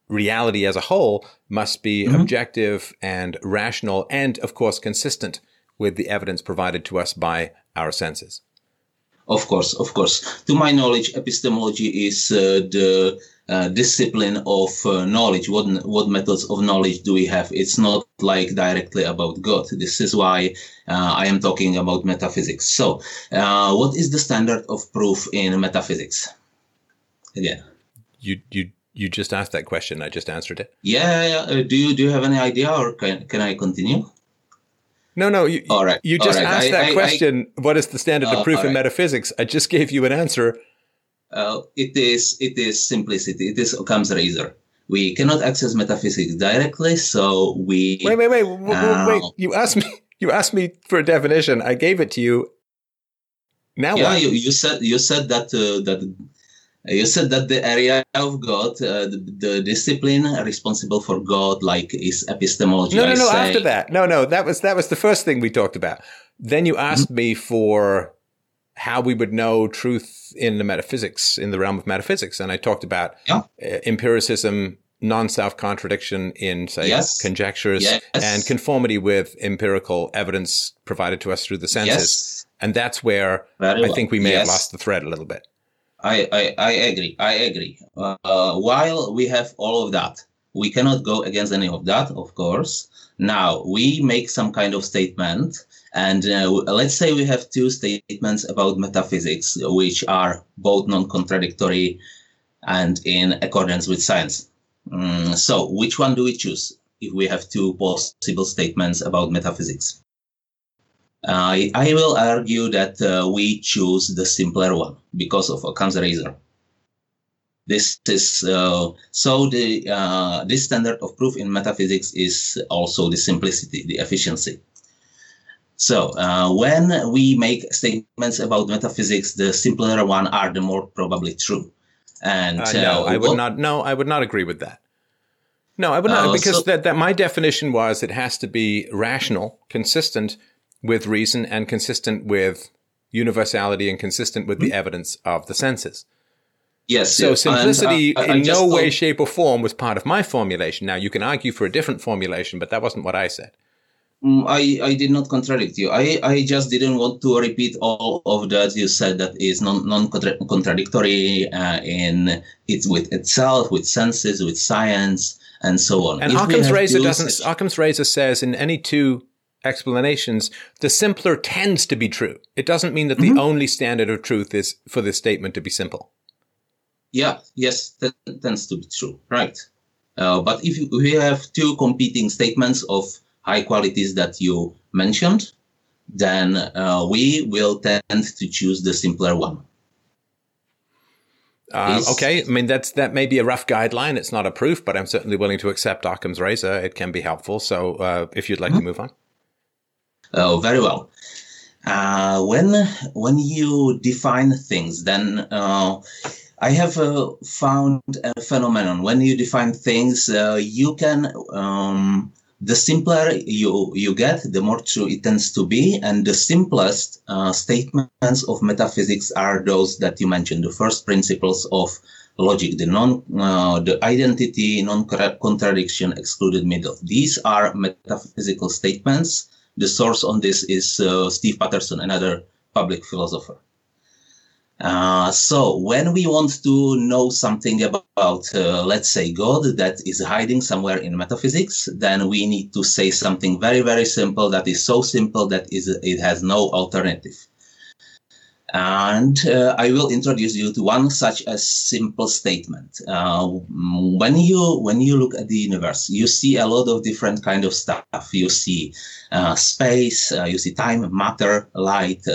reality as a whole must be mm-hmm. objective and rational and, of course, consistent with the evidence provided to us by our senses. Of course, of course. To my knowledge, epistemology is uh, the uh, discipline of uh, knowledge. What what methods of knowledge do we have? It's not like directly about God. This is why uh, I am talking about metaphysics. So, uh, what is the standard of proof in metaphysics? Again, you you you just asked that question. I just answered it. Yeah. yeah. Uh, do you do you have any idea, or can can I continue? No, no. You, all right. You just right. asked I, that I, question. I, what is the standard of proof in right. metaphysics? I just gave you an answer. Uh, it is it is simplicity. It is Occam's razor. We cannot access metaphysics directly, so we wait, wait, wait, wait, wait, wait. You asked me. You asked me for a definition. I gave it to you. Now yeah, what? You, you said you said that uh, that you said that the area of God, uh, the, the, discipline responsible for God, like is epistemology. No, no, no. After that, no, no. That was that was the first thing we talked about. Then you asked mm-hmm. me for how we would know truth in the metaphysics, in the realm of metaphysics, and I talked about yeah. uh, empiricism, non-self contradiction in say yes. conjectures, yes. and conformity with empirical evidence provided to us through the senses. Yes. And that's where Very I think we may have lost the thread a little bit. I, I, I agree. I agree. Uh, while we have all of that, we cannot go against any of that, of course. Now we make some kind of statement, and uh, let's say we have two statements about metaphysics, which are both non-contradictory and in accordance with science. Mm, so, which one do we choose if we have two possible statements about metaphysics? I, I will argue that uh, we choose the simpler one because of Occam's razor. This is uh, so the uh, this standard of proof in metaphysics is also the simplicity, the efficiency. So uh, when we make statements about metaphysics, the simpler one are the more probably true. And uh, no, uh, I would not. No, I would not agree with that. No, I would not, uh, because so, that, that my definition was it has to be rational, consistent with reason, and consistent with universality and consistent with mm-hmm. the evidence of the senses. Yes. So simplicity and, uh, in no way, shape, or form was part of my formulation. Now you can argue for a different formulation, but that wasn't what I said. Mm, I, I did not contradict you. I, I just didn't want to repeat all of that you said that is non non contradictory uh, in it with itself, with senses, with science, and so on. And if Occam's razor doesn't. Such... Occam's razor says in any two explanations, the simpler tends to be true. It doesn't mean that mm-hmm. the only standard of truth is for this statement to be simple. Yeah. Yes, that tends to be true. Right. Uh, but if we have two competing statements of high qualities that you mentioned, then uh, we will tend to choose the simpler one. Uh, okay, I mean that's that may be a rough guideline. It's not a proof, but I'm certainly willing to accept Occam's razor. It can be helpful. So, uh, if you'd like mm-hmm. to move on. Oh, very well. Uh, when when you define things, then uh, I have uh, found a phenomenon. When you define things, uh, you can um, the simpler you you get, the more true it tends to be, and the simplest uh, statements of metaphysics are those that you mentioned, the first principles of logic, the non, uh, the identity, non-contradiction, excluded middle. These are metaphysical statements. The source on this is uh, Steve Patterson, another public philosopher. Uh, so when we want to know something about, uh, let's say, God that is hiding somewhere in metaphysics, then we need to say something very, very simple that is so simple that is, it has no alternative. And uh, I will introduce you to one such a simple statement. Uh, when you when you look at the universe, you see a lot of different kind of stuff. You see uh, space, you see time, matter, light,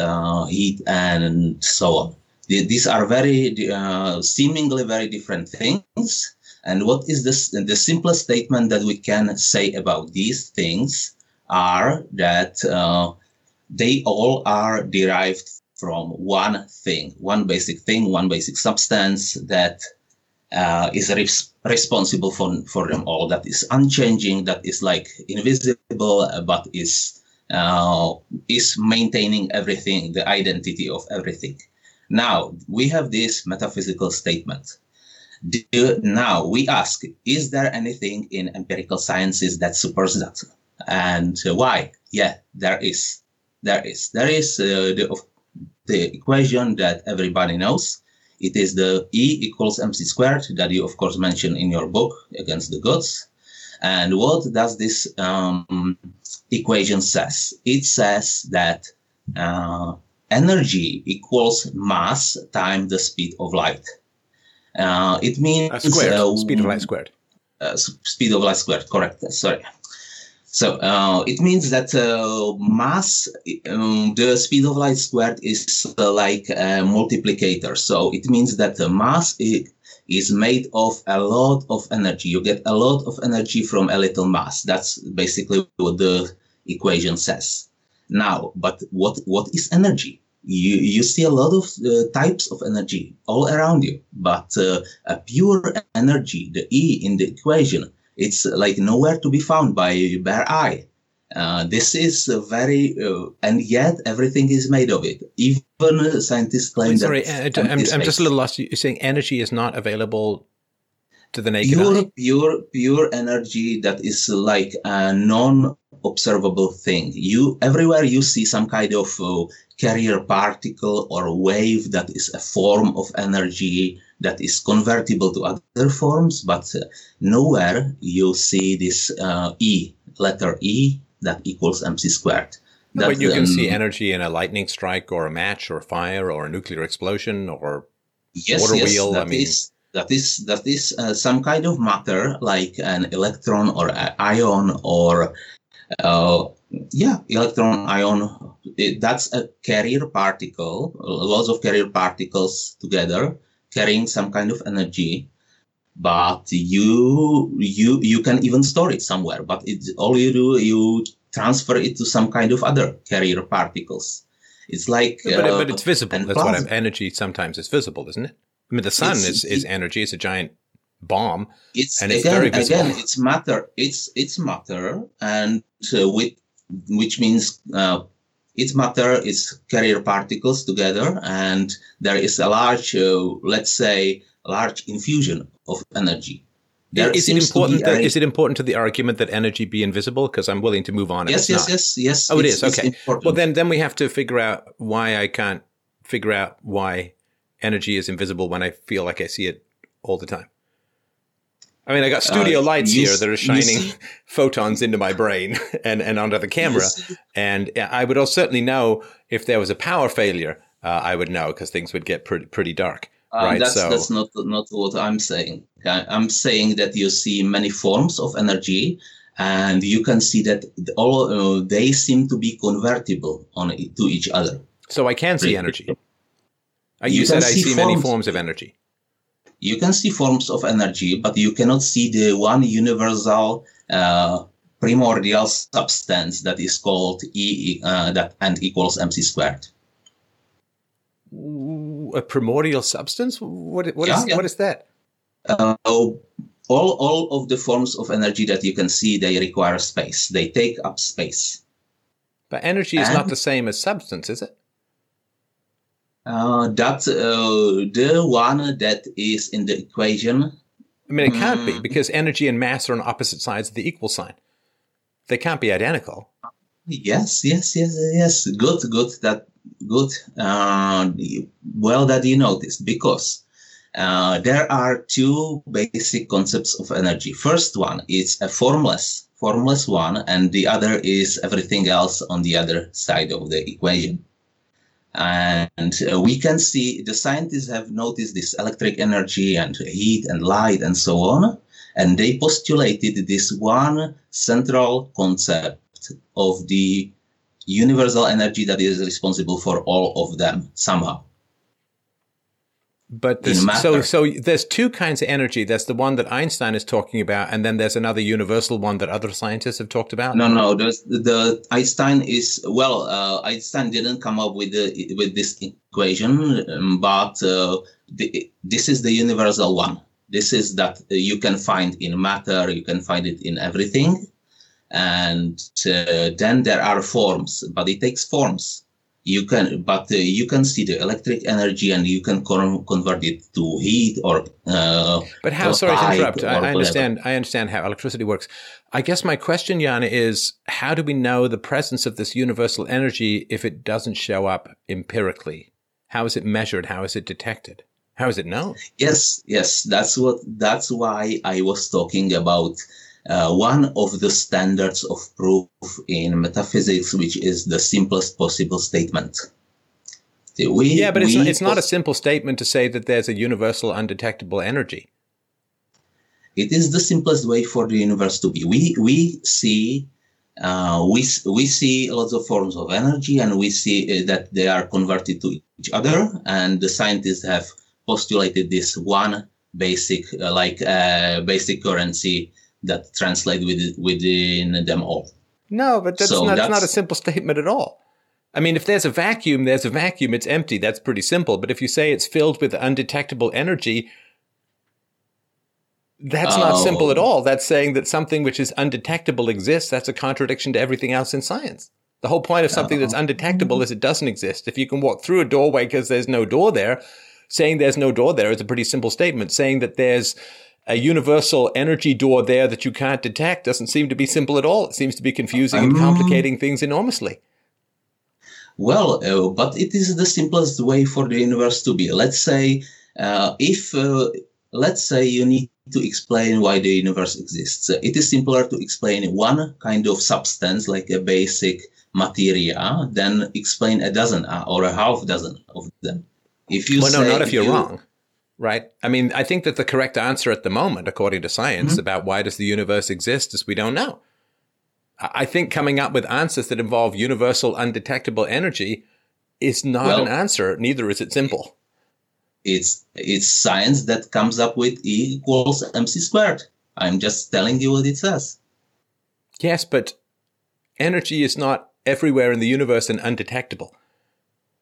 heat, and so on these are very uh, seemingly very different things. And what is this, the simplest statement that we can say about these things are that uh, they all are derived from one thing, one basic thing, one basic substance that uh, is res- responsible for, for them all, that is unchanging, that is like invisible, but is uh, is maintaining everything, the identity of everything. Now, we have this metaphysical statement. Do, now, we ask, is there anything in empirical sciences that supports that? And uh, why? Yeah, there is. There is. There is uh, the, the equation that everybody knows. It is the E equals mc squared that you, of course, mentioned in your book, Against the Gods. And what does this um, equation says? It says that uh, energy equals mass times the speed of light. Uh, it means uh, squared. Uh, speed of light squared. Uh, speed of light squared. Correct. Sorry. So uh, it means that uh, mass, um, the speed of light squared is like a multiplicator. So it means that the mass is made of a lot of energy. You get a lot of energy from a little mass. That's basically what the equation says. Now, but what what is energy? You, you see a lot of uh, types of energy all around you, but uh, a pure energy, the E in the equation, it's like nowhere to be found by bare eye. Uh, this is very, uh, and yet everything is made of it. Even scientists claim Sorry, that. Sorry, I'm, I'm just a little lost. You're saying energy is not available to the naked pure, eye? Pure, pure energy that is like a non-observable thing. You everywhere you see some kind of uh, carrier particle or wave that is a form of energy that is convertible to other forms, but uh, nowhere you see this uh, E, letter E, that equals mc squared. That, but you can um, see energy in a lightning strike or a match or fire or a nuclear explosion or yes, water yes, wheel. That I mean, is, that is that is uh, some kind of matter like an electron or an ion or uh, yeah electron ion it, that's a carrier particle lots of carrier particles together carrying some kind of energy. But you you you can even store it somewhere but it's all you do you transfer it to some kind of other carrier particles. It's like but, uh, but it's visible. that's what I'm, energy sometimes is visible isn't it? I mean, the sun is, is energy. It's a giant bomb. It's and again, it's very visible. again, it's matter. It's it's matter, and uh, with which means uh, it's matter. It's carrier particles together, and there is a large, uh, let's say, large infusion of energy. There is it important? That, a- is it important to the argument that energy be invisible? Because I'm willing to move on. Yes, yes, yes, yes. Oh, it's- okay. Well, then, then we have to figure out why I can't figure out why energy is invisible when I feel like I see it all the time. I mean, I got studio Uh, lights you here that are shining photons into my brain and, and onto the camera. And I would also certainly know if there was a power failure. Uh, I would know because things would get pretty pretty dark. Uh, right. That's so that's not not what I'm saying. I'm saying that you see many forms of energy, and you can see that all uh, they seem to be convertible on to each other. so I can see energy. Uh, You You said I see many forms of energy. You can see forms of energy, but you cannot see the one universal uh, primordial substance that is called E uh, that and equals mc squared. A primordial substance? What what is Yeah, yeah. what is that? Uh, all all of the forms of energy that you can see they require space. They take up space. But energy is not the same as substance, is it? Uh, that's uh, the one that is in the equation. I mean, it can't be Mm. because energy and mass are on opposite sides of the equal sign. They can't be identical. Yes, yes, yes, yes. Good, good. That good. Uh, well, that you noticed because uh, there are two basic concepts of energy. First one is a formless, formless one, and the other is everything else on the other side of the equation. And uh, we can see the scientists have noticed this electric energy and heat and light and so on. And they postulated this one central concept of the universal energy that is responsible for all of them somehow. But this, so so there's two kinds of energy. There's the one that Einstein is talking about, and then there's another universal one that other scientists have talked about. No, no, the, the Einstein is well. Uh, Einstein didn't come up with the with this equation, um, but uh, the, this is the universal one. This is that you can find in matter, you can find it in everything, and uh, then there are forms, but it takes forms. You can, but uh, you can see the electric energy, and you can con- convert it to heat or. Uh, But how? Sorry to interrupt. I, I understand. I understand how electricity works. I guess my question, Jana, is how do we know the presence of this universal energy if it doesn't show up empirically? How is it measured? How is it detected? How is it known? Yes, yes, that's what. That's why I was talking about uh, one of the standards of proof in metaphysics, which is the simplest possible statement. We, Yeah, but it's not, it's not a simple statement to say that there's a universal undetectable energy. It is the simplest way for the universe to be. We we see. Uh, we we see lots of forms of energy, and we see uh, that they are converted to each other. And the scientists have postulated this one basic, uh, like uh, basic currency that translate with, within them all. No, but that's So not, that's not a simple statement at all. I mean, if there's a vacuum, there's a vacuum. It's empty. That's pretty simple. But if you say it's filled with undetectable energy, that's not oh. simple at Oh. all. That's saying that something which is undetectable exists. That's a contradiction to everything else in science. The whole point of something that's oh. undetectable is it doesn't exist. If you can walk through a doorway because there's no door there, saying there's no door there is a pretty simple statement. Saying that there's a universal energy door there that you can't detect doesn't seem to be simple at all. It seems to be confusing and Um, complicating things enormously. Well, uh, but it is the simplest way for the universe to be. Let's say, uh, if uh, let's say you need to explain why the universe exists, it is simpler to explain one kind of substance, like a basic materia, than explain a dozen uh, or a half dozen of them. If you well, no, not if you're you- wrong, right? I mean, I think that the correct answer at the moment, according to science, Mm-hmm. about why does the universe exist is we don't know. I think coming up with answers that involve universal undetectable energy is not Well- an answer. Neither is it simple. It's it's science that comes up with E equals mc squared. I'm just telling you what it says. Yes, but energy is not everywhere in the universe and undetectable.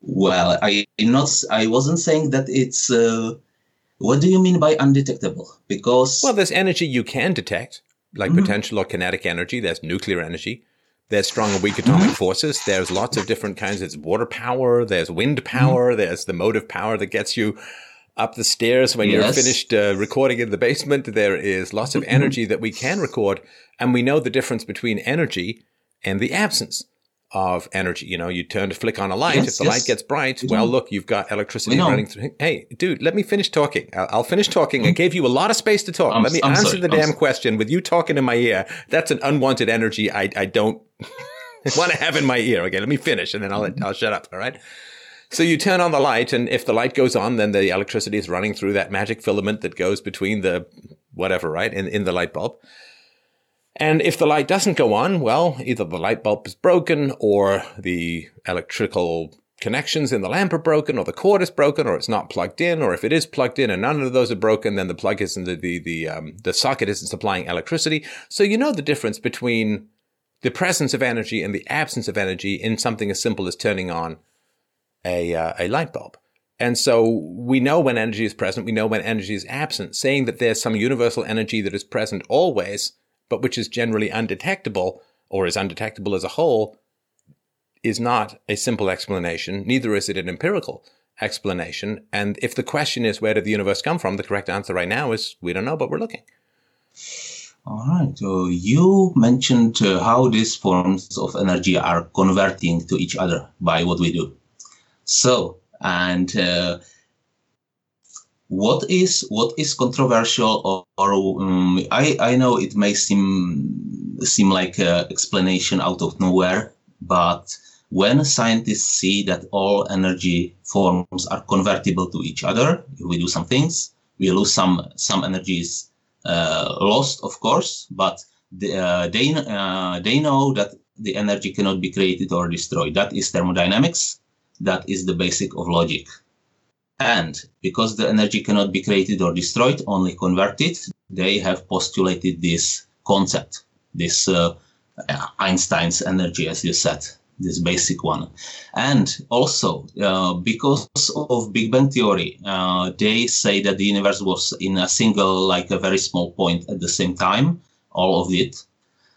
Well, I not I wasn't saying that it's uh, What do you mean by undetectable? Because well, there's energy you can detect, like mm-hmm. potential or kinetic energy. There's nuclear energy. There's strong and weak atomic mm-hmm. forces. There's lots of different kinds. There's water power. There's wind power. Mm-hmm. There's the motive power that gets you up the stairs when yes. you're finished uh, recording in the basement. There is lots of mm-hmm. energy that we can record, and we know the difference between energy and the absence of energy. You know, you turn to flick on a light. Yes, if the yes. light gets bright, well, look, you've got electricity running through. Hey, dude, let me finish talking. I'll, I'll finish talking. I mm-hmm. gave you a lot of space to talk. I'm, let me I'm answer sorry. the damn sorry. question with you talking in my ear. That's an unwanted energy. I, I don't want to have in my ear. Okay, let me finish and then I'll, I'll shut up. All right. So you turn on the light, and if the light goes on, then the electricity is running through that magic filament that goes between the whatever, right, in, in the light bulb. And if the light doesn't go on, well, either the light bulb is broken or the electrical connections in the lamp are broken or the cord is broken or it's not plugged in or if it is plugged in and none of those are broken then the plug isn't the the the, um, the socket isn't supplying electricity. So you know the difference between the presence of energy and the absence of energy in something as simple as turning on a uh, a light bulb. And so we know when energy is present we know when energy is absent. Saying that there's some universal energy that is present always but which is generally undetectable or is undetectable as a whole, is not a simple explanation. Neither is it an empirical explanation. And if the question is, where did the universe come from? The correct answer right now is, we don't know, but we're looking. All right. So you mentioned uh, how these forms of energy are converting to each other by what we do. So, and uh, what is what is controversial or, or um, I, I know it may seem seem like an explanation out of nowhere but when scientists see that all energy forms are convertible to each other if we do some things we lose some some energies uh, lost of course but the, uh, they uh, they know that the energy cannot be created or destroyed. That is thermodynamics. That is the basic of logic and because the energy cannot be created or destroyed, only converted, they have postulated this concept, this uh, Einstein's energy, as you said, this basic one. And also, uh, because of Big Bang theory, uh, they say that the universe was in a single, like a very small point at the same time, all of it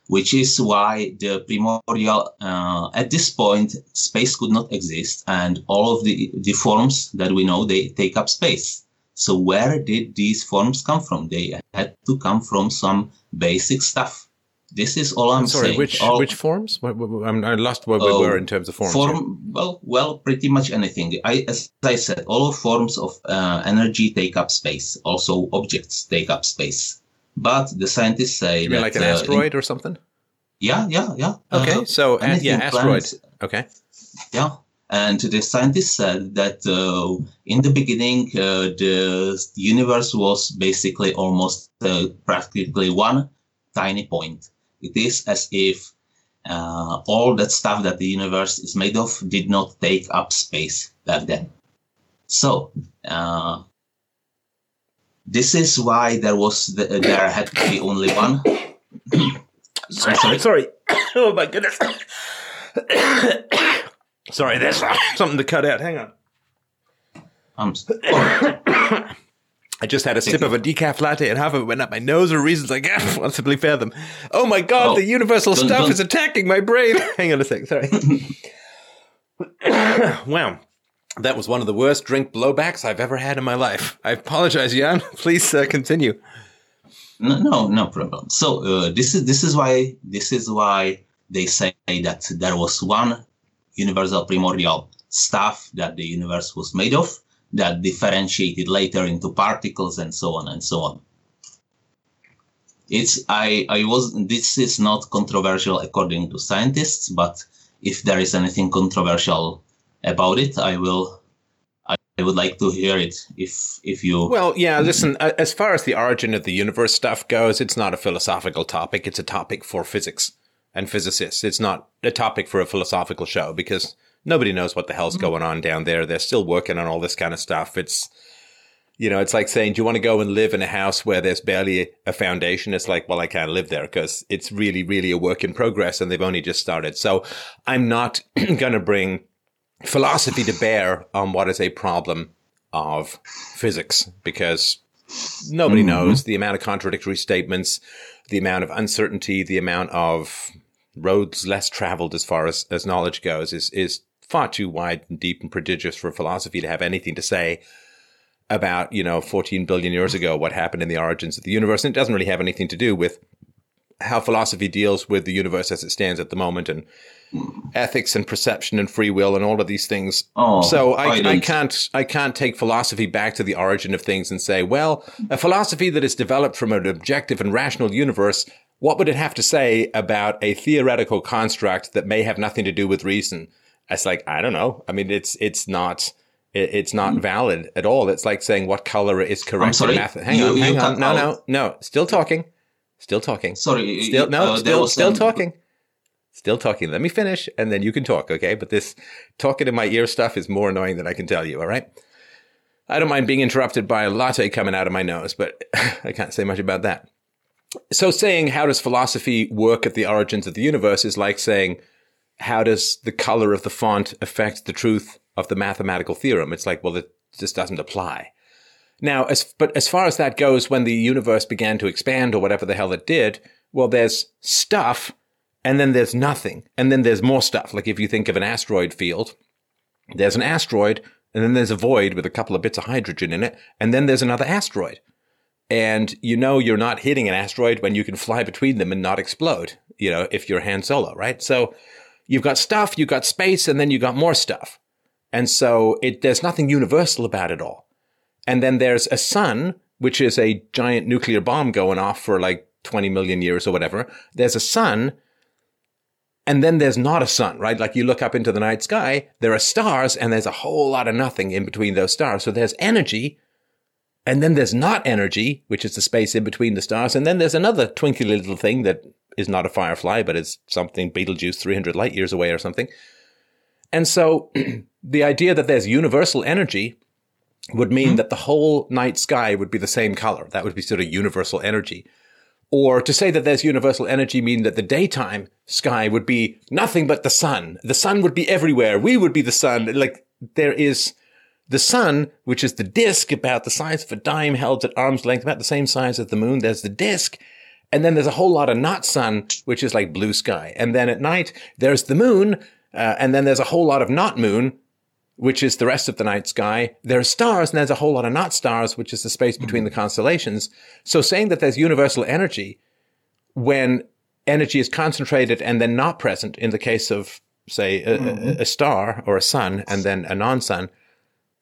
which is why the primordial, uh, at this point, space could not exist, and all of the, the forms that we know, they take up space. So where did these forms come from? They had to come from some basic stuff. This is all I'm, sorry, saying. Which all, which forms? I lost where we uh, were in terms of forms. Form, well, well, pretty much anything. I, as I said, all forms of uh, energy take up space. Also, objects take up space. But the scientists say you mean that, like an uh, asteroid or something? Yeah, yeah, yeah. Okay, Uh, so uh, anything yeah, asteroid. Okay, Yeah. And the scientists said that uh, in the beginning, uh, the universe was basically almost uh, practically one tiny point. It is as if uh, all that stuff that the universe is made of did not take up space back then. So, uh, this is why there was the, uh, there had to be only one. sorry, sorry, sorry. Oh my goodness. sorry, there's uh, something to cut out. Hang on. I'm um, sorry. I just had a sip of a decaf latte and half of it went up my nose for reasons I can't possibly fathom. Oh my god, Oh, the universal don't- stuff don't- is attacking my brain. Hang on a sec, sorry. wow. That was one of the worst drink blowbacks I've ever had in my life. I apologize, Jan. Please uh, continue. No, no, no problem. So uh, this is this is why this is why they say that there was one universal primordial stuff that the universe was made of that differentiated later into particles and so on and so on. It's I I was this is not controversial according to scientists, but if there is anything controversial about it, I will I, I would like to hear it if if you Well, yeah, listen, uh, as far as the origin of the universe stuff goes, it's not a philosophical topic. It's a topic for physics and physicists. It's not a topic for a philosophical show because nobody knows what the hell's going on down there. They're still working on all this kind of stuff. It's, you know, it's like saying, do you want to go and live in a house where there's barely a foundation? It's like, well, I can't live there because it's really, really a work in progress and they've only just started. So I'm not going to bring philosophy to bear on what is a problem of physics because nobody mm-hmm. knows the amount of contradictory statements, the amount of uncertainty, the amount of roads less traveled as far as, as knowledge goes is, is far too wide and deep and prodigious for philosophy to have anything to say about, you know, 14 billion years ago, what happened in the origins of the universe. And it doesn't really have anything to do with how philosophy deals with the universe as it stands at the moment and ethics and perception and free will and all of these things. Oh, so I, I, I, can't I can't take philosophy back to the origin of things and say, well, a philosophy that is developed from an objective and rational universe, what would it have to say about a theoretical construct that may have nothing to do with reason? It's like I don't know. I mean, it's it's not it's not valid at all. It's like saying what color is correct I'm sorry, math. Hang you, on, hang on. No, no, no. Still talking. Still talking. Sorry. Still no. Uh, still still talking. Still talking. Let me finish, and then you can talk. Okay. But this talking in my ear stuff is more annoying than I can tell you. All right. I don't mind being interrupted by a latte coming out of my nose, but I can't say much about that. So saying how does philosophy work at the origins of the universe is like saying how does the color of the font affect the truth of the mathematical theorem? It's like, well, it just doesn't apply. Now, as, but as far as that goes, when the universe began to expand or whatever the hell it did, well, there's stuff and then there's nothing. And then there's more stuff. Like if you think of an asteroid field, there's an asteroid and then there's a void with a couple of bits of hydrogen in it. And then there's another asteroid. And you know you're not hitting an asteroid when you can fly between them and not explode, you know, if you're Han Solo, right? So you've got stuff, you've got space, and then you've got more stuff. And so it, there's nothing universal about it all. And then there's a sun, which is a giant nuclear bomb going off for like 20 million years or whatever. There's a sun. And then there's not a sun, right? Like you look up into the night sky, there are stars and there's a whole lot of nothing in between those stars. So there's energy. And then there's not energy, which is the space in between the stars. And then there's another twinkly little thing that is not a firefly, but it's something Betelgeuse 300 light years away or something. And so the idea that there's universal energy would mean mm-hmm. that the whole night sky would be the same color. That would be sort of universal energy. Or to say that there's universal energy mean that the daytime sky would be nothing but the sun. The sun would be everywhere. We would be the sun. Like there is the sun, which is the disk about the size of a dime held at arm's length, about the same size as the moon. There's the disk. And then there's a whole lot of not sun, which is like blue sky. And then at night, there's the moon. Uh, and then there's a whole lot of not moon, which is the rest of the night sky. There are stars, and there's a whole lot of not stars, which is the space between the mm-hmm. constellations. So saying that there's universal energy when energy is concentrated and then not present in the case of, say, a, mm-hmm. a star or a sun and then a non-sun,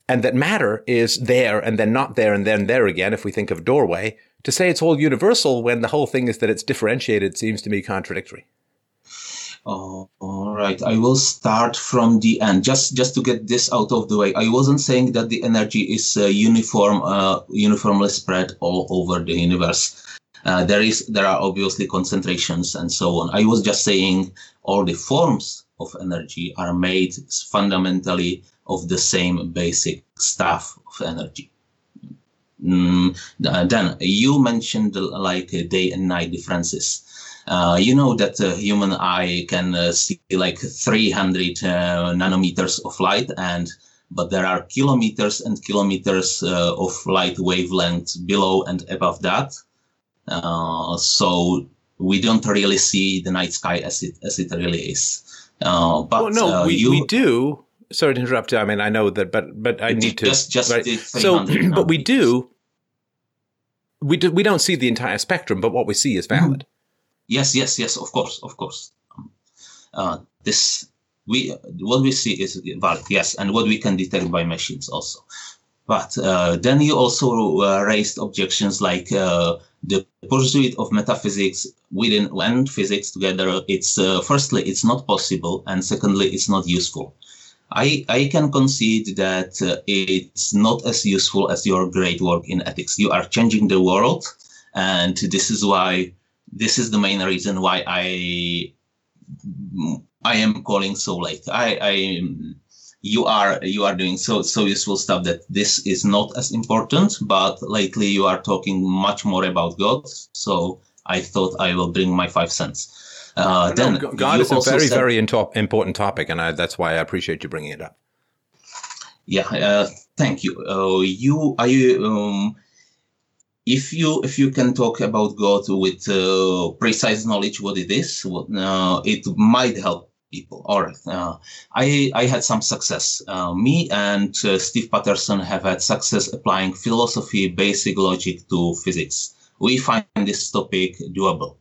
and that matter is there and then not there and then there again, if we think of doorway, to say it's all universal when the whole thing is that it's differentiated seems to me contradictory. Oh, all right. I will start from the end. Just just to get this out of the way. I wasn't saying that the energy is uh, uniform, uh, uniformly spread all over the universe. Uh, there is there are obviously concentrations and so on. I was just saying all the forms of energy are made fundamentally of the same basic stuff of energy. Mm, then you mentioned like day and night differences. Uh, you know that the human eye can uh, see like 300 uh, nanometers of light and but there are kilometers and kilometers uh, of light wavelength below and above that uh, so we don't really see the night sky as it as it really is but well, no we, you, we do sorry to interrupt i mean i know that but but i need to just just right? so but we do we do we don't see the entire spectrum but what we see is valid. Yes, yes, yes. Of course, of course. Um, uh, this we what we see is valid. Yes, and what we can detect by machines also. But uh, then you also uh, raised objections like uh, the pursuit of metaphysics within and physics together. It's uh, firstly it's not possible, and secondly it's not useful. I, I can concede that uh, it's not as useful as your great work in ethics. You are changing the world, and this is why this is the main reason why I I am calling so late. I, I you are you are doing so so useful stuff that this is not as important, but lately you are talking much more about God. So I thought I will bring my five cents. Uh, then no, God is a very very important topic, and I, that's why I appreciate you bringing it up. Yeah, uh, thank you. Uh, you, I, um, if you if you can talk about God with uh, precise knowledge what it is, what, uh, it might help people. All right, uh, I I had some success. Uh, me and uh, Steve Patterson have had success applying philosophy, basic logic to physics. We find this topic doable.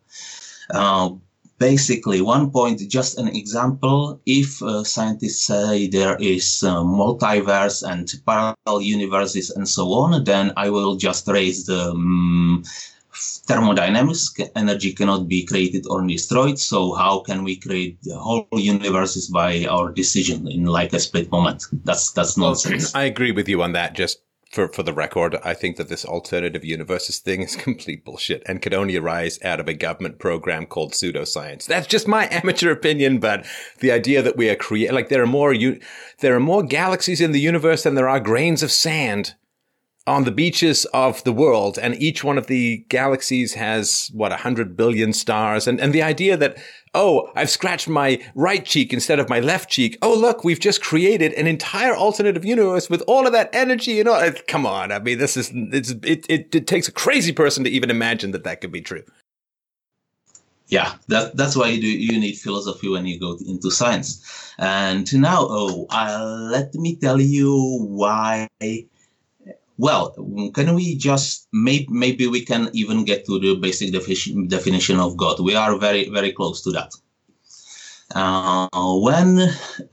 Basically one point just an example if uh, scientists say there is uh, multiverse and parallel universes and so on then i will just raise the um, thermodynamics. Energy cannot be created or destroyed so how can we create the whole universes by our decision in like a split moment? That's that's nonsense. I agree with you on that just for, for the record, I think that this alternative universes thing is complete bullshit and could only arise out of a government program called pseudoscience. That's just my amateur opinion, but the idea that we are creating, like there are more, there are more galaxies in the universe than there are grains of sand on the beaches of the world, and each one of the galaxies has what a hundred billion stars, and and the idea that oh, I've scratched my right cheek instead of my left cheek. Oh, look, we've just created an entire alternative universe with all of that energy. You know, come on. I mean, this is it's it it, it takes a crazy person to even imagine that that could be true. Yeah, that, that's why you, do, you need philosophy when you go into science. And now, oh, uh, let me tell you why well, can we just maybe maybe we can even get to the basic definition definition of God? We are very very close to that. Uh, when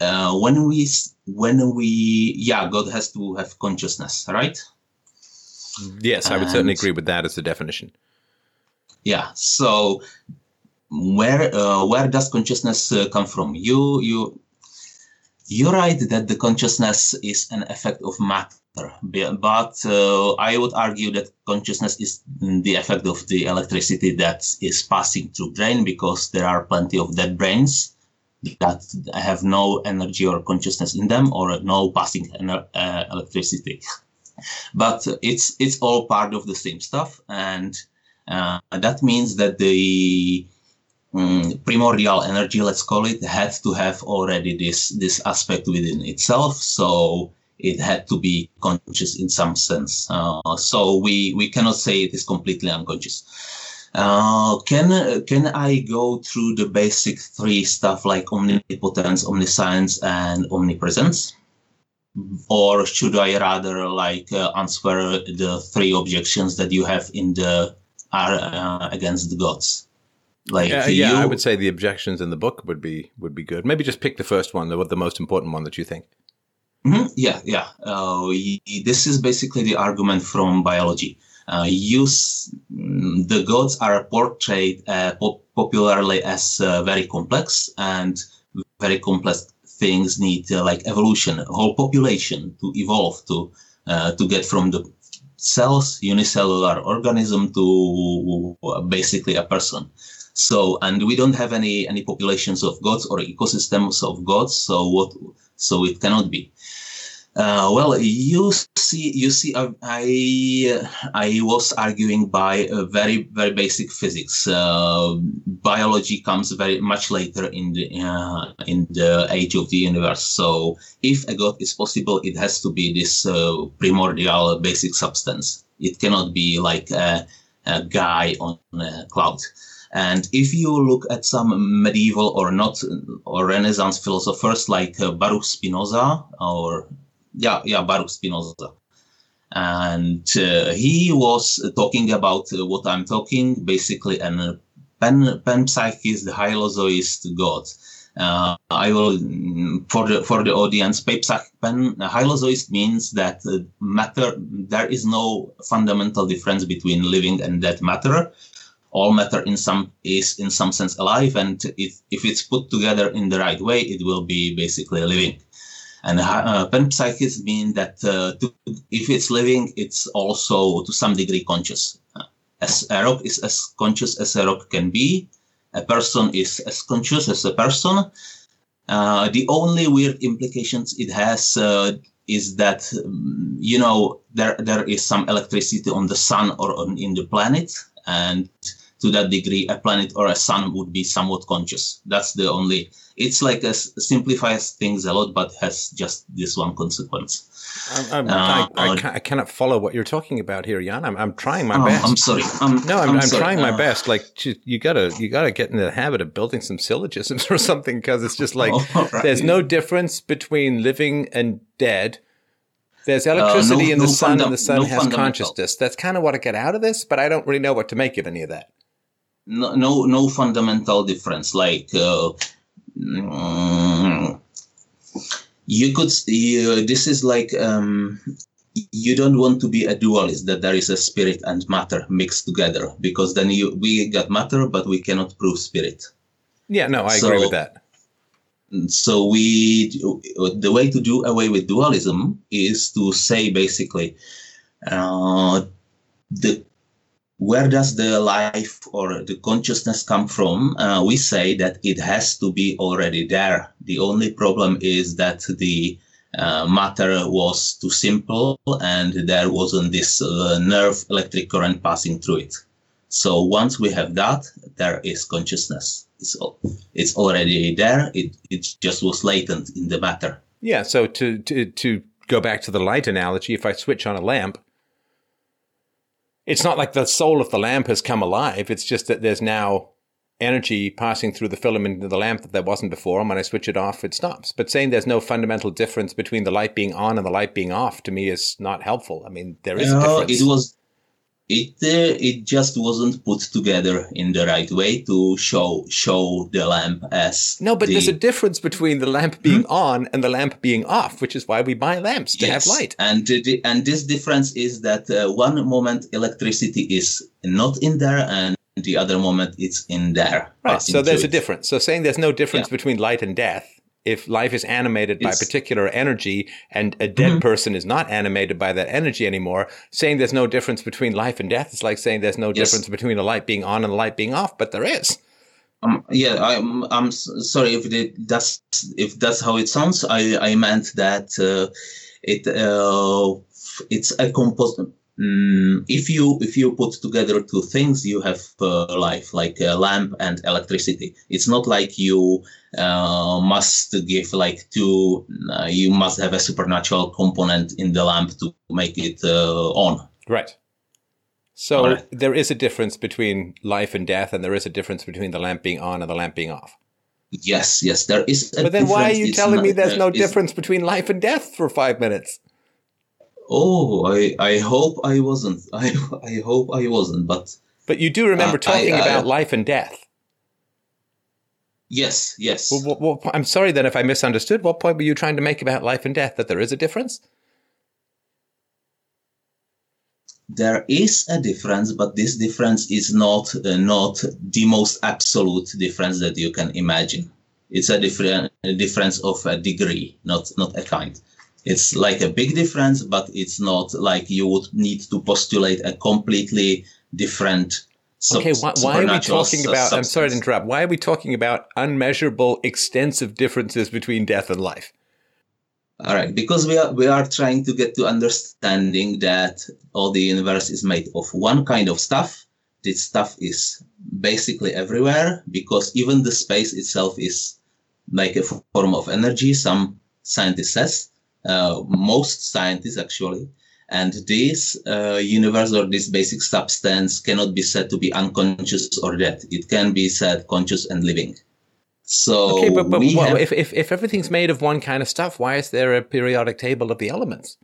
uh, when we when we yeah, God has to have consciousness, right? Yes, I would and, certainly agree with that as a definition. Yeah. So where uh, where does consciousness uh, come from? You you you're right that the consciousness is an effect of matter but uh, I would argue that consciousness is the effect of the electricity that is passing through brain because there are plenty of dead brains that have no energy or consciousness in them or no passing uh, electricity. But it's it's all part of the same stuff, and uh, that means that the um, primordial energy, let's call it, had to have already this this aspect within itself. So it had to be conscious in some sense. Uh, so we, we cannot say it is completely unconscious. Uh, can can I go through the basic three stuff like omnipotence, omniscience, and omnipresence, or should I rather like uh, answer the three objections that you have in the are uh, against the gods? Like yeah, you, I would say the objections in the book would be would be good. Maybe just pick the first one, the the most important one that you think. Mm-hmm. Yeah, yeah. Uh, this is basically the argument from biology. Uh, use mm, the gods are portrayed uh, popularly as uh, very complex, and very complex things need uh, like evolution, a whole population to evolve to uh, to get from the cells, unicellular organism to basically a person. So, and we don't have any any populations of gods or ecosystems of gods. So what? So it cannot be. Uh, well, you see, you see, uh, I I was arguing by very very basic physics. Uh, biology comes very much later in the uh, in the age of the universe. So, if a god is possible, it has to be this uh, primordial basic substance. It cannot be like a, a guy on a cloud. And if you look at some medieval or not or Renaissance philosophers like uh, Baruch Spinoza or yeah, yeah, Baruch Spinoza. And uh, he was talking about uh, what I'm talking, basically, and uh, Pen, Panpsychist, the hylozoist god. Uh, I will for the for the audience. Pen hylozoist means that uh, matter there is no fundamental difference between living and dead matter. All matter in some is in some sense alive, and if if it's put together in the right way, it will be basically living. And uh, panpsychism means that uh, to, if it's living, it's also to some degree conscious. Uh, as a rock is as conscious as a rock can be, a person is as conscious as a person. Uh, the only weird implications it has uh, is that um, you know there there is some electricity on the sun or on, in the planet, and to that degree, a planet or a sun would be somewhat conscious. That's the only. It's like a simplifies things a lot, but has just this one consequence. I'm, I'm, uh, I, I, I, cannot follow what you're talking about here, Jan. I'm, I'm trying my oh, best. I'm sorry. I'm, no, I'm, I'm trying my uh, best. Like you gotta, you gotta get in the habit of building some syllogisms or something because it's just like oh, right. there's no difference between living and dead. There's electricity uh, no, in the no sun, and the sun no has consciousness. That's kind of what I get out of this, but I don't really know what to make of any of that no no, no fundamental difference. Like uh, mm, you could uh, this is like um, you don't want to be a dualist that there is a spirit and matter mixed together because then you we got matter but we cannot prove spirit. Yeah no i so, agree with that. so we the way to do away with dualism is to say basically uh, the where does the life or the consciousness come from? Uh, we say that it has to be already there. The only problem is that the uh, matter was too simple and there wasn't this uh, nerve electric current passing through it. So once we have that, there is consciousness. It's, it's already there. It, it just was latent in the matter. Yeah. So to, to, to go back to the light analogy, if I switch on a lamp, it's not like the soul of the lamp has come alive. It's just that there's now energy passing through the filament into the lamp that there wasn't before. And when I switch it off, it stops. But saying there's no fundamental difference between the light being on and the light being off to me is not helpful. I mean, there is a difference. It was it uh, it just wasn't put together in the right way to show show the lamp as no but the, there's a difference between the lamp being hmm? on and the lamp being off which is why we buy lamps to yes. have light and the, and this difference is that uh, one moment electricity is not in there and the other moment it's in there right so there's a difference so saying there's no difference yeah. between light and death if life is animated by particular energy and a dead mm-hmm. person is not animated by that energy anymore, saying there's no difference between life and death is like saying there's no yes. difference between the light being on and the light being off, but there is. Um, yeah, I'm. I'm sorry if it, that's if that's how it sounds. I I meant that uh, it uh, it's a composite. Mm, if you if you put together two things, you have uh, life, like a lamp and electricity. It's not like you uh, must give like two. Uh, you must have a supernatural component in the lamp to make it uh, on. Right. So right. there is a difference between life and death, and there is a difference between the lamp being on and the lamp being off. Yes, yes, there is. but then why are you telling not, me there's no difference between life and death for five minutes? Oh, I I hope I wasn't. I I hope I wasn't. But but you do remember uh, talking I, about life and death. Yes, yes. Well, what, what, I'm sorry then if I misunderstood. What point were you trying to make about life and death? That there is a difference. There is a difference, but this difference is not uh, not the most absolute difference that you can imagine. It's a different a difference of a degree, not not a kind it's like a big difference, but it's not like you would need to postulate a completely different. Sub- okay, why, why are we talking about? Substance. I'm sorry to interrupt. Why are we talking about unmeasurable, extensive differences between death and life? All right, because we are we are trying to get to understanding that all the universe is made of one kind of stuff. This stuff is basically everywhere because even the space itself is like a form of energy. Some scientists says uh, most scientists actually. And this uh, universe or this basic substance cannot be said to be unconscious or dead. It can be said conscious and living. So okay, but, but well, have, if, if if everything's made of one kind of stuff, why is there a periodic table of the elements?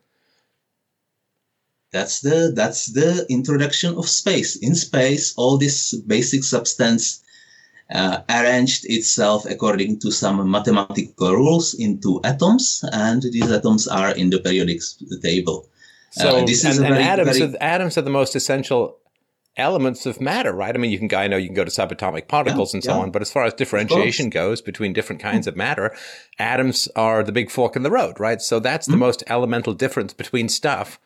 That's the that's the introduction of space. In space, all this basic substance uh, arranged itself according to some mathematical rules into atoms, and these atoms are in the periodic table. So, uh, this and, is and very, atoms, very... are, atoms are the most essential elements of matter, right? I mean, you can, I know you can go to subatomic particles yeah, and so yeah. on, but as far as differentiation goes between different kinds of matter, atoms are the big fork in the road, right? So that's mm-hmm. the most elemental difference between stuff.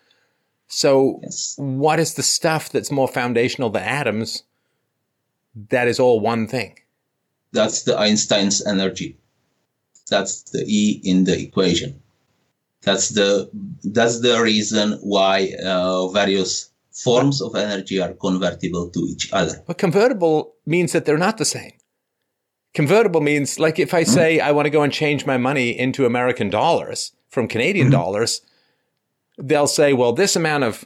So, yes. what is the stuff that's more foundational than atoms that is all one thing. That's the Einstein's energy. That's the E in the equation. That's the that's the reason why uh, various forms of energy are convertible to each other. But convertible means that they're not the same. Convertible means like if I mm-hmm. say. I want to go and change my money into American dollars from Canadian mm-hmm. dollars, they'll say, well, this amount of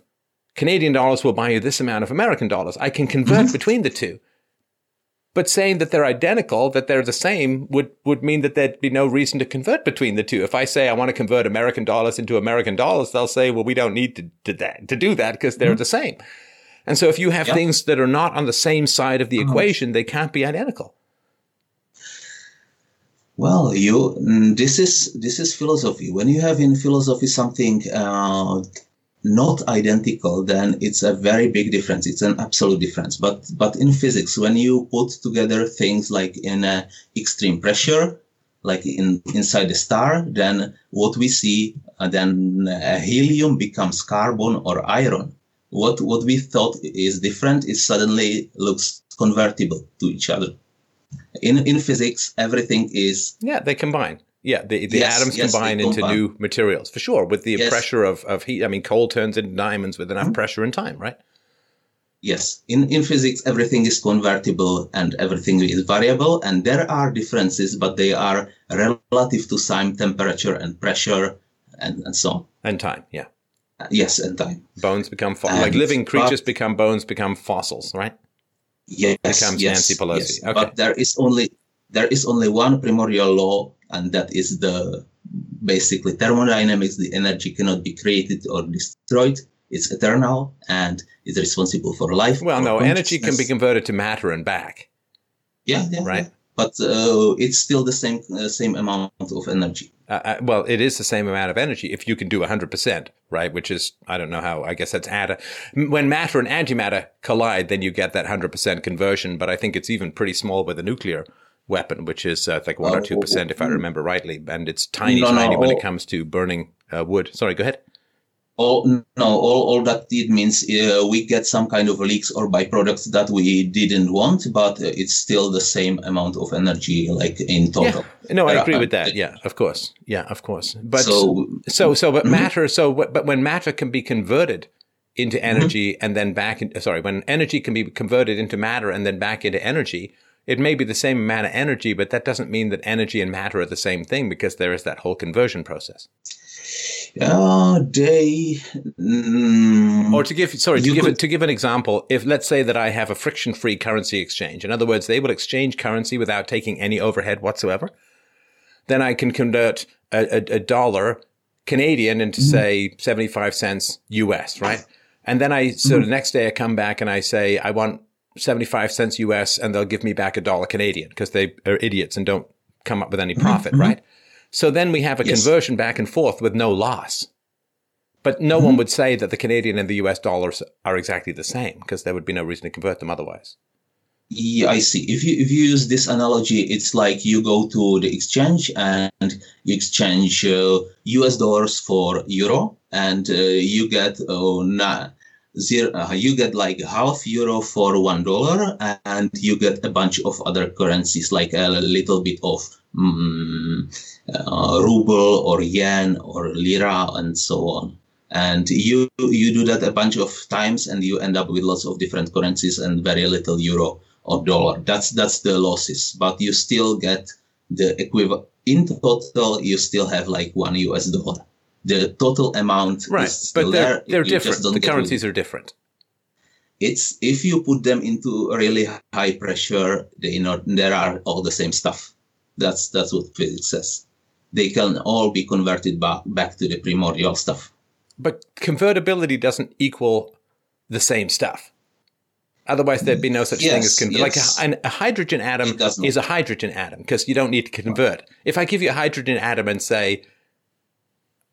Canadian dollars will buy you this amount of American dollars. I can convert mm-hmm. between the two. But saying that they're identical, that they're the same, would, would mean that there'd be no reason to convert between the two. If I say I want to convert American dollars into American dollars, they'll say, well, we don't need to, to, that, to do that because they're mm-hmm. the same. And so if you have things that are not on the same side of the mm-hmm. equation, they can't be identical. Well, you mm, this is this is philosophy. When you have in philosophy something uh, not identical, then it's a very big difference. It's an absolute difference. But but in physics, when you put together things like in a extreme pressure, like in inside the star, then what we see, uh, then uh, helium becomes carbon or iron. What what we thought is different, it suddenly looks convertible to each other. In in physics, everything is yeah they combine. Yeah, the, the yes, atoms yes, combine into combine. new materials for sure. With the yes. pressure of, of heat, I mean, coal turns into diamonds with enough mm-hmm. pressure and time, right? Yes, in in physics, everything is convertible and everything is variable, and there are differences, but they are relative to time, temperature, and pressure, and and so on. And time, yeah. Uh, yes, and time. Bones become fo- like living creatures but, become bones, become fossils, right? Yes, becomes yes, Nancy Pelosi. Yes, okay. But there is only there is only one primordial law and that is the basically thermodynamics. The energy cannot be created or destroyed. It's eternal and is responsible for life. Well, no, energy can be converted to matter and back. Yeah, yeah right. Yeah. But uh, it's still the same uh, same amount of energy. Uh, uh well, it is the same amount of energy if you can do 100%, right? Which is, I don't know how, I guess that's add when matter and antimatter collide, then you get that 100% conversion. But I think it's even pretty small with a nuclear weapon, which is uh, like one or two percent, if I mm. remember rightly, and it's tiny, no, tiny no, when all, it comes to burning uh, wood. Sorry, go ahead. All, no, all, all that it means uh, we get some kind of leaks or byproducts that we didn't want, but it's still the same amount of energy, like in total. Yeah. No, I agree with that. Yeah, of course. Yeah, of course. But so, so, so but mm-hmm. matter. So, but when matter can be converted into mm-hmm. energy mm-hmm. and then back in, sorry, when energy can be converted into matter and then back into energy, it may be the same amount of energy, but that doesn't mean that energy and matter are the same thing because there is that whole conversion process. Uh, they. Mm, or to give, sorry, to give could, to give an example, if let's say that I have a friction-free currency exchange, in other words, they will exchange currency without taking any overhead whatsoever, then I can convert a, a, a dollar Canadian into mm-hmm. say seventy-five cents US, right? And then I, so mm-hmm. the next day I come back and I say I want 75 cents US and they'll give me back a dollar Canadian because they are idiots and don't come up with any mm-hmm. profit, mm-hmm. right? So then we have a yes. conversion back and forth with no loss. But no mm-hmm. one would say that the Canadian and the US dollars are exactly the same because there would be no reason to convert them otherwise. Yeah, I see. If you if you use this analogy, it's like you go to the exchange and you exchange uh, US dollars for euro, and uh, you get uh, zero, uh, you get like half euro for one dollar, and you get a bunch of other currencies like a little bit of um, uh, ruble or yen or lira and so on. And you you do that a bunch of times, and you end up with lots of different currencies and very little euro or dollar. That's that's the losses, but you still get the equivalent. In total, you still have like one US dollar the total amount right but they're, there. they're different. the currencies are different. It's if you put them into really high pressure they not there are all the same stuff. That's that's what physics says. They can all be converted back back to the primordial stuff. But convertibility doesn't equal the same stuff. Otherwise, there'd be no such yes, thing as con- yes. like a, a, hydrogen atom is a hydrogen atom because you don't need to convert. If I give you a hydrogen atom and say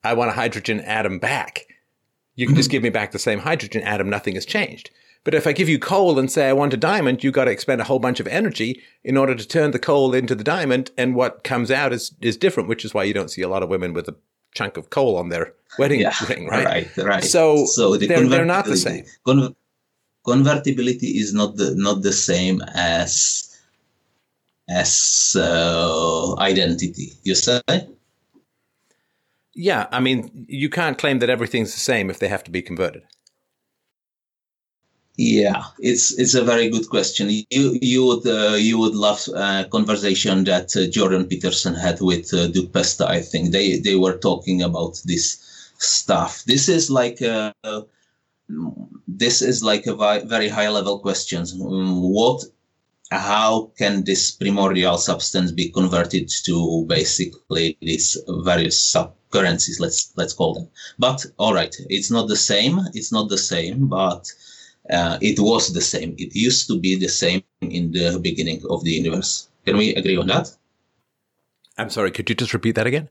I want a hydrogen atom back. You can just give me back the same hydrogen atom, nothing has changed. But if I give you coal and say I want a diamond, you've got to expend a whole bunch of energy in order to turn the coal into the diamond, and what comes out is is different, which is why you don't see a lot of women with a chunk of coal on their wedding yeah, ring, right? Right, right. So, so the they're, they're not the same. Con- convertibility is not the not the same as as uh, identity. You say? Yeah, I mean, you can't claim that everything's the same if they have to be converted. Yeah, it's it's a very good question. You you would uh, you would love a conversation that uh, Jordan Peterson had with uh, Duke Pesta. I think they they were talking about this stuff. This is like a, this is like a very high level questions. What, how can this primordial substance be converted to basically these various sub currencies? Let's let's call them. But all right, it's not the same. It's not the same, but uh, it was the same. It used to be the same in the beginning of the universe. Can we agree on that? I'm sorry, could you just repeat that again?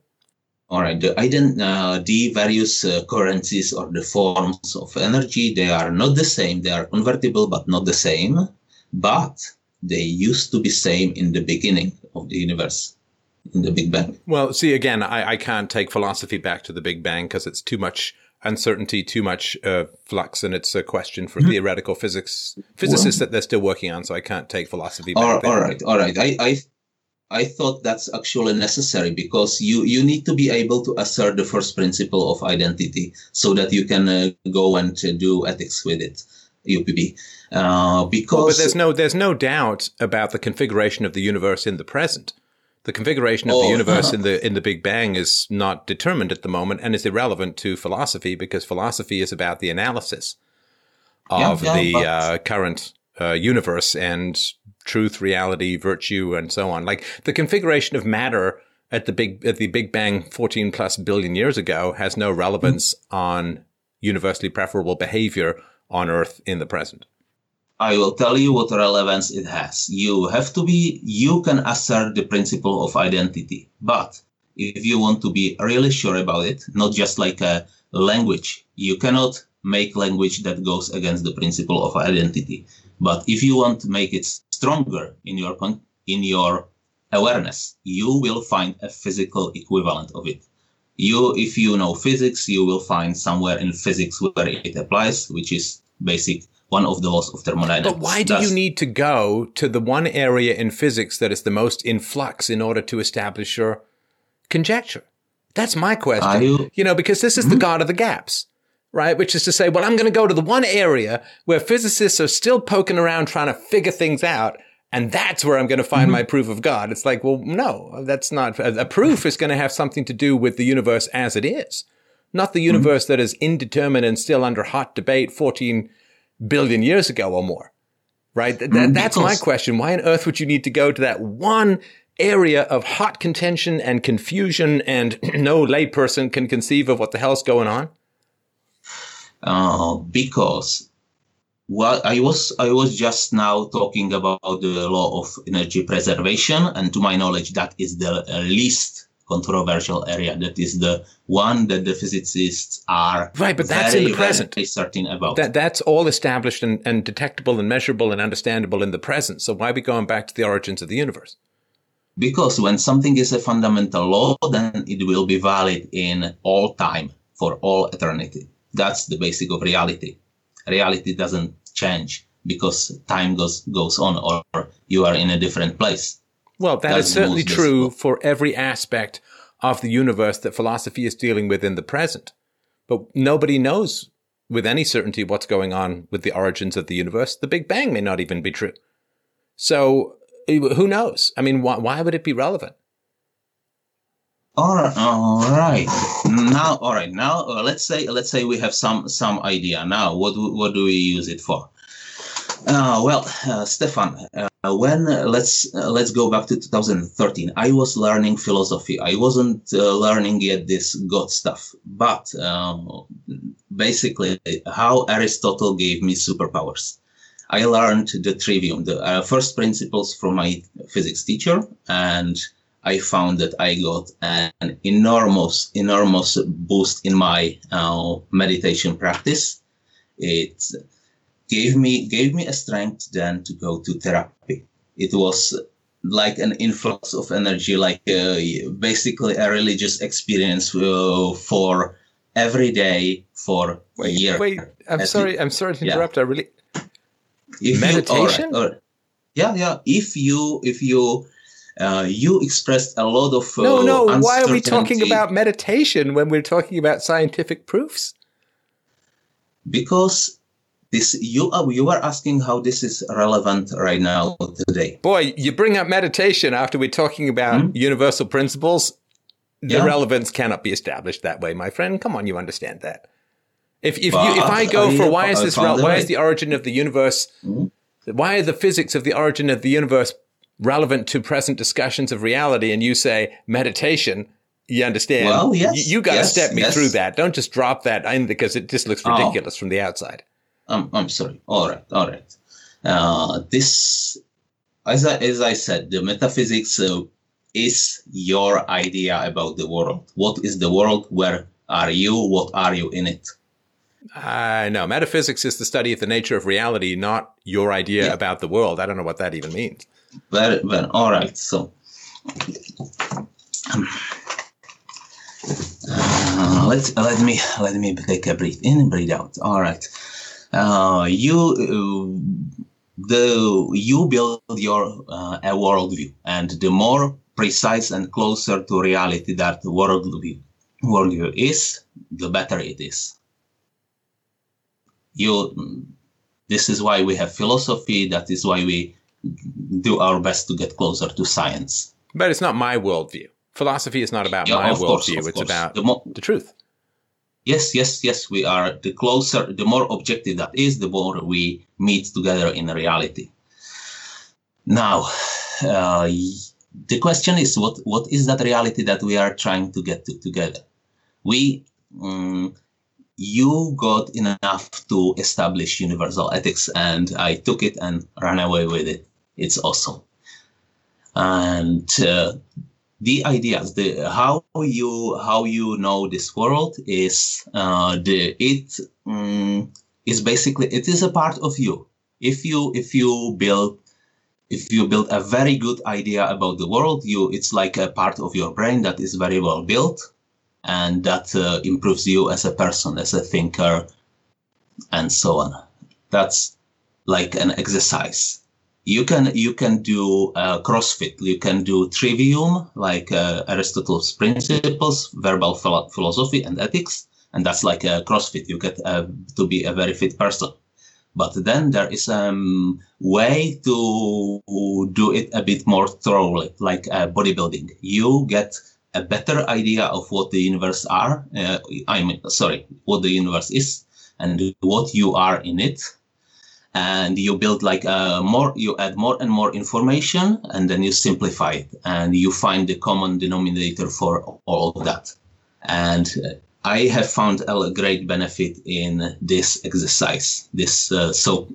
All right, the, ident- uh, the various uh, currencies or the forms of energy, they are not the same. They are convertible, but not the same. But they used to be same in the beginning of the universe, the Big Bang. Well, see, again, I, I can't take philosophy back to the Big Bang because it's too much uncertainty, too much uh, flux, and it's a question for mm-hmm. theoretical physics physicists well, that they're still working on. So I can't take philosophy. All, all right, all right. I, I I thought that's actually necessary because you you need to be able to assert the first principle of identity so that you can uh, go and uh, do ethics with it. UPB. Uh, because well, but there's no there's no doubt about the configuration of the universe in the present. The configuration of oh, the universe in the in the Big Bang is not determined at the moment and is irrelevant to philosophy because philosophy is about the analysis of yeah, yeah, the uh, current uh, universe and truth, reality, virtue, and so on. Like the configuration of matter at the big at the Big Bang 14 plus billion years ago has no relevance mm-hmm. on universally preferable behavior on Earth in the present. I will tell you what relevance it has. You have to be, you can assert the principle of identity. But if you want to be really sure about it, not just like a language, you cannot make language that goes against the principle of identity. But if you want to make it stronger in your, in your awareness, you will find a physical equivalent of it. You, if you know physics, you will find somewhere in physics where it applies, which is basic one of the laws of thermodynamics. But why do Thus, you need to go to the one area in physics that is the most in flux in order to establish your conjecture? That's my question. You, you, know, because this is mm-hmm. the God of the gaps, right? Which is to say, well, I'm going to go to the one area where physicists are still poking around trying to figure things out. And that's where I'm going to find mm-hmm. my proof of God. It's like, well, no, that's not a, a proof is going to have something to do with the universe as it is, not the mm-hmm. universe mm-hmm. that is indeterminate and still under hot debate 14 billion years ago or more, right? Th- mm, that's my question. Why on earth would you need to go to that one area of hot contention and confusion and no layperson can conceive of what the hell's going on? Uh, because well, I was I was just now talking about the law of energy preservation, and to my knowledge, that is the least controversial area. That is the one that the physicists are right, but that's very, in the present. Certain about. That that's all established and, and detectable and measurable and understandable in the present. So why are we going back to the origins of the universe? Because when something is a fundamental law, then it will be valid in all time for all eternity. That's the basic of reality. Reality doesn't change because time goes goes on or you are in a different place. Well, that is certainly true for every aspect of the universe that philosophy is dealing with in the present. But nobody knows with any certainty what's going on with the origins of the universe. The Big Bang may not even be true. So who knows? I mean, why, why would it be relevant? All right, all right. Now, all right. Now, uh, let's say let's say we have some some idea. Now, what what do we use it for? Uh, well, uh, Stefan, uh, when uh, let's uh, let's go back to 2013. I was learning philosophy. I wasn't uh, learning yet this God stuff, but um, basically, how Aristotle gave me superpowers. I learned the trivium, the first principles from my physics teacher, and I found that I got an enormous, enormous boost in my meditation practice. It's gave me gave me a strength then to go to therapy. It was like an influx of energy, like uh, basically a religious experience uh, for every day for wait, a year. Wait, I'm sorry, you, I'm sorry to interrupt. Yeah. I really if meditation. You, all right, all right. Yeah, yeah. If you if you uh, you expressed a lot of uh, no, no. Why are we talking about meditation when we're talking about scientific proofs? Because this you are you are asking how this is relevant right now today. Boy, you bring up meditation after we're talking about mm-hmm. universal principles. The yeah. relevance cannot be established that way, my friend. Come on, you understand that. If if you if I go for why is this why is the origin of the universe mm-hmm. why are the physics of the origin of the universe relevant to present discussions of reality and you say meditation you understand well, yes, you, you got to yes, step me yes. through that don't just drop that in because it just looks oh. ridiculous oh. from the outside um, i'm sorry all right all right uh, this as I, as I said the metaphysics uh, is your idea about the world what is the world where are you what are you in it uh, no, metaphysics is the study of the nature of reality, not your idea yeah. about the world. I don't know what that even means. Very well. All right. So, um, uh, let let me let me take a breath in and breathe out. All right. Uh, you uh, the you build your uh, a worldview, and the more precise and closer to reality that worldview worldview is, the better it is. You this is why we have philosophy that is why we do our best to get closer to science. But it's not my worldview. Philosophy is not about yeah, my worldview it's course. about the, mo- the truth yes yes yes we are the closer the more objective that is the more we meet together in reality. Now uh, the question is what what is that reality that we are trying to get to together? We um, you got enough to establish universal ethics and i took it and ran away with it. It's awesome. And uh, the ideas the how you how you know this world is uh, the it um, is basically it is a part of you if you if you build if you build a very good idea about the world you it's like a part of your brain that is very well built and that uh, improves you as a person, as a thinker, and so on. That's like an exercise. You can you can do uh, CrossFit. You can do Trivium, like uh, Aristotle's principles, verbal philo- philosophy, and ethics, and that's like a CrossFit. You get uh, to be a very fit person. But then there is a um, way to do it a bit more thoroughly, like uh, bodybuilding. You get a better idea of what the universe are. Uh, I mean, sorry, what the universe is and what you are in it. And you build like a uh, more, you add more and more information, and then you simplify it, and you find the common denominator for all of that. And uh, I have found a great benefit in this exercise, this uh, so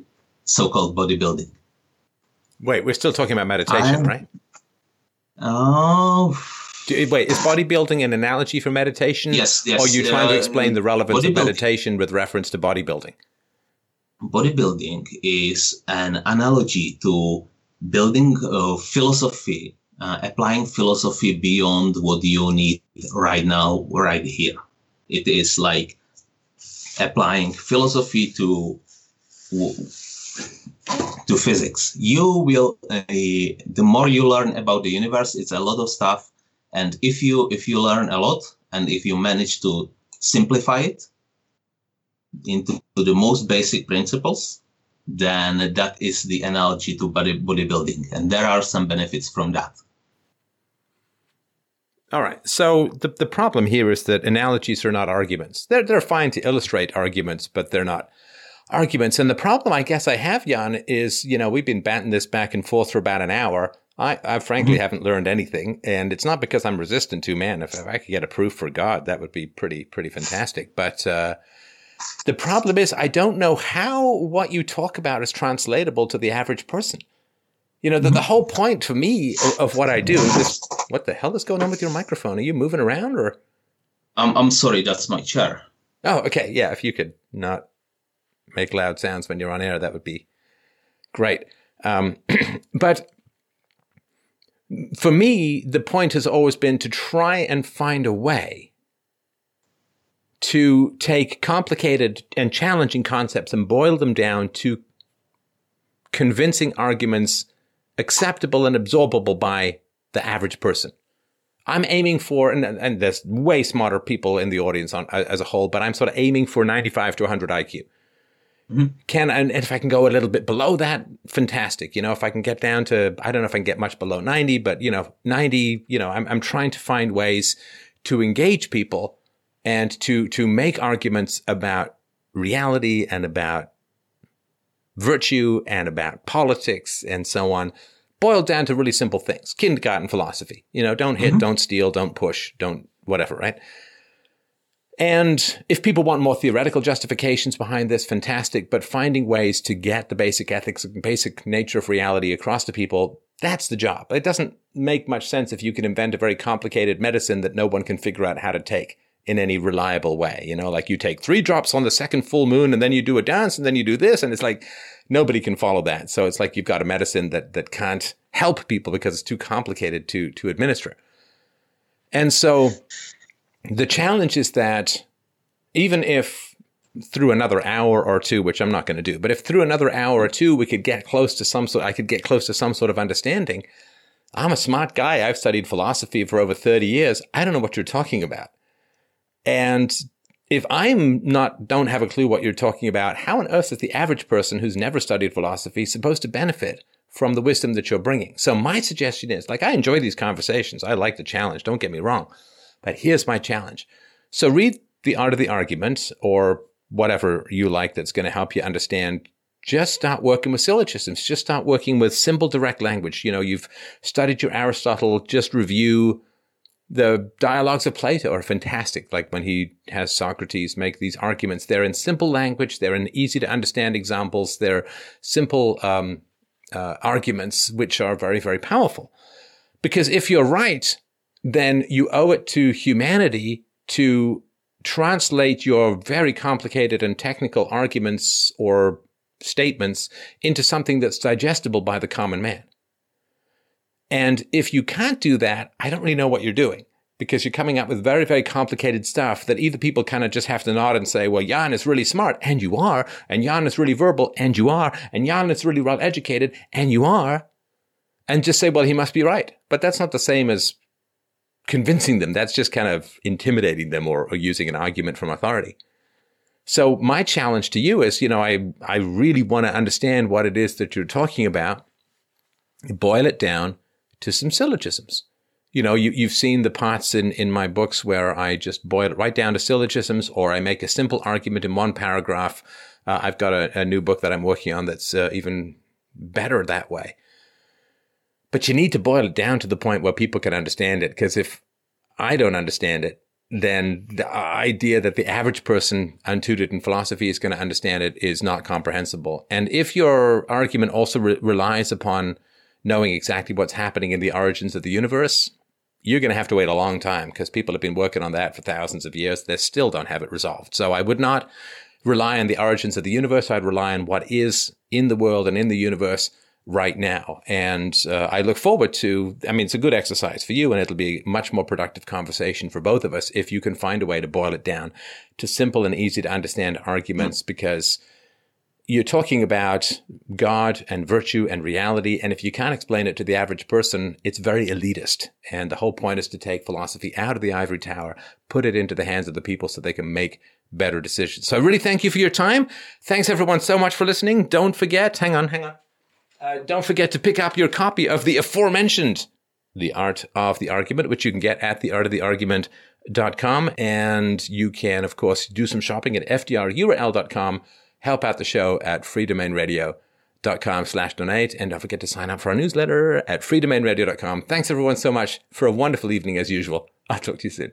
so-called bodybuilding. Wait, we're still talking about meditation, I'm, right? Oh, Wait, is bodybuilding an analogy for meditation? Yes, yes. Or are you trying uh, to explain the relevance of meditation with reference to bodybuilding? Bodybuilding is an analogy to building a philosophy, uh, applying philosophy beyond what you need right now, right here. It is like applying philosophy to to physics. You will, uh, the more you learn about the universe, it's a lot of stuff and if you if you learn a lot and if you manage to simplify it into the most basic principles then that is the analogy to body bodybuilding and there are some benefits from that all right so the, the problem here is that analogies are not arguments they're, they're fine to illustrate arguments but they're not arguments and the problem i guess i have jan is you know we've been batting this back and forth for about an hour I, I frankly mm-hmm. haven't learned anything, and it's not because I'm resistant to man. If, if, I could get a proof for God, that would be pretty pretty fantastic. But uh, the problem is, I don't know how what you talk about is translatable to the average person. You know, the, the whole point for me of, of what I do is what the hell is going on with your microphone? Are you moving around or? I'm I'm sorry, that's my chair. Oh, okay, yeah. If you could not make loud sounds when you're on air, that would be great. Um, but for me, the point has always been to try and find a way to take complicated and challenging concepts and boil them down to convincing arguments acceptable and absorbable by the average person. I'm aiming for, and, and there's way smarter people in the audience on, as a whole, but I'm sort of aiming for 95 to 100 IQ. Mm-hmm. Can and if I can go a little bit below that, fantastic. You know, if I can get down to I don't know if I can get much below 90, but you know, 90, you know, I'm I'm trying to find ways to engage people and to to make arguments about reality and about virtue and about politics and so on boiled down to really simple things kindergarten philosophy you know don't hit mm-hmm. don't steal don't push don't whatever right and if people want more theoretical justifications behind this, fantastic. But finding ways to get the basic ethics and basic nature of reality across to people, that's the job. It doesn't make much sense if you can invent a very complicated medicine that no one can figure out how to take in any reliable way. You know, like you take three drops on the second full moon and then you do a dance and then you do this. And it's like nobody can follow that. So it's like you've got a medicine that, that can't help people because it's too complicated to, to administer. And so the challenge is that even if through another hour or two, which I'm not going to do, but if through another hour or two we could get close to some sort, I could get close to some sort of understanding. I'm a smart guy. I've studied philosophy for over 30 years. I don't know what you're talking about. And if I'm not, don't have a clue what you're talking about, how on earth is the average person who's never studied philosophy supposed to benefit from the wisdom that you're bringing? So my suggestion is like, I enjoy these conversations. I like the challenge. Don't get me wrong. But here's my challenge. So read The Art of the Argument or whatever you like that's going to help you understand. Just start working with syllogisms. Just start working with simple, direct language. You know, you've studied your Aristotle. Just review the dialogues of Plato are fantastic. Like when he has Socrates make these arguments, they're in simple language. They're in easy to understand examples. They're simple um, uh, arguments, which are very, very powerful. Because if you're right, then you owe it to humanity to translate your very complicated and technical arguments or statements into something that's digestible by the common man. And if you can't do that, I don't really know what you're doing because you're coming up with very, very complicated stuff that either people kind of just have to nod and say, well, Jan is really smart, and you are, and Jan is really verbal, and you are, and Jan is really well educated, and you are, and just say, well, he must be right. But that's not the same as convincing them. That's just kind of intimidating them or, or using an argument from authority. So my challenge to you is, you know, I, I really want to understand what it is that you're talking about, boil it down to some syllogisms. You know, you, you've seen the parts in, in my books where I just boil it right down to syllogisms or I make a simple argument in one paragraph. Uh, I've got a, a, new book that I'm working on that's uh, even better that way. But you need to boil it down to the point where people can understand it. Because if I don't understand it, then the idea that the average person untutored in philosophy is going to understand it is not comprehensible. And if your argument also re- relies upon knowing exactly what's happening in the origins of the universe, you're going to have to wait a long time because people have been working on that for thousands of years. They still don't have it resolved. So I would not rely on the origins of the universe. I'd rely on what is in the world and in the universe right now. And uh, I look forward to, I mean, it's a good exercise for you and it'll be a much more productive conversation for both of us if you can find a way to boil it down to simple and easy to understand arguments mm. because you're talking about God and virtue and reality. And if you can't explain it to the average person, it's very elitist. And the whole point is to take philosophy out of the ivory tower, put it into the hands of the people so they can make better decisions. So I really thank you for your time. Thanks everyone so much for listening. Don't forget, hang on, hang on. Uh, don't forget to pick up your copy of the aforementioned The Art of the Argument, which you can get at theartoftheargument.com. And you can, of course, do some shopping at fdrurl.com. Help out the show at freedomainradio.com slash donate. And don't forget to sign up for our newsletter at freedomainradio.com. Thanks everyone so much for a wonderful evening as usual. I'll talk to you soon.